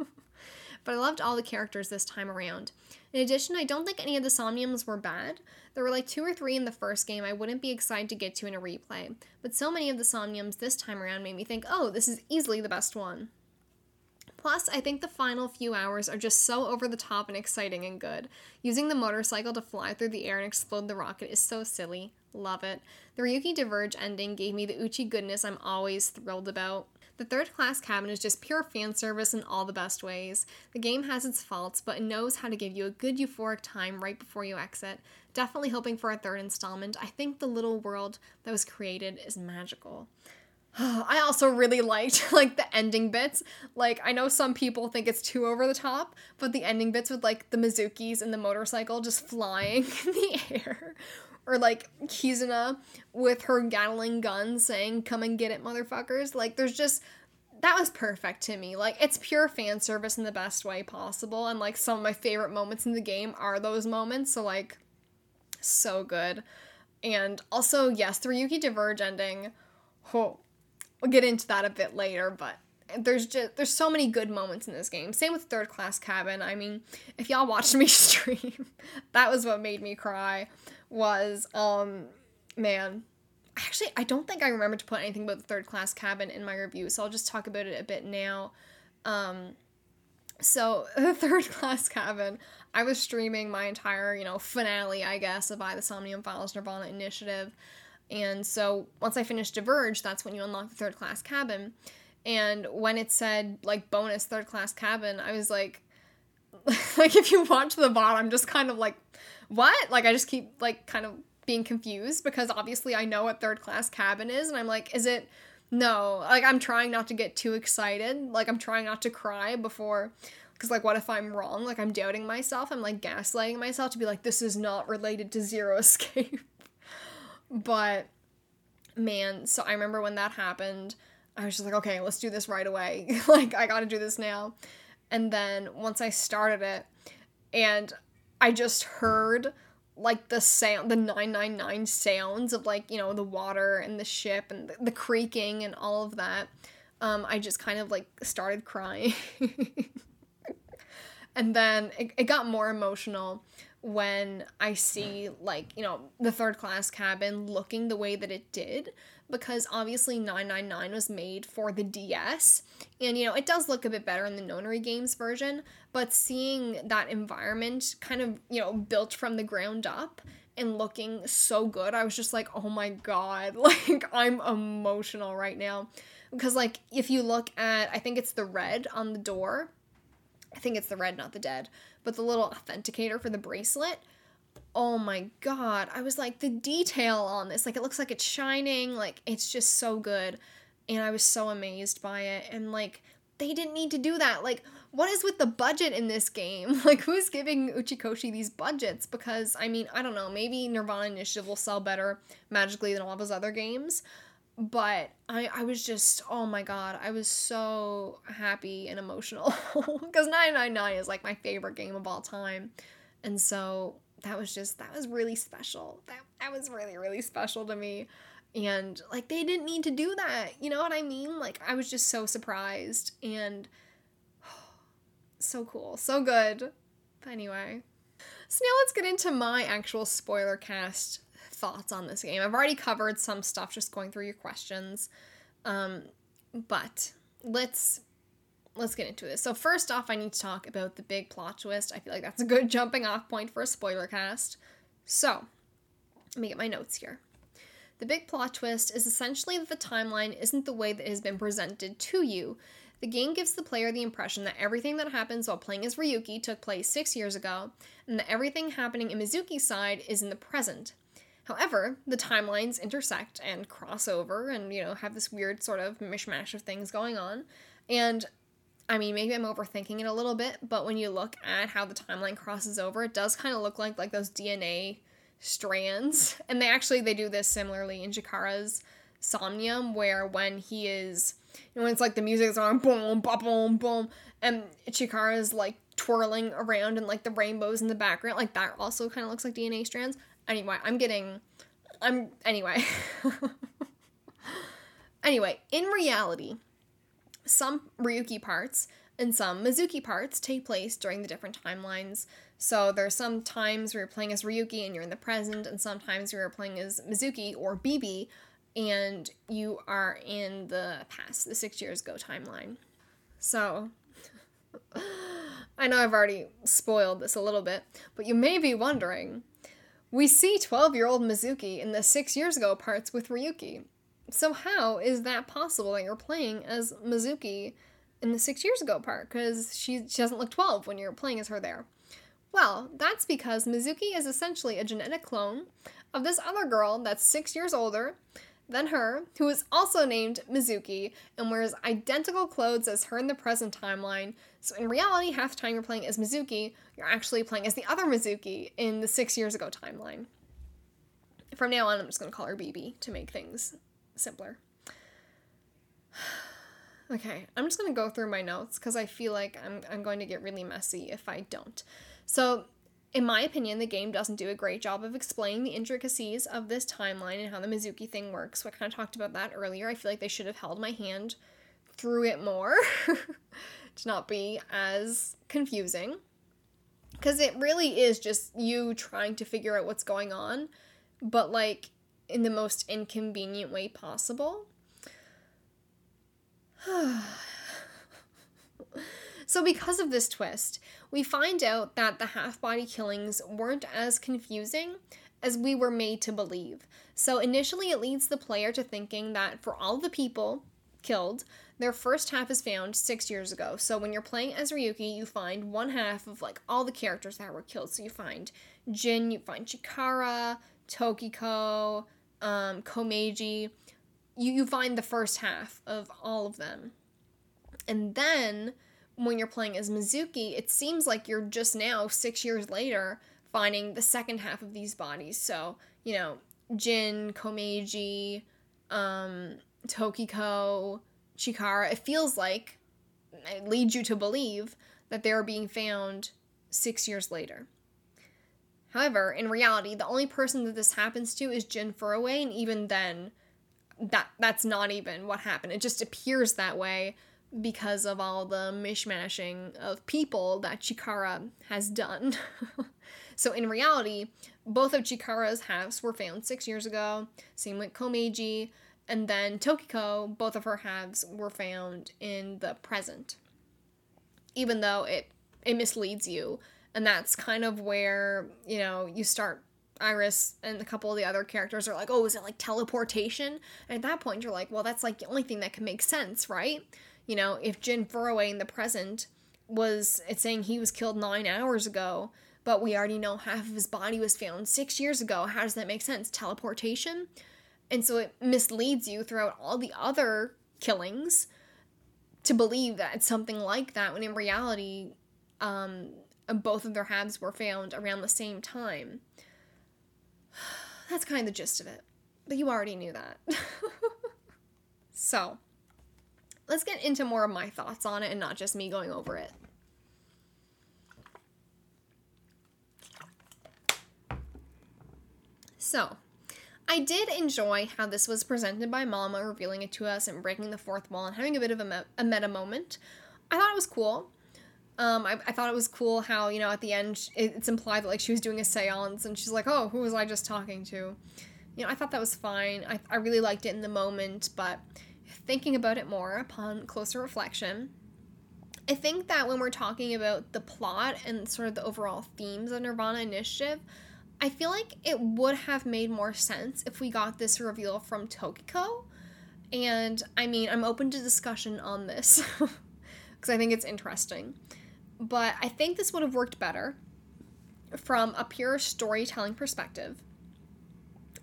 but I loved all the characters this time around. In addition, I don't think any of the Somniums were bad. There were like two or three in the first game I wouldn't be excited to get to in a replay, but so many of the Somniums this time around made me think, oh, this is easily the best one. Plus, I think the final few hours are just so over the top and exciting and good. Using the motorcycle to fly through the air and explode the rocket is so silly. Love it. The Ryuki Diverge ending gave me the Uchi goodness I'm always thrilled about. The third class cabin is just pure fan service in all the best ways. The game has its faults, but it knows how to give you a good euphoric time right before you exit. Definitely hoping for a third installment. I think the little world that was created is magical. I also really liked like the ending bits. Like I know some people think it's too over the top, but the ending bits with like the Mizukis and the motorcycle just flying in the air. Or like Kizuna with her Gatling gun saying, Come and get it, motherfuckers. Like there's just that was perfect to me. Like it's pure fan service in the best way possible. And like some of my favorite moments in the game are those moments. So like so good. And also, yes, the Ryuki Diverge ending. Oh, we'll get into that a bit later, but there's just there's so many good moments in this game. Same with Third Class Cabin. I mean, if y'all watched me stream, that was what made me cry. Was um man, actually I don't think I remember to put anything about the Third Class Cabin in my review, so I'll just talk about it a bit now. Um, so the Third Class Cabin, I was streaming my entire you know finale, I guess, of I the Somnium Files Nirvana Initiative and so once I finished Diverge, that's when you unlock the third class cabin. And when it said like bonus third class cabin, I was like, like if you watch the bot, I'm just kind of like, what? Like I just keep like kind of being confused because obviously I know what third class cabin is, and I'm like, is it? No, like I'm trying not to get too excited. Like I'm trying not to cry before because like what if i'm wrong like i'm doubting myself i'm like gaslighting myself to be like this is not related to zero escape but man, so I remember when that happened, I was just like, okay, let's do this right away. like, I gotta do this now. And then once I started it, and I just heard like the sound, the 999 sounds of like, you know, the water and the ship and the, the creaking and all of that, um, I just kind of like started crying. and then it, it got more emotional when I see like, you know, the third class cabin looking the way that it did because obviously 999 was made for the DS and you know, it does look a bit better in the Nonary games version, but seeing that environment kind of, you know, built from the ground up and looking so good, I was just like, "Oh my god, like I'm emotional right now." Because like if you look at I think it's the red on the door. I think it's the red, not the dead but the little authenticator for the bracelet. Oh my god. I was like the detail on this like it looks like it's shining like it's just so good. And i was so amazed by it. And like they didn't need to do that. Like what is with the budget in this game? Like who's giving uchikoshi these budgets? Because i mean i don't know maybe nirvana initiative will sell better magically than all of other games but I, I was just oh my god i was so happy and emotional because 999 is like my favorite game of all time and so that was just that was really special. That, that was really really special to me and like they didn't need to do that you know what i mean? Like i was just so surprised and so cool so good but anyway so now let's get into my actual spoiler cast thoughts on this game. I've already covered some stuff just going through your questions. Um, but let's let's get into this. So first off, I need to talk about the big plot twist. I feel like that's a good jumping off point for a spoiler cast. So, let me get my notes here. The big plot twist is essentially that the timeline isn't the way that it has been presented to you. The game gives the player the impression that everything that happens while playing as Ryuki took place six years ago, and that everything happening in Mizuki's side is in the present. However, the timelines intersect and cross over and, you know, have this weird sort of mishmash of things going on. And I mean, maybe I'm overthinking it a little bit, but when you look at how the timeline crosses over, it does kind of look like like those DNA strands. And they actually they do this similarly in Chikara's Somnium, where when he is, you know, when it's like the music is on boom, boom, boom, boom, and Chikara's like twirling around and like the rainbows in the background, like that also kind of looks like DNA strands. Anyway, I'm getting. I'm. Anyway. anyway, in reality, some Ryuki parts and some Mizuki parts take place during the different timelines. So there's some times where you're playing as Ryuki and you're in the present, and sometimes you're playing as Mizuki or Bibi and you are in the past, the six years ago timeline. So I know I've already spoiled this a little bit, but you may be wondering we see 12 year old Mizuki in the six years ago parts with Ryuki. So, how is that possible that you're playing as Mizuki in the six years ago part? Because she, she doesn't look 12 when you're playing as her there. Well, that's because Mizuki is essentially a genetic clone of this other girl that's six years older then her, who is also named Mizuki and wears identical clothes as her in the present timeline. So in reality, half the time you're playing as Mizuki, you're actually playing as the other Mizuki in the six years ago timeline. From now on, I'm just going to call her BB to make things simpler. okay, I'm just going to go through my notes because I feel like I'm, I'm going to get really messy if I don't. So in my opinion, the game doesn't do a great job of explaining the intricacies of this timeline and how the Mizuki thing works. I kind of talked about that earlier. I feel like they should have held my hand through it more to not be as confusing. Because it really is just you trying to figure out what's going on, but like in the most inconvenient way possible. so, because of this twist, we find out that the half body killings weren't as confusing as we were made to believe. So initially, it leads the player to thinking that for all the people killed, their first half is found six years ago. So when you're playing as Ryuki, you find one half of like all the characters that were killed. So you find Jin, you find Chikara, Tokiko, um, Komeiji. You, you find the first half of all of them. And then when you're playing as Mizuki, it seems like you're just now, six years later, finding the second half of these bodies. So, you know, Jin, Komeiji, um, Tokiko, Chikara, it feels like, it leads you to believe that they're being found six years later. However, in reality, the only person that this happens to is Jin Furue, and even then, that that's not even what happened. It just appears that way because of all the mishmashing of people that Chikara has done. so in reality, both of Chikara's halves were found six years ago. Same with Komeiji, and then Tokiko, both of her halves were found in the present. Even though it it misleads you, and that's kind of where you know you start. Iris and a couple of the other characters are like, oh, is it like teleportation? And at that point, you're like, well, that's like the only thing that can make sense, right? You know, if Jin Furue in the present was, it's saying he was killed nine hours ago, but we already know half of his body was found six years ago. How does that make sense? Teleportation? And so it misleads you throughout all the other killings to believe that it's something like that when in reality, um, both of their halves were found around the same time. That's kind of the gist of it. But you already knew that. so, let's get into more of my thoughts on it and not just me going over it. So, I did enjoy how this was presented by Mama, revealing it to us and breaking the fourth wall and having a bit of a, me- a meta moment. I thought it was cool. Um, I, I thought it was cool how, you know, at the end it's implied that, like, she was doing a seance and she's like, oh, who was I just talking to? You know, I thought that was fine. I, I really liked it in the moment, but thinking about it more upon closer reflection, I think that when we're talking about the plot and sort of the overall themes of Nirvana Initiative, I feel like it would have made more sense if we got this reveal from Tokiko. And I mean, I'm open to discussion on this because I think it's interesting. But I think this would have worked better from a pure storytelling perspective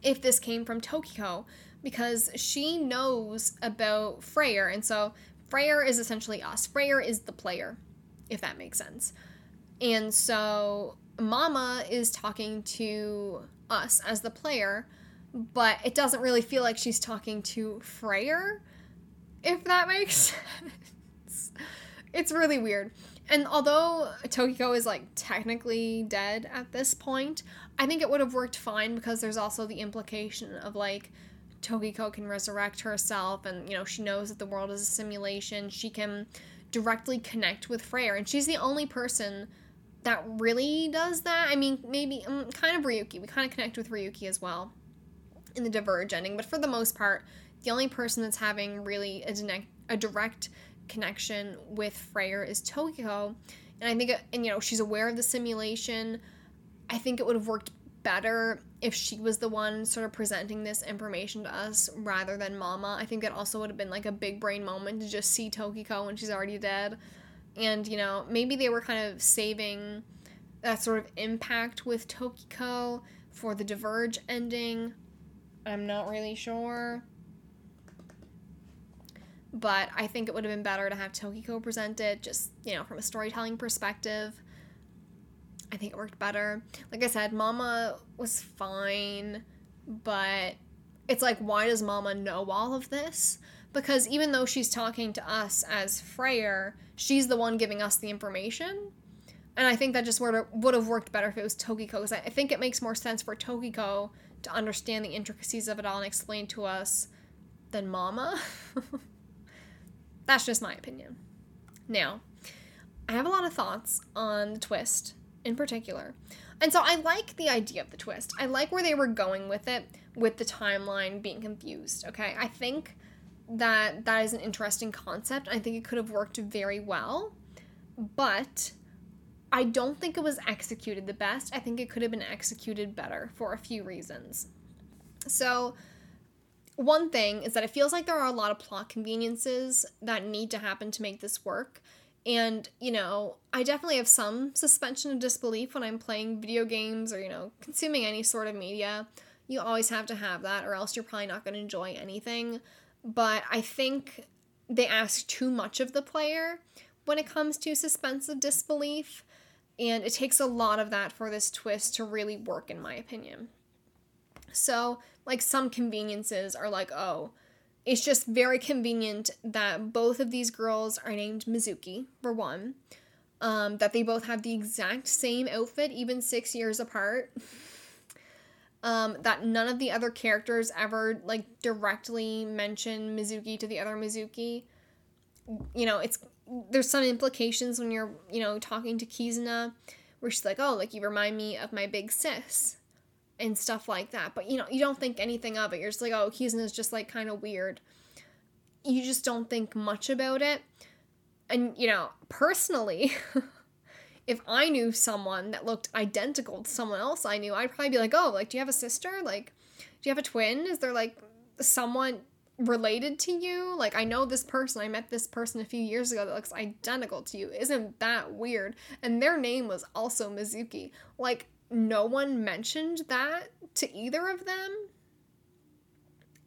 if this came from Tokiko because she knows about Freyr. And so Freyr is essentially us. Freyr is the player, if that makes sense. And so Mama is talking to us as the player, but it doesn't really feel like she's talking to Freyr, if that makes sense. It's really weird. And although Tokiko is like technically dead at this point, I think it would have worked fine because there's also the implication of like Tokiko can resurrect herself and you know she knows that the world is a simulation. She can directly connect with Freyr and she's the only person that really does that. I mean, maybe um, kind of Ryuki. We kind of connect with Ryuki as well in the Diverge ending, but for the most part, the only person that's having really a, a direct connection with Freyr is Tokiko. And I think, and you know, she's aware of the simulation. I think it would have worked better if she was the one sort of presenting this information to us rather than Mama. I think it also would have been like a big brain moment to just see Tokiko when she's already dead. And, you know, maybe they were kind of saving that sort of impact with Tokiko for the Diverge ending. I'm not really sure. but I think it would have been better to have Tokiko present it, just, you know, from a storytelling perspective. I think it worked better. Like I said, Mama was fine, but it's like, why does Mama know all of this? Because even though she's talking to us as Freyr, she's the one giving us the information. And I think that just would have worked better if it was Tokiko. Because I think it makes more sense for Tokiko to understand the intricacies of it all and explain to us than Mama. That's just my opinion. Now, I have a lot of thoughts on the twist in particular. And so I like the idea of the twist. I like where they were going with it, with the timeline being confused. Okay. I think that that is an interesting concept. I think it could have worked very well, but I don't think it was executed the best. I think it could have been executed better for a few reasons. So, one thing is that it feels like there are a lot of plot conveniences that need to happen to make this work. And, you know, I definitely have some suspension of disbelief when I'm playing video games or, you know, consuming any sort of media. You always have to have that, or else you're probably not going to enjoy anything. But I think they ask too much of the player when it comes to suspense of disbelief. And it takes a lot of that for this twist to really work, in my opinion. So, like, some conveniences are like, oh, it's just very convenient that both of these girls are named Mizuki, for one. Um, that they both have the exact same outfit, even six years apart. um, that none of the other characters ever like directly mention Mizuki to the other Mizuki. You know, it's there's some implications when you're, you know, talking to Kizuna where she's like, Oh, like you remind me of my big sis and stuff like that. But you know, you don't think anything of it. You're just like, oh, Kizuna's just like kind of weird. You just don't think much about it. And you know, personally, if I knew someone that looked identical to someone else I knew, I'd probably be like, oh, like, do you have a sister? Like, do you have a twin? Is there like someone related to you? Like, I know this person, I met this person a few years ago that looks identical to you. Isn't that weird? And their name was also Mizuki. Like, no one mentioned that to either of them.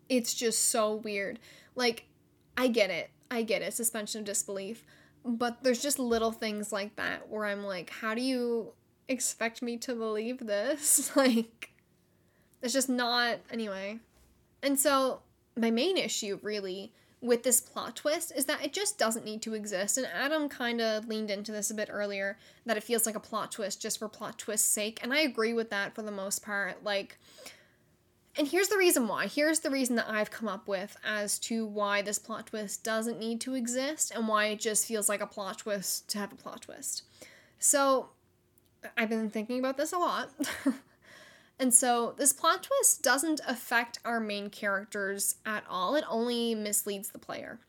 It's just so weird. Like, I get it. I get it. Suspension of disbelief. But there's just little things like that where I'm like, how do you expect me to believe this? like, it's just not. Anyway. And so, my main issue really with this plot twist is that it just doesn't need to exist. And Adam kind of leaned into this a bit earlier that it feels like a plot twist just for plot twist's sake. And I agree with that for the most part. Like, and here's the reason why. Here's the reason that I've come up with as to why this plot twist doesn't need to exist and why it just feels like a plot twist to have a plot twist. So, I've been thinking about this a lot. And so this plot twist doesn't affect our main characters at all. It only misleads the player.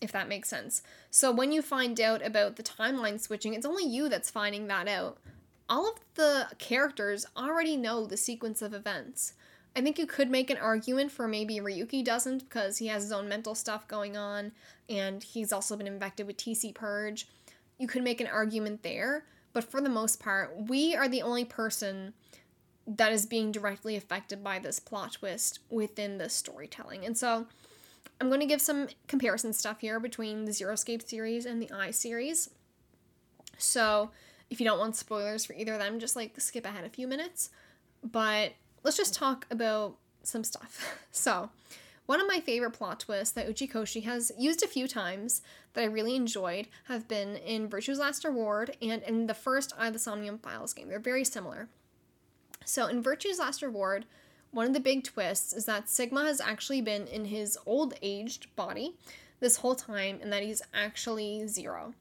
If that makes sense. So when you find out about the timeline switching, it's only you that's finding that out. All of the characters already know the sequence of events. I think you could make an argument for maybe Ryuki doesn't because he has his own mental stuff going on and he's also been infected with TC Purge. You could make an argument there, but for the most part, we are the only person that is being directly affected by this plot twist within the storytelling. And so I'm going to give some comparison stuff here between the Zero Escape series and the I series. So if you don't want spoilers for either of them, just like skip ahead a few minutes. But let's just talk about some stuff. So, one of my favorite plot twists that Uchikoshi has used a few times that I really enjoyed have been in Virtue's Last Reward and in the first AI of the Somnium Files game. They're very similar. So, in Virtue's Last Reward, one of the big twists is that Sigma has actually been in his old aged body this whole time and that he's actually zero.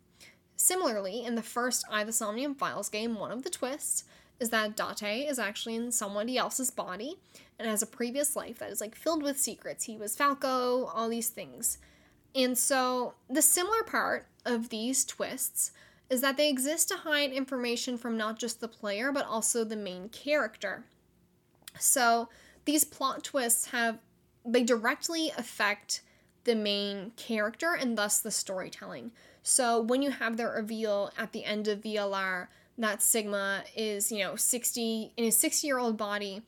Similarly, in the first of the Somnium Files game, one of the twists is that Date is actually in somebody else's body and has a previous life that is like filled with secrets. He was Falco, all these things. And so, the similar part of these twists is that they exist to hide information from not just the player, but also the main character. So these plot twists have, they directly affect the main character and thus the storytelling. So when you have the reveal at the end of VLR that Sigma is, you know, 60 in his 60 year old body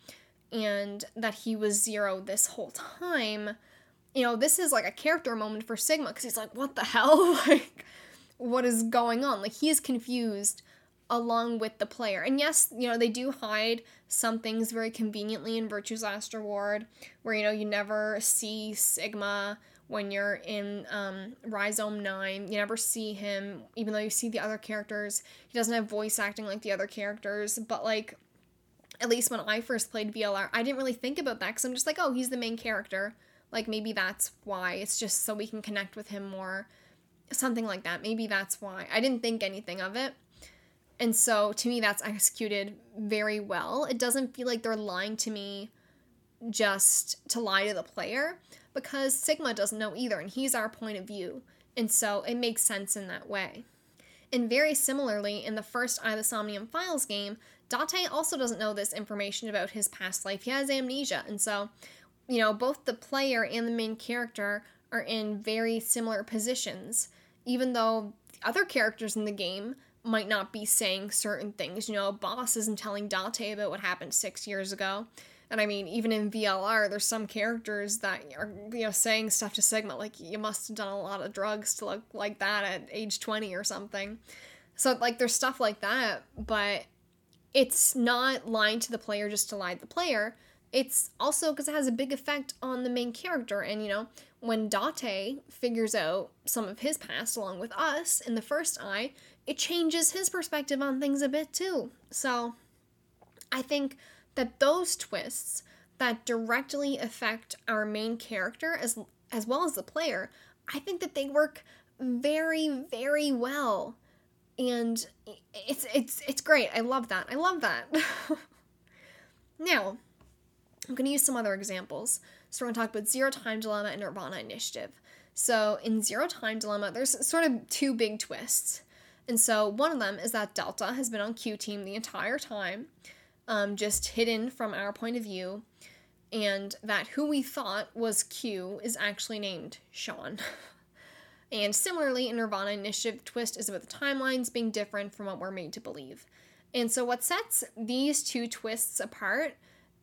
and that he was zero this whole time, you know, this is like a character moment for Sigma because he's like, what the hell? like, what is going on? Like, he is confused along with the player. And yes, you know, they do hide some things very conveniently in Virtue's Last Reward, where, you know, you never see Sigma when you're in um, Rhizome 9. You never see him, even though you see the other characters. He doesn't have voice acting like the other characters, but like, at least when I first played VLR, I didn't really think about that because I'm just like, oh, he's the main character. Like, maybe that's why. It's just so we can connect with him more. Something like that. Maybe that's why. I didn't think anything of it. And so to me, that's executed very well. It doesn't feel like they're lying to me just to lie to the player because Sigma doesn't know either, and he's our point of view. And so it makes sense in that way. And very similarly, in the first AI of the Somnium Files game, Date also doesn't know this information about his past life. He has amnesia. And so, you know, both the player and the main character are in very similar positions, even though the other characters in the game might not be saying certain things. You know, Boss isn't telling Date about what happened six years ago. And I mean, even in VLR, there's some characters that are, you know, saying stuff to Sigma, like, you must have done a lot of drugs to look like that at age 20 or something. So, like, there's stuff like that, but it's not lying to the player just to lie to the player. It's also because it has a big effect on the main character. And, you know, when Date figures out some of his past along with us in the first eye, it changes his perspective on things a bit too. So I think that those twists that directly affect our main character as as well as the player, I think that they work very very well. And it's it's it's great. I love that. I love that. now, I'm going to use some other examples. So we're going to talk about Zero Time Dilemma and Nirvana Initiative. So in Zero Time Dilemma, there's sort of two big twists. And so one of them is that Delta has been on Q Team the entire time, um, just hidden from our point of view, and that who we thought was Q is actually named Sean. and similarly, in Nirvana Initiative, twist is about the timelines being different from what we're made to believe. And so, what sets these two twists apart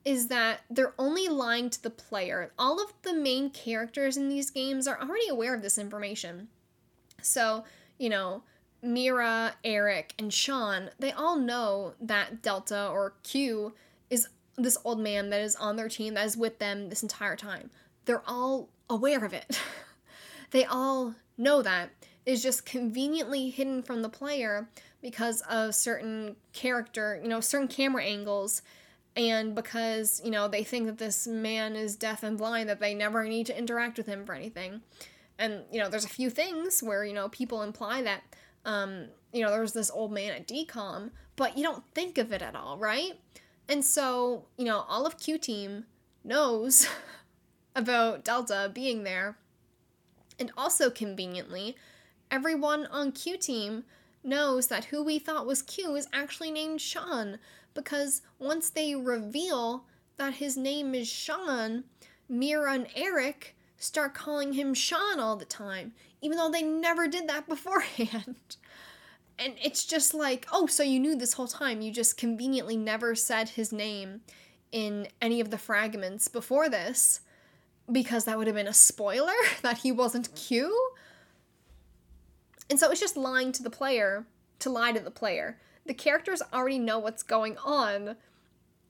is that they're only lying to the player. All of the main characters in these games are already aware of this information. So, you know, Mira, Eric, and Sean, they all know that Delta or Q is this old man that is on their team that is with them this entire time. They're all aware of it. they all know that. It's just conveniently hidden from the player because of certain character, you know, certain camera angles and because, you know, they think that this man is deaf and blind that they never need to interact with him for anything. And, you know, there's a few things where, you know, people imply that um, you know, there was this old man at DCOM, but you don't think of it at all, right? And so, you know, all of Q Team knows about Delta being there. And also conveniently, everyone on Q Team knows that who we thought was Q is actually named Sean because once they reveal that his name is Sean, Mira and Eric start calling him Sean all the time, even though they never did that beforehand. and it's just like, oh, so you knew this whole time. You just conveniently never said his name in any of the fragments before this because that would have been a spoiler that he wasn't Q. And so it's just lying to the player to lie to the player. The characters already know what's going on.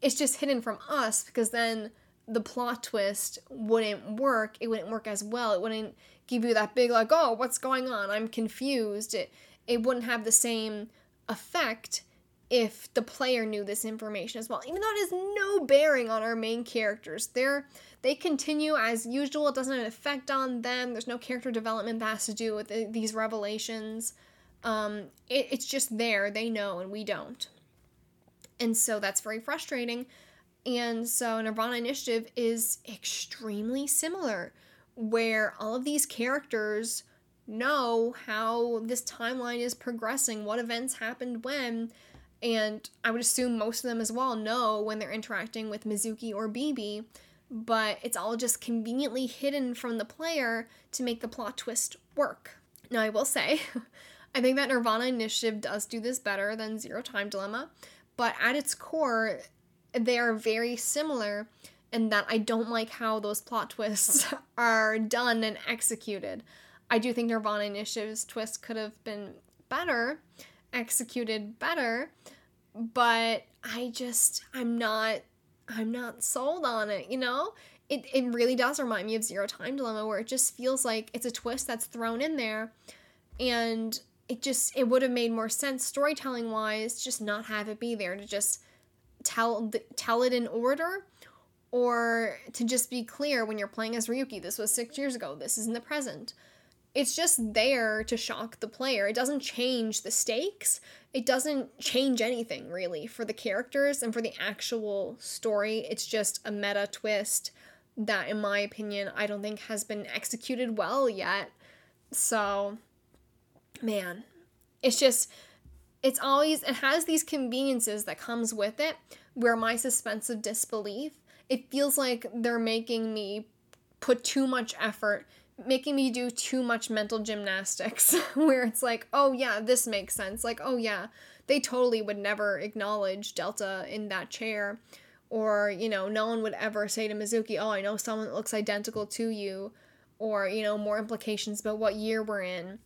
It's just hidden from us because then the plot twist wouldn't work. It wouldn't work as well. It wouldn't give you that big like, "Oh, what's going on? I'm confused." It it wouldn't have the same effect if the player knew this information as well. Even though it has no bearing on our main characters. They're they continue as usual. It doesn't have an effect on them. There's no character development that has to do with the, these revelations. Um, it, it's just there. They know and we don't. And so that's very frustrating and so Nirvana Initiative is extremely similar, where all of these characters know how this timeline is progressing, what events happened when, and I would assume most of them as well know when they're interacting with Mizuki or Bibi, but it's all just conveniently hidden from the player to make the plot twist work. Now, I will say, I think that Nirvana Initiative does do this better than Zero Time Dilemma, but at its core, they are very similar and that I don't like how those plot twists are done and executed. I do think Nirvana Initiative's twist could have been better, executed better, but I just I'm not I'm not sold on it, you know? It it really does remind me of Zero Time Dilemma where it just feels like it's a twist that's thrown in there and it just it would have made more sense storytelling wise just not have it be there to just tell tell it in order or to just be clear when you're playing as Ryuki this was 6 years ago this is in the present. It's just there to shock the player. It doesn't change the stakes. It doesn't change anything really for the characters and for the actual story. It's just a meta twist that in my opinion I don't think has been executed well yet. So man, it's just it's always it has these conveniences that comes with it where my suspense of disbelief it feels like they're making me put too much effort making me do too much mental gymnastics where it's like oh yeah this makes sense. Like oh yeah they totally would never acknowledge delta in that chair or you know no one would ever say to mizuki oh i know someone that looks identical to you or you know more implications about what year we're in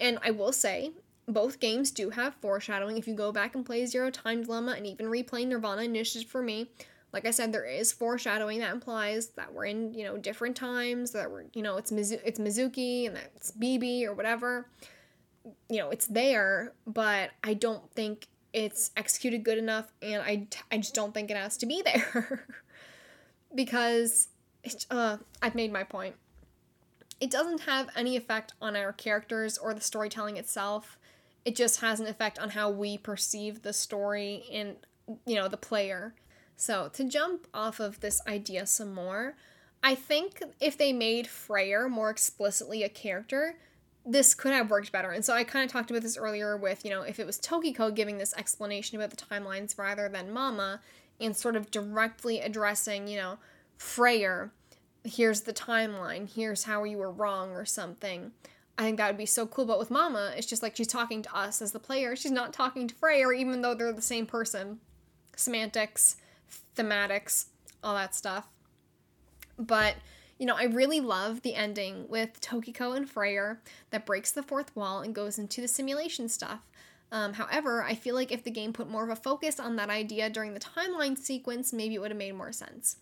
and I will say, both games do have foreshadowing. If you go back and play Zero Time Dilemma and even replay Nirvana Initiative for me, like I said, there is foreshadowing that implies that we're in, you know, different times, that we're, you know, it's Mizu- it's Mizuki and that's Bibi or whatever. You know, it's there, but I don't think it's executed good enough and I, I just don't think it has to be there. because it's, uh, I've made my point it doesn't have any effect on our characters or the storytelling itself. It just has an effect on how we perceive the story and, you know, the player. So, to jump off of this idea some more, I think if they made Freyr more explicitly a character, this could have worked better. And so I kind of talked about this earlier with, you know, if it was Tokiko giving this explanation about the timelines rather than Mama and sort of directly addressing, you know, Freyr here's the timeline, here's how you were wrong or something. I think that would be so cool. But with Mama, it's just like she's talking to us as the player. She's not talking to Freyr, even though they're the same person. Semantics, thematics, all that stuff. But, you know, I really love the ending with Tokiko and Freyr that breaks the fourth wall and goes into the simulation stuff. Um, however, I feel like if the game put more of a focus on that idea during the timeline sequence, maybe it would have made more sense.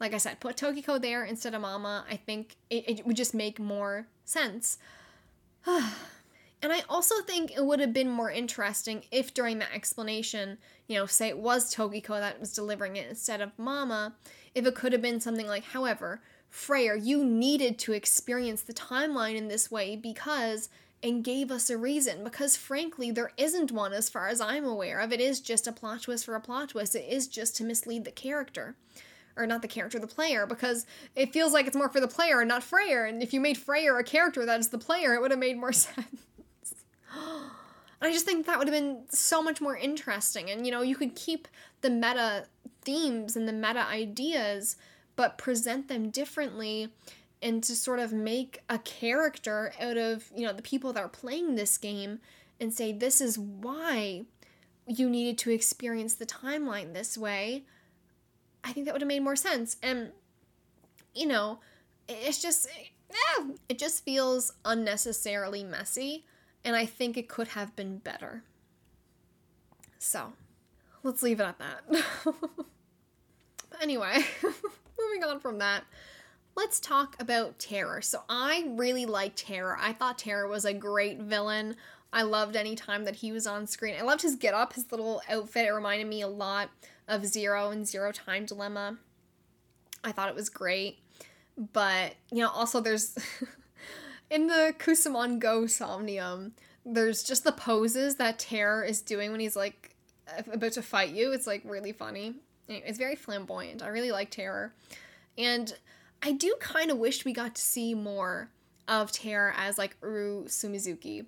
Like I said, put Tokiko there instead of Mama. I think it, it would just make more sense. and I also think it would have been more interesting if during that explanation, you know, say it was Tokiko that was delivering it instead of Mama, if it could have been something like, however, Freyr, you needed to experience the timeline in this way because and gave us a reason because frankly there isn't one as far as I'm aware of. It is just a plot twist for a plot twist. It is just to mislead the character or not the character, the player, because it feels like it's more for the player and not Freyr. And if you made Freyr a character that is the player, it would have made more sense. I just think that would have been so much more interesting. And you know, you could keep the meta themes and the meta ideas, but present them differently and to sort of make a character out of, you know, the people that are playing this game and say, this is why you needed to experience the timeline this way I think that would have made more sense. And, you know, it's just, eh, it just feels unnecessarily messy. And I think it could have been better. So, let's leave it at that. anyway, moving on from that, let's talk about Terror. So, I really liked Terror. I thought Terror was a great villain. I loved any time that he was on screen. I loved his get up, his little outfit. It reminded me a lot of Zero and Zero Time Dilemma. I thought it was great. But, you know, also there's in the Kusamon Go Somnium, there's just the poses that Terror is doing when he's like about to fight you. It's like really funny. It's very flamboyant. I really like Terror. And I do kind of wish we got to see more of Terror as like Uru Sumizuki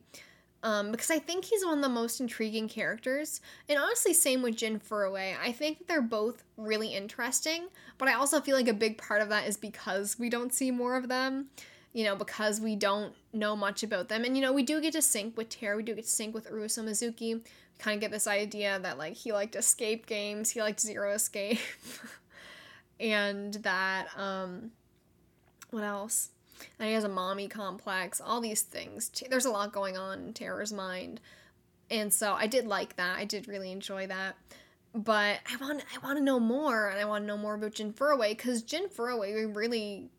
um, because I think he's one of the most intriguing characters. And honestly, same with Jin Furue. I think that they're both really interesting, but I also feel like a big part of that is because we don't see more of them, you know, because we don't know much about them. And, you know, we do get to sync with Terror, we do get to sync with Urusa Mizuki. We kind of get this idea that, like, he liked escape games, he liked Zero Escape. and that um what else? And he has a mommy complex, all these things. There's a lot going on in Terra's mind. And so I did like that. I did really enjoy that. But I want I want to know more and I want to know more about Jin Furue cuz Jin Furue we really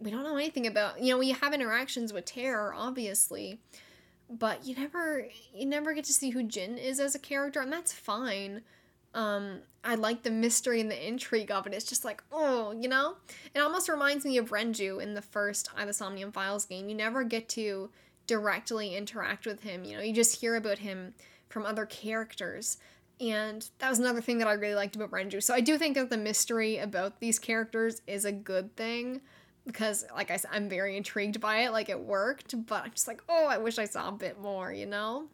we don't know anything about. You know, we have interactions with Terra obviously, but you never you never get to see who Jin is as a character and that's fine. Um, I like the mystery and the intrigue of it. It's just like, oh, you know? It almost reminds me of Renju in the first I, the Somnium Files game. You never get to directly interact with him, you know? You just hear about him from other characters. And that was another thing that I really liked about Renju. So I do think that the mystery about these characters is a good thing because, like I said, I'm very intrigued by it. Like it worked, but I'm just like, oh, I wish I saw a bit more, you know?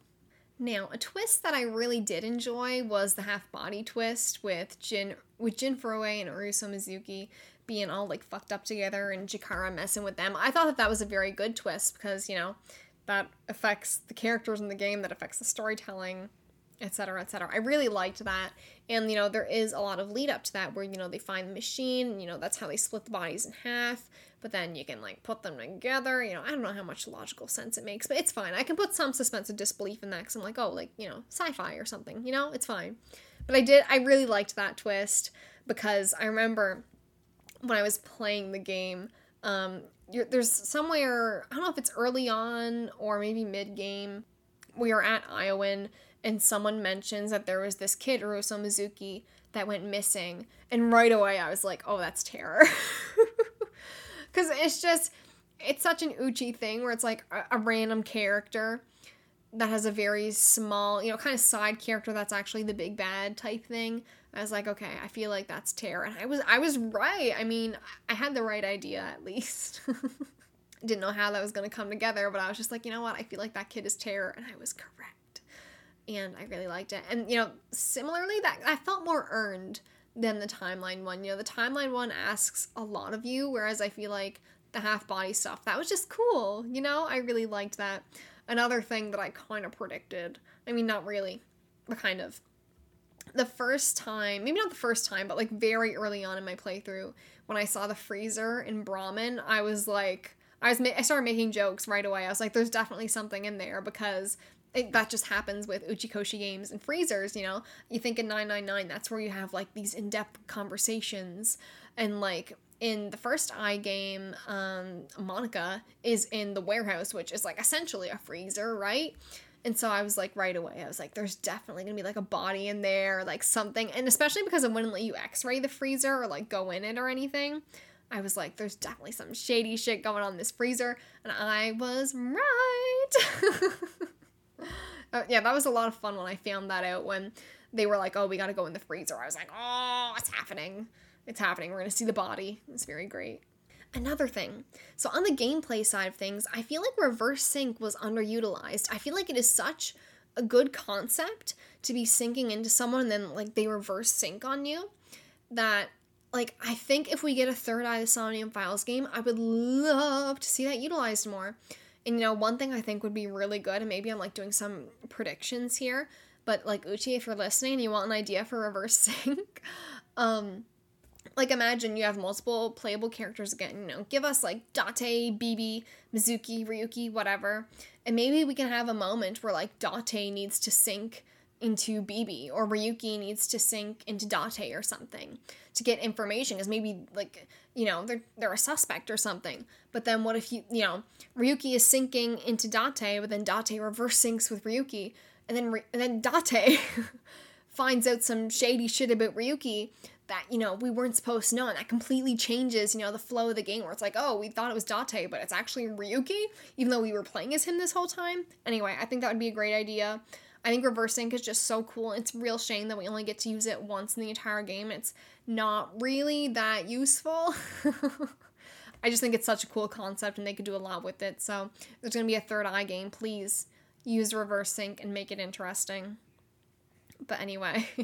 Now, a twist that I really did enjoy was the half body twist with Jin with Jin Furue and Urusa Mizuki being all like fucked up together and Chikara messing with them. I thought that that was a very good twist because, you know, that affects the characters in the game, that affects the storytelling, etc., etc. I really liked that. And, you know, there is a lot of lead up to that where, you know, they find the machine, and, you know, that's how they split the bodies in half but then you can like put them together. You know, I don't know how much logical sense it makes, but it's fine. I can put some suspense of disbelief in that because I'm like, oh, like, you know, sci fi or something, you know, it's fine. But I did, I really liked that twist because I remember when I was playing the game, um, there's somewhere, I don't know if it's early on or maybe mid game, we are at Iowan and someone mentions that there was this kid, Urusa Mizuki, that went missing. And right away I was like, oh, that's terror. because it's just it's such an uchi thing where it's like a, a, random character that has a very small you know kind of side character that's actually the big bad type thing. I was like okay i feel like that's terror and i was i was right. I mean i had the right idea at least. Didn't know how that was going to come together but i was just like you know what? I feel like that kid is terror and i was correct. And i really liked it. And you know similarly that i felt more earned than the timeline one. You know, the timeline one asks a lot of you, whereas I feel like the half body stuff, that was just cool. You know, I really liked that. Another thing that I kind of predicted, I mean, not really, but kind of. The first time, maybe not the first time, but like very early on in my playthrough, when I saw the freezer in Brahmin, I was like, I was ma- I started making jokes right away. I was like, there's definitely something in there because it, that just happens with Uchikoshi games and freezers, you know? You think in 999, that's where you have like these in depth conversations. And like in the first AI game, um, Monika is in the warehouse, which is like essentially a freezer, right? And so I was like, right away, I was like, there's definitely gonna be like a body in there, like something. And especially because it wouldn't let you x ray the freezer or like go in it or anything. I was like, there's definitely some shady shit going on in this freezer. And I was right. uh, yeah, that was a lot of fun when I found that out when they were like, oh, we gotta go in the freezer. I was like, oh, it's happening. It's happening. We're gonna see the body. It's very great. Another thing, so on the gameplay side of things, I feel like reverse sync was underutilized. I feel like it is such a good concept to be syncing into someone and then like they reverse sync on you that like I think if we get a third AI of the Somnium Files game, I would love to see that utilized more. And you know, one thing I think would be really good, and maybe I'm like doing some predictions here, but like Uchi, if you're listening and you want an idea for reverse sync, um, like imagine you have multiple playable characters again, you know, give us like Date, Bibi, Mizuki, Ryuki, whatever. And maybe we can have a moment where like Date needs to sync into Bibi or Ryuki needs to sync into Date or something to get information because maybe like you know they're they're a suspect or something. But then what if you you know Ryuki is syncing into Date, but then Date reverse syncs with Ryuki, and then and then Date finds out some shady shit about Ryuki that you know we weren't supposed to know, and that completely changes you know the flow of the game where it's like oh we thought it was Date, but it's actually Ryuki, even though we were playing as him this whole time. Anyway, I think that would be a great idea. I think reverse sync is just so cool. It's real shame that we only get to use it once in the entire game. It's not really that useful. I just think it's such a cool concept and they could do a lot with it. So there's going to be a third eye game. Please use reverse sync and make it interesting. But anyway.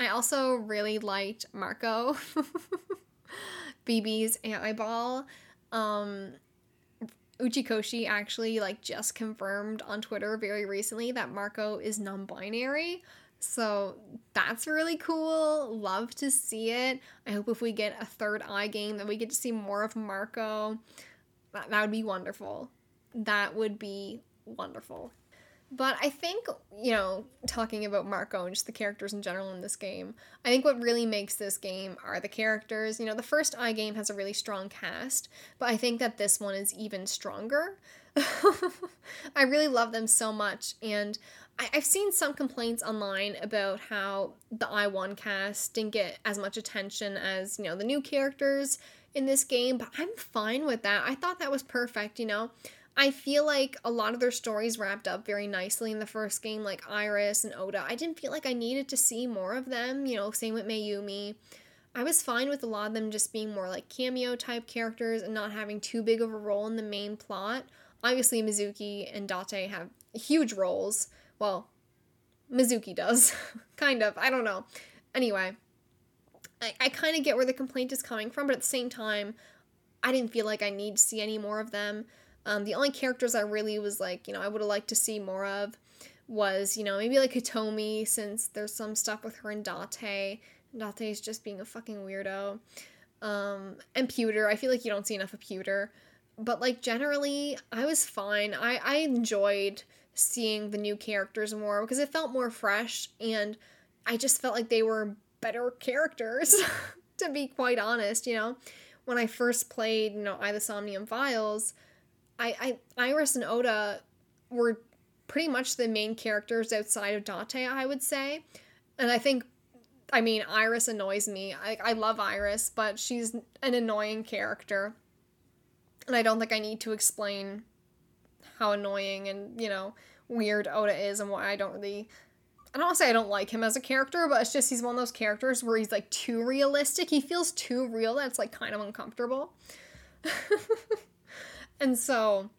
I also really liked Marco. Bibi's eyeball. Um, Uchikoshi actually like just confirmed on Twitter very recently that Marco is non-binary. So that's really cool. Love to see it. I hope if we get a third eye game that we get to see more of Marco. That, that would be wonderful. That would be wonderful. But I think, you know, talking about Marco and just the characters in general in this game, I think what really makes this game are the characters. You know, the first eye game has a really strong cast, but I think that this one is even stronger. I really love them so much, and I- have seen some complaints online about how the I1 cast didn't get as much attention as, you know, the new characters in this game, but I'm fine with that. I thought that was perfect, you know. I feel like a lot of their stories wrapped up very nicely in the first game, like Iris and Ota. I didn't feel like I needed to see more of them, you know, same with Mayumi. I was fine with a lot of them just being more like cameo type characters and not having too big of a role in the main plot. Obviously, Mizuki and Date have huge roles. Well, Mizuki does. kind of. I don't know. Anyway, I, I kind of get where the complaint is coming from, but at the same time, I didn't feel like I need to see any more of them. Um, the only characters I really was like, you know, I would have liked to see more of was, you know, maybe like Hitomi, since there's some stuff with her and Date. Date is just being a fucking weirdo. Um, and Pewter, I feel like you don't see enough of Pewter. But like generally, I was fine. I, I enjoyed seeing the new characters more because it felt more fresh and I just felt like they were better characters, to be quite honest, you know. When I first played, you know, I the Somnium Files, I, I Iris and Ota were pretty much the main characters outside of Date, I would say. And I think I mean Iris annoys me. I, I love Iris, but she's an annoying character. And I don't think I need to explain how annoying and, you know, weird Ota is and why I don't really I don't say I don't like him as a character, but it's just he's one of those characters where he's like too realistic. He feels too real that it's like kind of uncomfortable. And so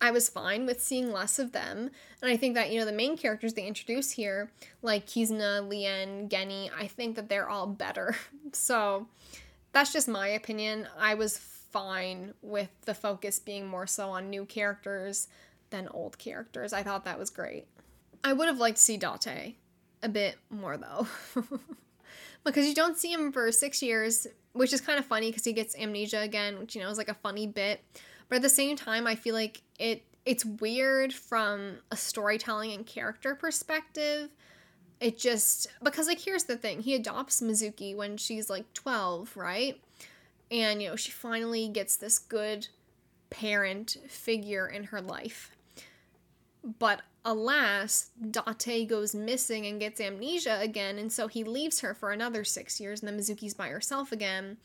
I was fine with seeing less of them. And I think that, you know, the main characters they introduce here, like Kizuna, Lien, Genny, I think that they're all better. so that's just my opinion. I was fine with the focus being more so on new characters than old characters. I thought that was great. I would have liked to see Date a bit more though. because you don't see him for six years, which is kind of funny because he gets amnesia again, which, you know, is like a funny bit. But at the same time, I feel like it it's weird from a storytelling and character perspective. It just because like here's the thing, he adopts Mizuki when she's like 12, right? And you know, she finally gets this good parent figure in her life. But alas, Date goes missing and gets amnesia again, and so he leaves her for another six years, and then Mizuki's by herself again.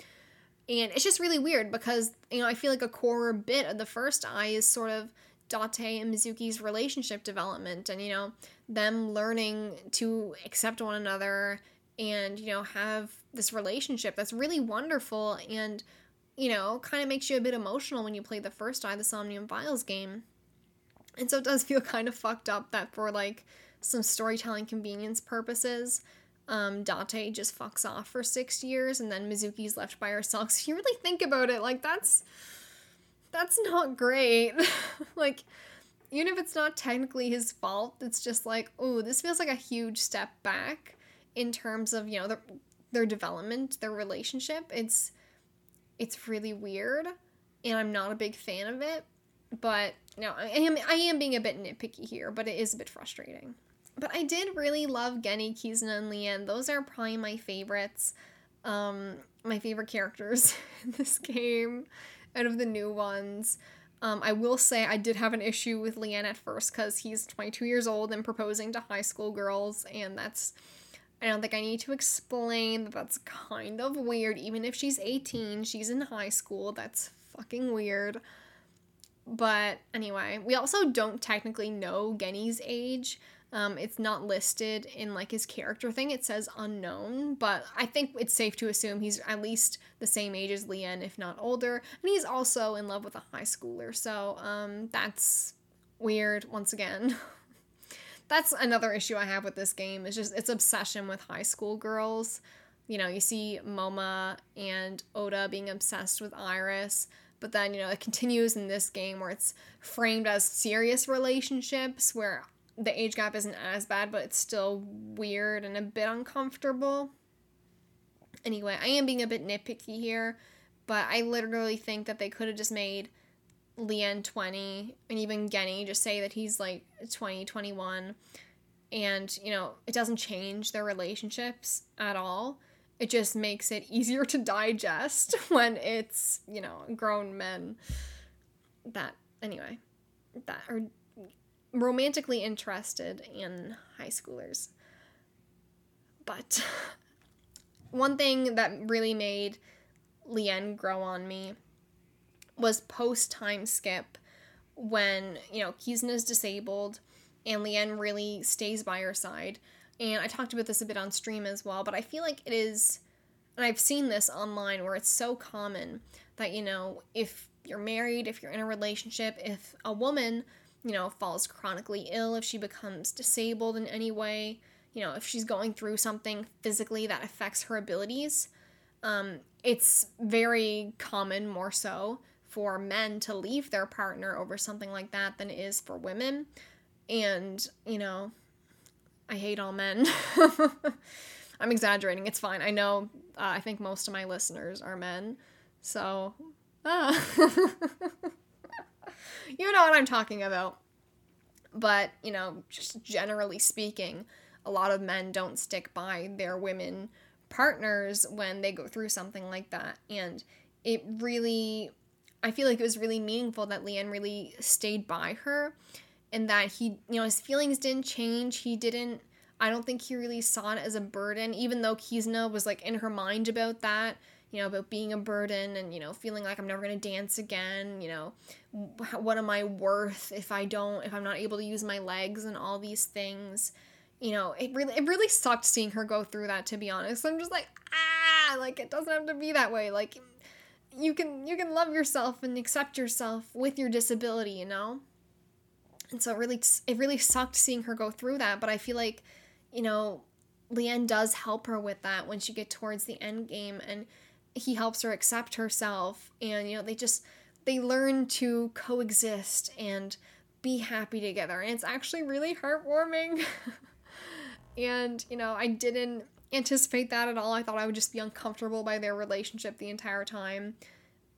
And it's just really weird because, you know, I feel like a core bit of the first eye is sort of Date and Mizuki's relationship development and, you know, them learning to accept one another and, you know, have this relationship that's really wonderful and, you know, kind of makes you a bit emotional when you play the first AI, the Somnium Files game. And so it does feel kind of fucked up that for like some storytelling convenience purposes, um, Date just fucks off for six years and then Mizuki's left by herself. So you really think about it, like that's that's not great. like even if it's not technically his fault, it's just like, oh, this feels like a huge step back in terms of, you know, their, their development, their relationship. It's it's really weird and I'm not a big fan of it. But no, I am I am being a bit nitpicky here, but it is a bit frustrating. But I did really love Genny, Kizuna, and Lien. Those are probably my favorites. Um, my favorite characters in this game out of the new ones. Um, I will say I did have an issue with Lien at first because he's 22 years old and proposing to high school girls, and that's. I don't think I need to explain that that's kind of weird. Even if she's 18, she's in high school. That's fucking weird. But anyway, we also don't technically know Genny's age. Um, it's not listed in like his character thing. It says unknown, but I think it's safe to assume he's at least the same age as Lien, if not older. And he's also in love with a high schooler, so um, that's weird. Once again, that's another issue I have with this game. It's just its obsession with high school girls. You know, you see Moma and Ota being obsessed with Iris, but then you know it continues in this game where it's framed as serious relationships where the age gap isn't as bad, but it's still weird and a bit uncomfortable. Anyway, I am being a bit nitpicky here, but I literally think that they could have just made Lien 20 and even Genny just say that he's like 20, 21. And, you know, it doesn't change their relationships at all. It just makes it easier to digest when it's, you know, grown men that, anyway, that are romantically interested in high schoolers. But one thing that really made Lien grow on me was post time skip when, you know, Kizuna is disabled and Lien really stays by her side. And I talked about this a bit on stream as well, but I feel like it is, and I've seen this online where it's so common that, you know, if you're married, if you're in a relationship, if a woman, you know, falls chronically ill, if she becomes disabled in any way, you know, if she's going through something physically that affects her abilities, um, it's very common, more so, for men to leave their partner over something like that than it is for women. And, you know, I hate all men. I'm exaggerating. It's fine. I know, uh, I think most of my listeners are men. So, ah. you know what I'm talking about. But, you know, just generally speaking, a lot of men don't stick by their women partners when they go through something like that. And it really I feel like it was really meaningful that Lien really stayed by her and that he, you know, his feelings didn't change. He didn't, I don't think he really saw it as a burden, even though Kizuna was like in her mind about that, you know, about being a burden and, you know, feeling like I'm never going to dance again, you know, what am I worth if I don't, if I'm not able to use my legs and all these things. You know, it really, it really sucked seeing her go through that, to be honest. I'm just like, ah, like, it doesn't have to be that way. Like, you can you can love yourself and accept yourself with your disability, you know? And so it really it really sucked seeing her go through that, but I feel like, you know, Lien does help her with that when she get towards the end game and he helps her accept herself and you know, they just they learn to coexist and be happy together. And it's actually really heartwarming. and, you know, I didn't anticipate that at all. I thought I would just be uncomfortable by their relationship the entire time.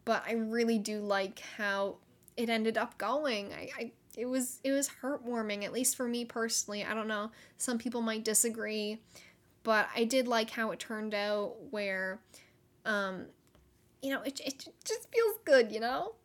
But I really do like how it ended up going. I, I it was it was heartwarming, at least for me personally. I don't know. Some people might disagree, but I did like how it turned out where um you know, it, it just feels good, you know?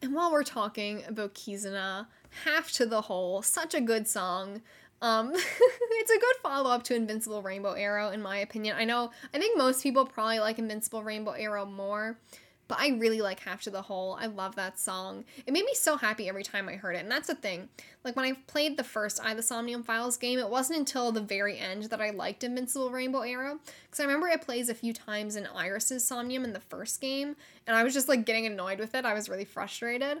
And while we're talking about Kizuna, half to the whole, such a good song. Um, it's a good follow up to Invincible Rainbow Arrow, in my opinion. I know, I think most people probably like Invincible Rainbow Arrow more, but I really like Half to the Whole. I love that song. It made me so happy every time I heard it, and that's the thing. Like when I played the first I the Somnium Files game, it wasn't until the very end that I liked Invincible Rainbow Arrow, because I remember it plays a few times in Iris's Somnium in the first game, and I was just like getting annoyed with it. I was really frustrated.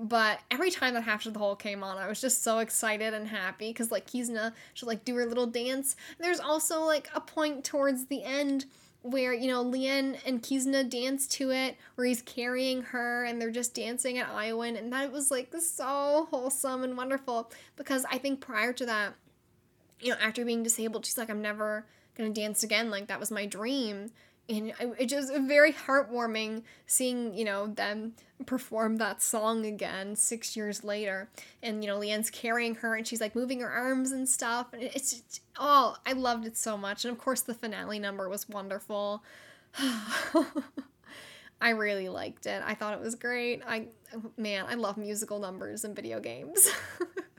But every time that Half to the Whole came on, I was just so excited and happy because like Kizuna should like do her little dance. There's also like a point towards the end where you know Lien and Kizuna dance to it, where he's carrying her and they're just dancing at Iowan, and that was like so wholesome and wonderful. Because I think prior to that, you know, after being disabled, she's like, I'm never gonna dance again. Like that was my dream and it just very heartwarming seeing you know them perform that song again six years later. And you know lien's carrying her and she's like moving her arms and stuff. And it's just, oh i loved it so much. And of course the finale number was wonderful. I really liked it. I thought it was great. I man i love musical numbers in video games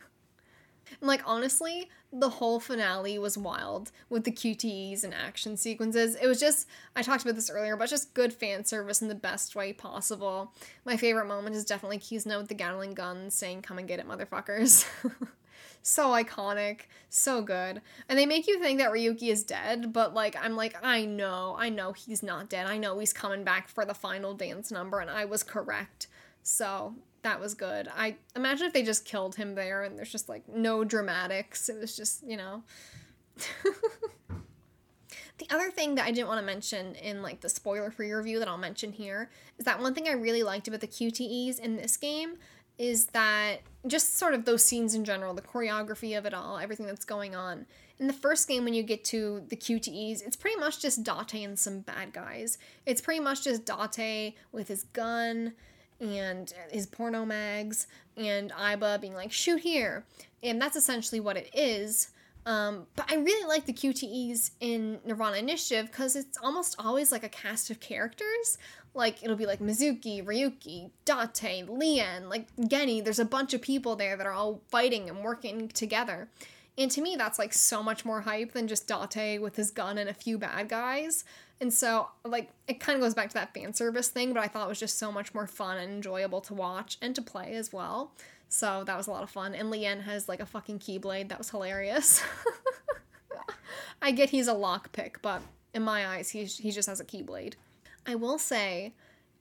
And like honestly, the whole finale was wild with the QTEs and action sequences. It was just I talked about this earlier, but just good fan service in the best way possible. My favorite moment is definitely Kizuna with the Gatling gun saying, Come and get it, motherfuckers. so iconic, so good. And they make you think that Ryuki is dead, but like I'm like, I know, I know he's not dead. I know he's coming back for the final dance number, and I was correct. So that was good. I imagine if they just killed him there and there's just like no dramatics. It was just, you know. the other thing that I didn't want to mention in like the spoiler free review that I'll mention here is that one thing I really liked about the QTEs in this game is that just sort of those scenes in general, the choreography of it all, everything that's going on. In the first game, when you get to the QTEs, it's pretty much just Date and some bad guys. It's pretty much just Date with his gun and his porno mags, and Aiba being like, shoot here. And that's essentially what it is. Um, but I really like the QTEs in Nirvana Initiative because it's almost always like a cast of characters. Like it'll be like Mizuki, Ryuki, Date, Lien, like Genny. There's a bunch of people there that are all fighting and working together. And to me, that's like so much more hype than just Date with his gun and a few bad guys. And so, like, it kind of goes back to that fan service thing, but I thought it was just so much more fun and enjoyable to watch and to play as well. So that was a lot of fun. And Lien has like a fucking keyblade. That was hilarious. I get he's a lockpick, but in my eyes, he's, he just has a keyblade. I will say,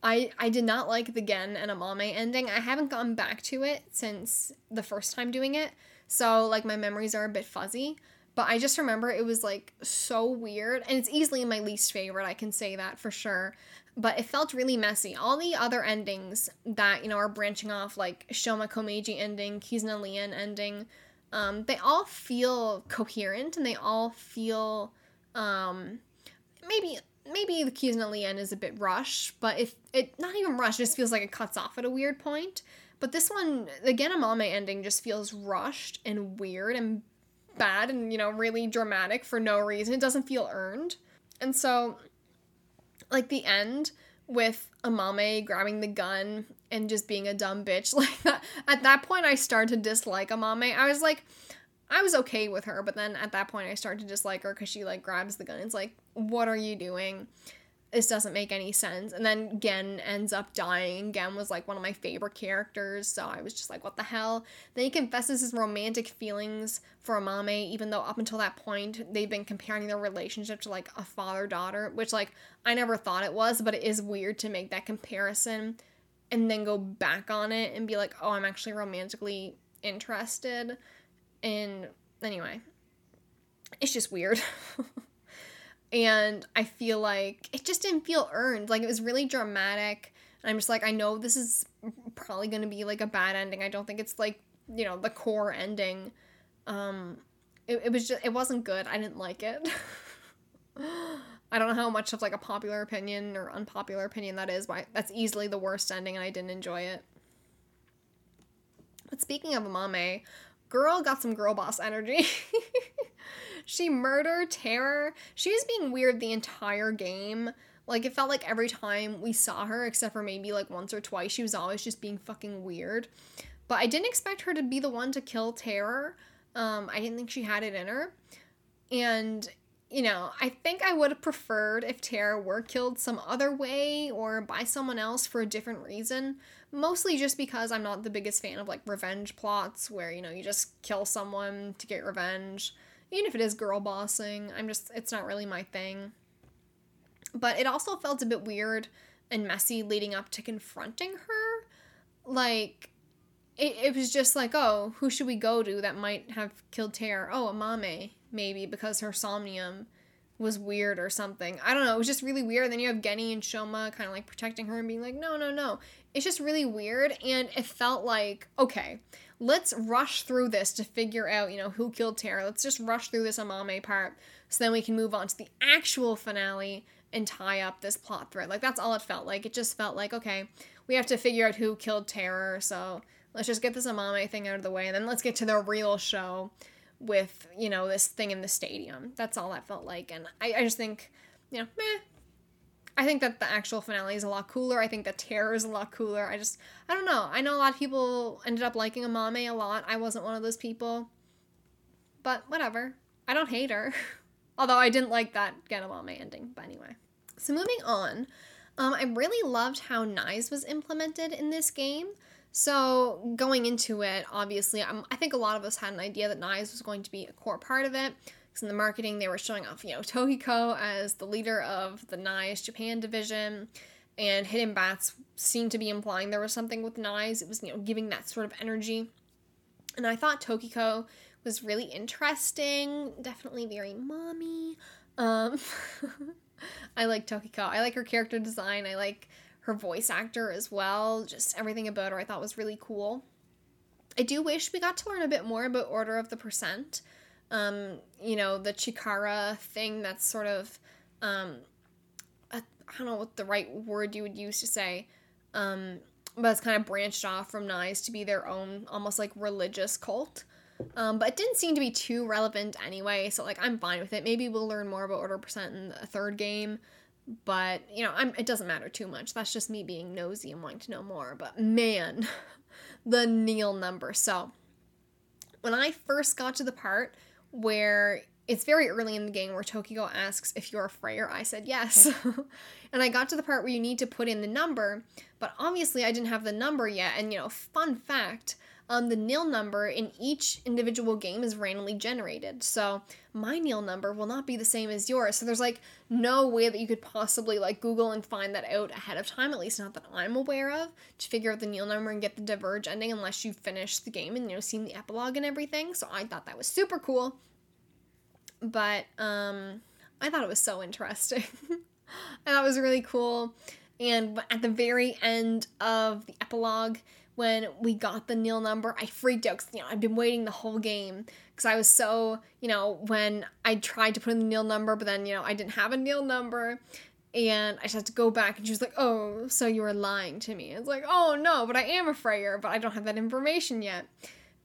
I, I did not like the Gen and Amame ending. I haven't gone back to it since the first time doing it. So, like, my memories are a bit fuzzy. But I just remember it was like so weird. And it's easily my least favorite. I can say that for sure but it felt really messy. All the other endings that, you know, are branching off, like Shoma Komeiji ending, Kizuna Lien ending, um, they all feel coherent and they all feel um, maybe maybe the Kizuna Lien is a bit rushed, but if it not even rushed, it just feels like it cuts off at a weird point. But this one, the Gen Amame ending just feels rushed and weird and bad and, you know, really dramatic for no reason. It doesn't feel earned. And so like the end with Amame grabbing the gun and just being a dumb bitch like that. At that point, I started to dislike Amame. I was like, I was okay with her, but then at that point, I started to dislike her because she like grabs the gun. It's like, what are you doing? This doesn't make any sense. And then Gen ends up dying. Gen was like one of my favorite characters, so I was just like, what the hell? Then he confesses his romantic feelings for Amame, even though up until that point they've been comparing their relationship to like a father daughter, which like I never thought it was, but it is weird to make that comparison and then go back on it and be like, oh, I'm actually romantically interested. And anyway, it's just weird. and I feel like it just didn't feel earned. Like it was really dramatic. And I'm just like, I know this is probably going to be like a bad ending. I don't think it's like, you know, the core ending. Um, it, it was just, it wasn't good. I didn't like it. I don't know how much of like a popular opinion or unpopular opinion that is, but that's easily the worst ending and I didn't enjoy it. But speaking of Amame, girl got some girl boss energy. she murdered Terror. She was being weird the entire game. Like it felt like every time we saw her, except for maybe like once or twice, she was always just being fucking weird. But I didn't expect her to be the one to kill Terror. Um, I didn't think she had it in her. And you know, I think I would have preferred if Terror were killed some other way or by someone else for a different reason. Mostly just because I'm not the biggest fan of like revenge plots where, you know, you just kill someone to get revenge even if it is girl bossing, I'm just, it's not really my thing. But it also felt a bit weird and messy leading up to confronting her. Like, it, it was just like, oh, who should we go to that might have killed Terror? Oh, Amame, maybe, because her somnium was weird or something. I don't know. It was just really weird. Then you have Genny and Shoma kind of like protecting her and being like, no, no, no. It's just really weird. And it felt like, okay, let's rush through this to figure out, you know, who killed Tara. Let's just rush through this Amame part so then we can move on to the actual finale and tie up this plot thread. Like, that's all it felt like. It just felt like, okay, we have to figure out who killed Terror, so let's just get this Amame thing out of the way, and then let's get to the real show with, you know, this thing in the stadium. That's all that felt like. And I, I just think, you know, meh, I think that the actual finale is a lot cooler. I think that Terror is a lot cooler. I just, I don't know. I know a lot of people ended up liking Amame a lot. I wasn't one of those people. But whatever. I don't hate her. Although I didn't like that Gen Amame ending. But anyway. So moving on. Um, I really loved how Nyx was implemented in this game. So going into it, obviously, I'm, I think a lot of us had an idea that Nyx was going to be a core part of it. In the marketing, they were showing off, you know, Tokiko as the leader of the Nyx Japan division, and Hidden Bats seemed to be implying there was something with Nyx. It was, you know, giving that sort of energy. And I thought Tokiko was really interesting, definitely very mommy. Um, I like Tokiko. I like her character design. I like her voice actor as well. Just everything about her I thought was really cool. I do wish we got to learn a bit more about Order of the Percent. Um, you know, the Chikara thing that's sort of, um, a, I don't know what the right word you would use to say, um, but it's kind of branched off from Nyx to be their own, almost like religious cult. Um, but it didn't seem to be too relevant anyway, so like I'm fine with it. Maybe we'll learn more about Order Percent in the third game, but you know, I'm, it doesn't matter too much. That's just me being nosy and wanting to know more. But man, the nil number. So when I first got to the part where it's very early in the game where Tokiko asks if you're a Freyr, I said yes. and I got to the part where you need to put in the number, but obviously I didn't have the number yet. And you know, fun fact, um, the nil number in each individual game is randomly generated. So my nil number will not be the same as yours. So there's like no way that you could possibly like Google and find that out ahead of time, at least not that I'm aware of, to figure out the nil number and get the diverge ending unless you finish the game and you know seen the epilogue and everything. So I thought that was super cool. But um I thought it was so interesting. I thought it was really cool. And at the very end of the epilogue, when we got the nil number, I freaked out because you know I've been waiting the whole game because I was so you know when I tried to put in the nil number, but then you know I didn't have a nil number, and I just had to go back and she was like, "Oh, so you were lying to me?" It's like, "Oh no, but I am a Freyr, but I don't have that information yet."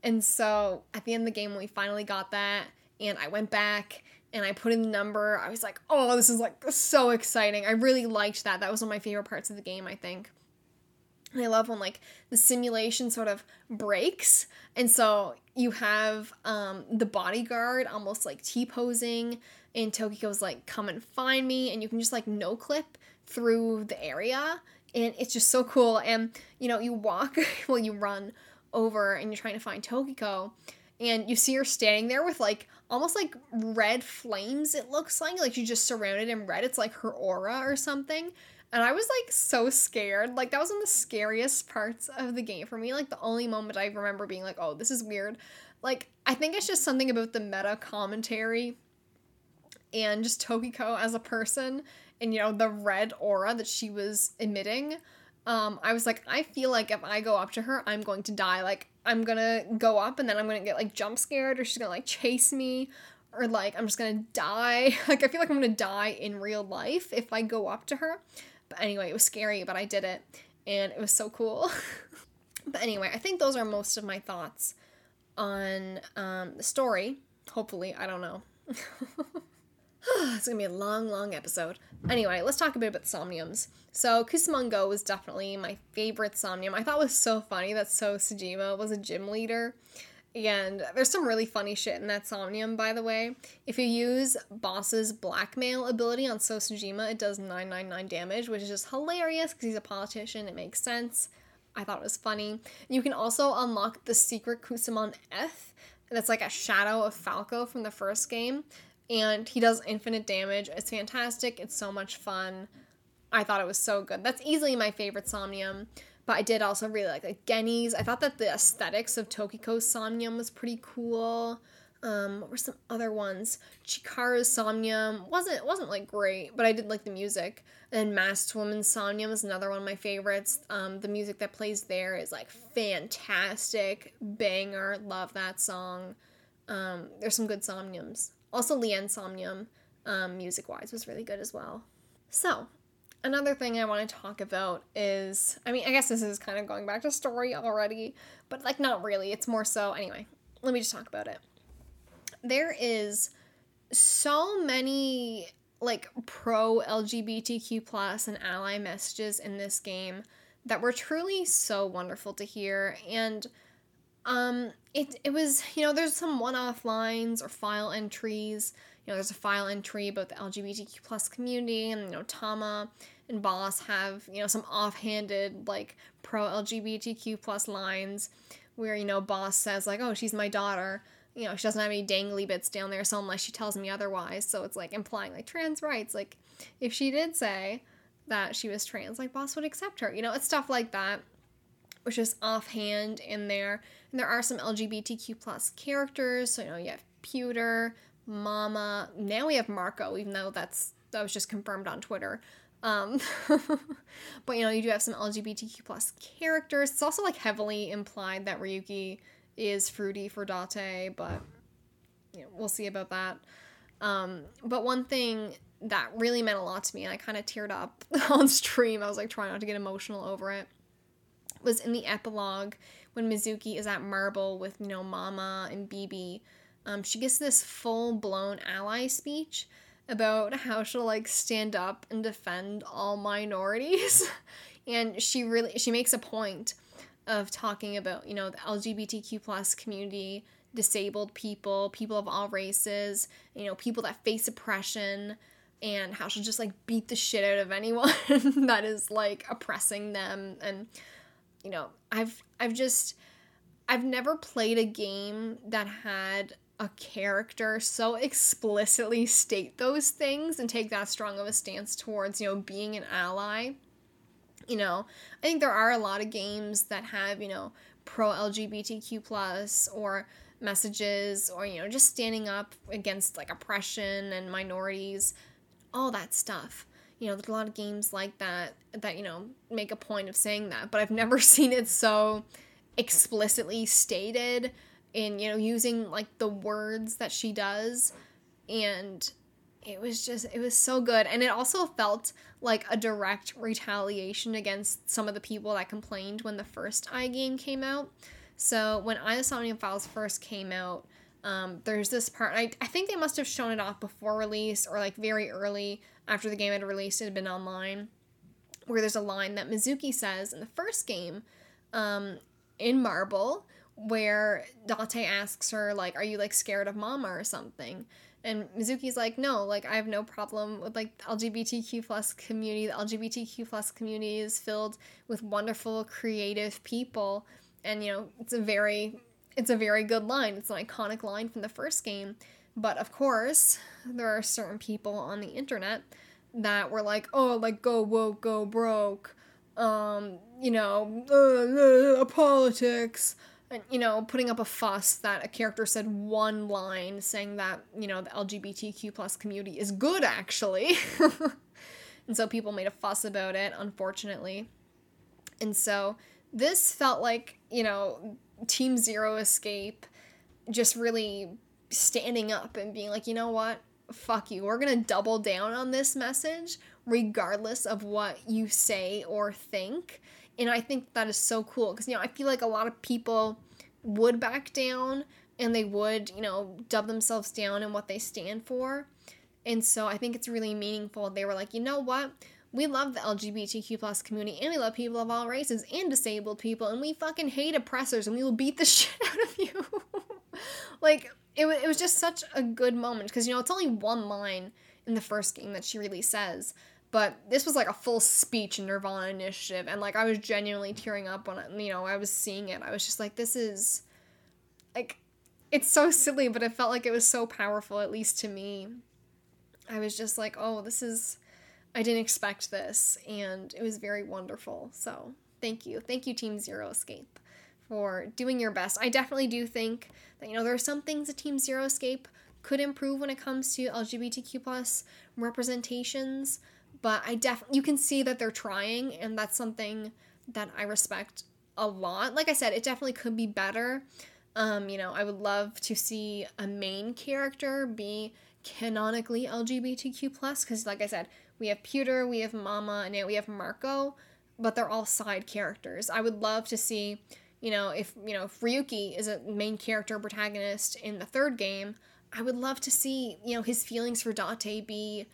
And so at the end of the game, when we finally got that, and I went back and I put in the number, I was like, "Oh, this is like so exciting!" I really liked that. That was one of my favorite parts of the game, I think. I love when like the simulation sort of breaks. And so you have um, the bodyguard almost like T posing, and Tokiko's like, come and find me. And you can just like no clip through the area. And it's just so cool. And you know, you walk, well, you run over and you're trying to find Tokiko. And you see her standing there with like almost like red flames, it looks like. Like she's just surrounded in red. It's like her aura or something. And I was like so scared. Like that was one of the scariest parts of the game for me. Like the only moment I remember being like, oh, this is weird. Like I think it's just something about the meta commentary and just Tokiko as a person and you know the red aura that she was emitting. Um, I was like, I feel like if I go up to her, I'm going to die. Like I'm gonna go up and then I'm gonna get like jump scared or she's gonna like chase me or like I'm just gonna die. Like I feel like I'm gonna die in real life if I go up to her. But anyway, it was scary, but I did it and it was so cool. but anyway, I think those are most of my thoughts on um, the story. Hopefully, I don't know. it's gonna be a long, long episode. Anyway, let's talk a bit about Somniums. So, Kusamon Go was definitely my favorite Somnium. I thought was so funny that So Sejima was a gym leader. And there's some really funny shit in that Somnium, by the way. If you use Boss's blackmail ability on So Sejima, it does 999 damage, which is just hilarious because he's a politician. It makes sense. I thought it was funny. You can also unlock the secret Kusamon F. That's like a shadow of Falco from the first game. And he does infinite damage. It's fantastic. It's so much fun. I thought it was so good. That's easily my favorite Somnium. But I did also really like like Genny's. I thought that the aesthetics of Tokiko's Somnium was pretty cool. Um, what were some other ones? Chikara's Somnium wasn't wasn't like great, but I did like the music. And Masked Woman's Somnium is another one of my favorites. Um, the music that plays there is like fantastic, banger. Love that song. Um, there's some good Somniums. Also, Lien Somnium, um, music wise, was really good as well. So another thing I want to talk about is I mean, I guess this is kind of going back to story already, but like not really. It's more so anyway. Let me just talk about it. There is so many like pro LGBTQ plus and ally messages in this game that were truly so wonderful to hear and um it it was you know there's some one-off lines or file entries you know there's a file entry about the LGBTQ plus community and you know Tama and Boss have, you know, some offhanded like pro LGBTQ plus lines where, you know, Boss says like, oh, she's my daughter. You know, she doesn't have any dangly bits down there, so unless she tells me otherwise. So it's like implying like trans rights. Like if she did say that she was trans, like Boss would accept her. You know, it's stuff like that, which is offhand in there. And there are some LGBTQ plus characters. So you know, you have Pewter, Mama. Now we have Marco, even though that's that was just confirmed on Twitter. Um, but you know, you do have some LGBTQ plus characters. It's also like heavily implied that Ryuki is fruity for Date, but you know, we'll see about that. Um, but one thing that really meant a lot to me, and I kind of teared up on stream, I was like trying not to get emotional over it, was in the epilogue when Mizuki is at Marble with, you know, Mama and Bibi. Um, she gets this full blown ally speech about how she'll like stand up and defend all minorities. and she really she makes a point of talking about, you know, the LGBTQ plus community disabled people, people of all races, you know, people that face oppression, and how she'll just like beat the shit out of anyone that is like oppressing them. And you know, I've I've just I've never played a game that had a character so explicitly state those things and take that strong of a stance towards, you know, being an ally. You know, I think there are a lot of games that have, you know, pro LGBTQ plus or messages or you know just standing up against like oppression and minorities all that stuff you know there's a lot of games like that that you know make a point of saying that but i've never seen it so explicitly stated in you know using like the words that she does and it was just it was so good and it also felt like a direct retaliation against some of the people that complained when the first i game came out so when AI Somnium Files first came out, um, there's this part. I, I think they must have shown it off before release or like very early after the game had released. It had been online, where there's a line that Mizuki says in the first game, um, in Marble, where Date asks her like, "Are you like scared of Mama or something?" And Mizuki's like, no, like I have no problem with like LGBTQ plus community. The LGBTQ plus community is filled with wonderful, creative people and you know it's a very it's a very good line it's an iconic line from the first game but of course there are certain people on the internet that were like oh like go woke go broke um you know uh, uh, politics and you know putting up a fuss that a character said one line saying that you know the lgbtq plus community is good actually and so people made a fuss about it unfortunately and so this felt like, you know, Team Zero Escape just really standing up and being like, you know what? Fuck you. We're going to double down on this message regardless of what you say or think. And I think that is so cool because, you know, I feel like a lot of people would back down and they would, you know, dub themselves down in what they stand for. And so I think it's really meaningful. They were like, you know what? we love the LGBTQ plus community and we love people of all races and disabled people and we fucking hate oppressors and we will beat the shit out of you. like it, it was just such a good moment because you know it's only one line in the first game that she really says but this was like a full speech in Nirvana Initiative and like I was genuinely tearing up when you know I was seeing it. I was just like this is like it's so silly but it felt like it was so powerful at least to me. I was just like, "Oh, this is I didn't expect this, and it was very wonderful. So, thank you. Thank you, Team Zero Escape, for doing your best. I definitely do think that, you know, there are some things that Team Zero Escape could improve when it comes to LGBTQ plus representations, but I definitely, you can see that they're trying, and that's something that I respect a lot. Like I said, it definitely could be better. Um, you know, I would love to see a main character be canonically LGBTQ plus because, like I said, we have Pewter, we have Mama, and now we have Marco, but they're all side characters. I would love to see, you know, if you know if Ryuki is a main character protagonist in the third game, I would love to see, you know, his feelings for Date be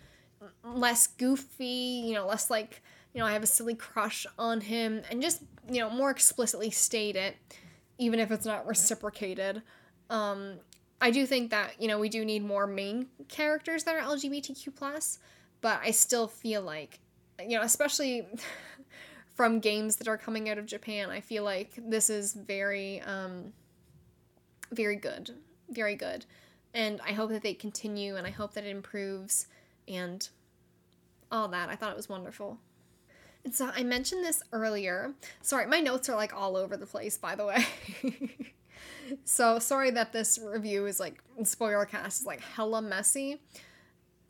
less goofy, you know, less like, you know, I have a silly crush on him and just, you know, more explicitly state it, even if it's not reciprocated. Um, I do think that, you know, we do need more main characters that are LGBTQ plus but I still feel like, you know, especially from games that are coming out of Japan, I feel like this is very, um, very good, very good, and I hope that they continue, and I hope that it improves, and all that. I thought it was wonderful. And so I mentioned this earlier. Sorry, my notes are like all over the place, by the way. so sorry that this review is like spoiler cast is like hella messy,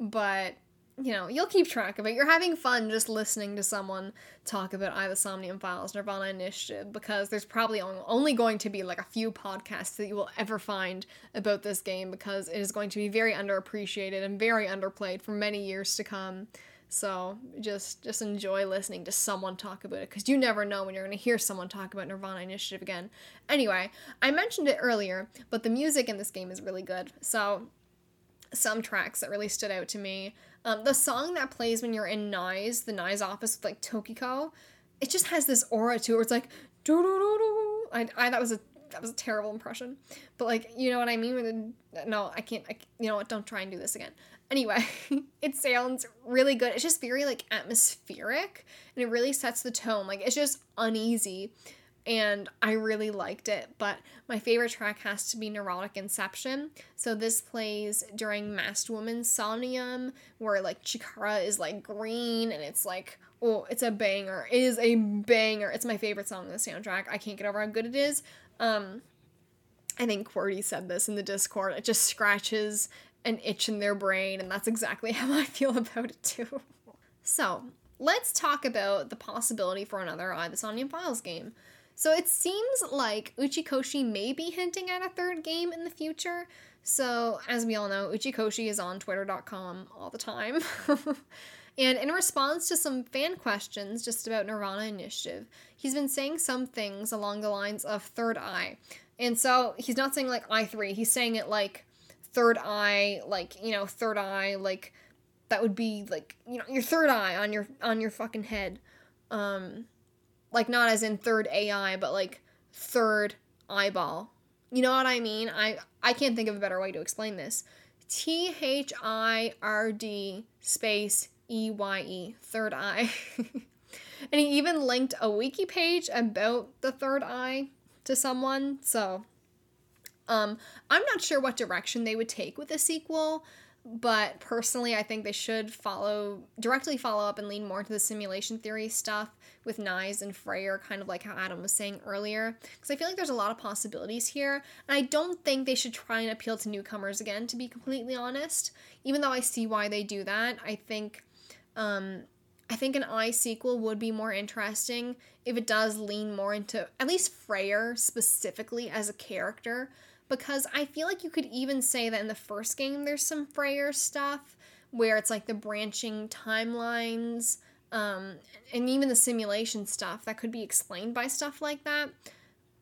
but you know, you'll keep track of it. You're having fun just listening to someone talk about either Somnium Files, Nirvana Initiative, because there's probably only going to be like a few podcasts that you will ever find about this game because it is going to be very underappreciated and very underplayed for many years to come. So just just enjoy listening to someone talk about it because you never know when you're going to hear someone talk about Nirvana Initiative again. Anyway, I mentioned it earlier, but the music in this game is really good. So some tracks that really stood out to me. Um, the song that plays when you're in Nyx, the Nyx office with like Tokiko, it just has this aura to it. Where it's like, I, I that was a that was a terrible impression, but like you know what I mean. No, I can't. I, you know what? Don't try and do this again. Anyway, it sounds really good. It's just very like atmospheric, and it really sets the tone. Like it's just uneasy and I really liked it. But my favorite track has to be Neurotic Inception. So this plays during Masked Woman's Somnium, where like Chikara is like green and it's like, oh, it's a banger. It is a banger. It's my favorite song on the soundtrack. I can't get over how good it is. Um, I think QWERTY said this in the Discord. It just scratches an itch in their brain, and that's exactly how I feel about it too. So, let's talk about the possibility for another I, the Somnium Files game. So it seems like Uchikoshi may be hinting at a third game in the future. So, as we all know, Uchikoshi is on twitter.com all the time. and in response to some fan questions just about Nirvana Initiative, he's been saying some things along the lines of third eye. And so he's not saying like I3, he's saying it like third eye, like, you know, third eye, like that would be like, you know, your third eye on your on your fucking head. Um like not as in third AI, but like third eyeball. You know what I mean? I I can't think of a better way to explain this. T H I R D space E Y E, third eye. and he even linked a wiki page about the third eye to someone. So um I'm not sure what direction they would take with a sequel but personally i think they should follow directly follow up and lean more to the simulation theory stuff with Nyx and Freyr, kind of like how Adam was saying earlier, because I feel like there's a lot of possibilities here, and I don't think they should try and appeal to newcomers again, to be completely honest. Even though I see why they do that, I think, um, I think an I sequel would be more interesting if it does lean more into at least Freyr specifically as a character because I feel like you could even say that in the first game there's some Freyr stuff where it's like the branching timelines um, and even the simulation stuff that could be explained by stuff like that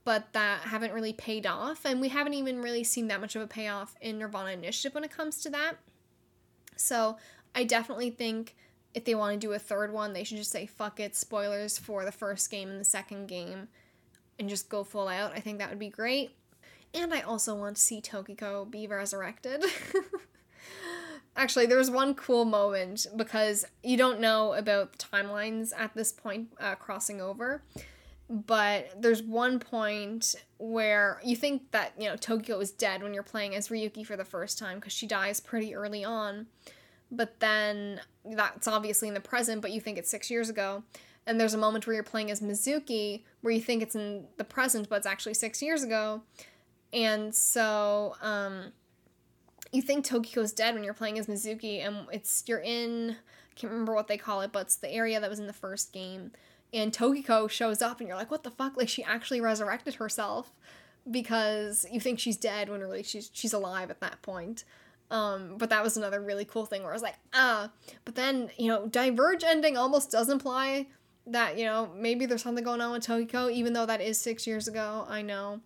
but that haven't really paid off and we haven't even really seen that much of a payoff in Nirvana Initiative when it comes to that. So I definitely think if they want to do a third one they should just say fuck it spoilers for the first game and the second game and just go full out. I think that would be great and I also want to see Tokiko be resurrected. Actually, there's one cool moment because you don't know about the timelines at this point uh, crossing over. But there's one point where you think that, you know, Tokiko is dead when you're playing as Ryuki for the first time because she dies pretty early on. But then that's obviously in the present, but you think it's six years ago. And there's a moment where you're playing as Mizuki where you think it's in the present, but it's actually six years ago and so um, you think Tokiko's dead when you're playing as Mizuki, and it's you're in I can't remember what they call it, but it's the area that was in the first game. And Tokiko shows up, and you're like, "What the fuck?" Like she actually resurrected herself because you think she's dead when really she's she's alive at that point. Um, but that was another really cool thing where I was like, ah. But then you know, Diverge ending almost does imply that you know maybe there's something going on with Tokiko, even though that is six years ago. I know.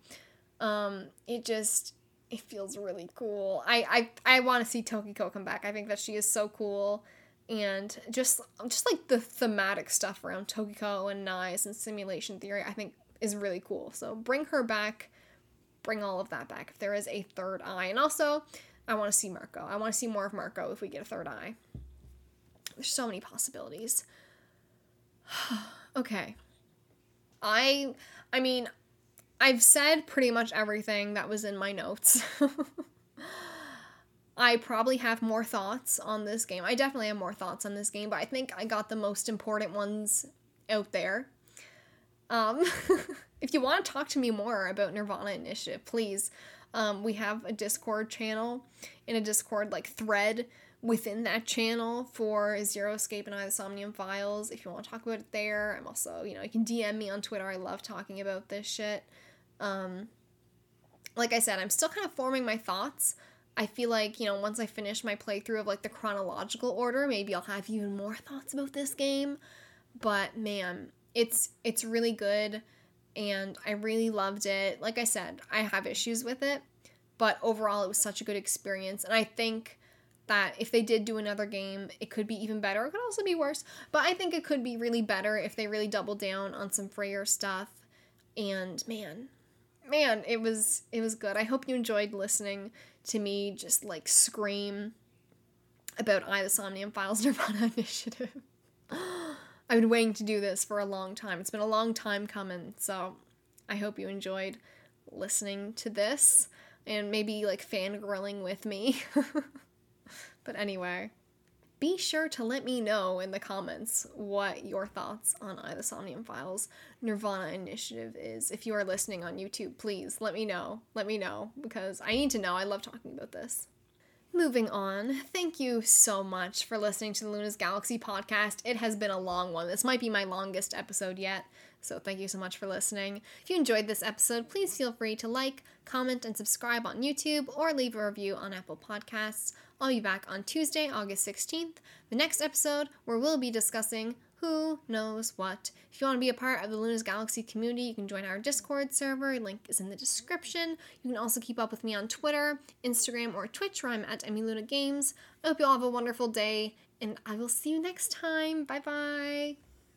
Um, it just it feels really cool. I I, I want to see Tokiko come back. I think that she is so cool, and just just like the thematic stuff around Tokiko and Nyx and simulation theory, I think is really cool. So bring her back, bring all of that back if there is a third eye, and also I want to see Marco. I want to see more of Marco if we get a third eye. There's so many possibilities. okay. I I mean, I've said pretty much everything that was in my notes. I probably have more thoughts on this game. I definitely have more thoughts on this game, but I think I got the most important ones out there. Um, if you want to talk to me more about Nirvana Initiative, please. Um, we have a Discord channel in a Discord like thread within that channel for Zero Escape and I the Somnium Files if you want to talk about it there. I'm also, you know, you can DM me on Twitter. I love talking about this shit. Um, like I said, I'm still kind of forming my thoughts. I feel like, you know, once I finish my playthrough of like the chronological order, maybe I'll have even more thoughts about this game. But man, it's it's really good and I really loved it. Like I said, I have issues with it, but overall it was such a good experience and I think that if they did do another game, it could be even better. It could also be worse, but I think it could be really better if they really double down on some Freyr stuff. And man, man, it was it was good. I hope you enjoyed listening to me just like scream about I the Somnium Files Nirvana Initiative. I've been waiting to do this for a long time. It's been a long time coming, so I hope you enjoyed listening to this and maybe like fangirling with me. But anyway, be sure to let me know in the comments what your thoughts on I the Somnium Files Nirvana Initiative is. If you are listening on YouTube, please let me know. Let me know because I need to know. I love talking about this. Moving on, thank you so much for listening to the Luna's Galaxy podcast. It has been a long one. This might be my longest episode yet, so thank you so much for listening. If you enjoyed this episode, please feel free to like, comment, and subscribe on YouTube or leave a review on Apple Podcasts. I'll be back on Tuesday, August 16th, the next episode where we'll be discussing who knows what. If you want to be a part of the Luna's Galaxy community, you can join our Discord server. Link is in the description. You can also keep up with me on Twitter, Instagram, or Twitch, where I'm at EmiLuna Games. I hope you all have a wonderful day, and I will see you next time. Bye bye.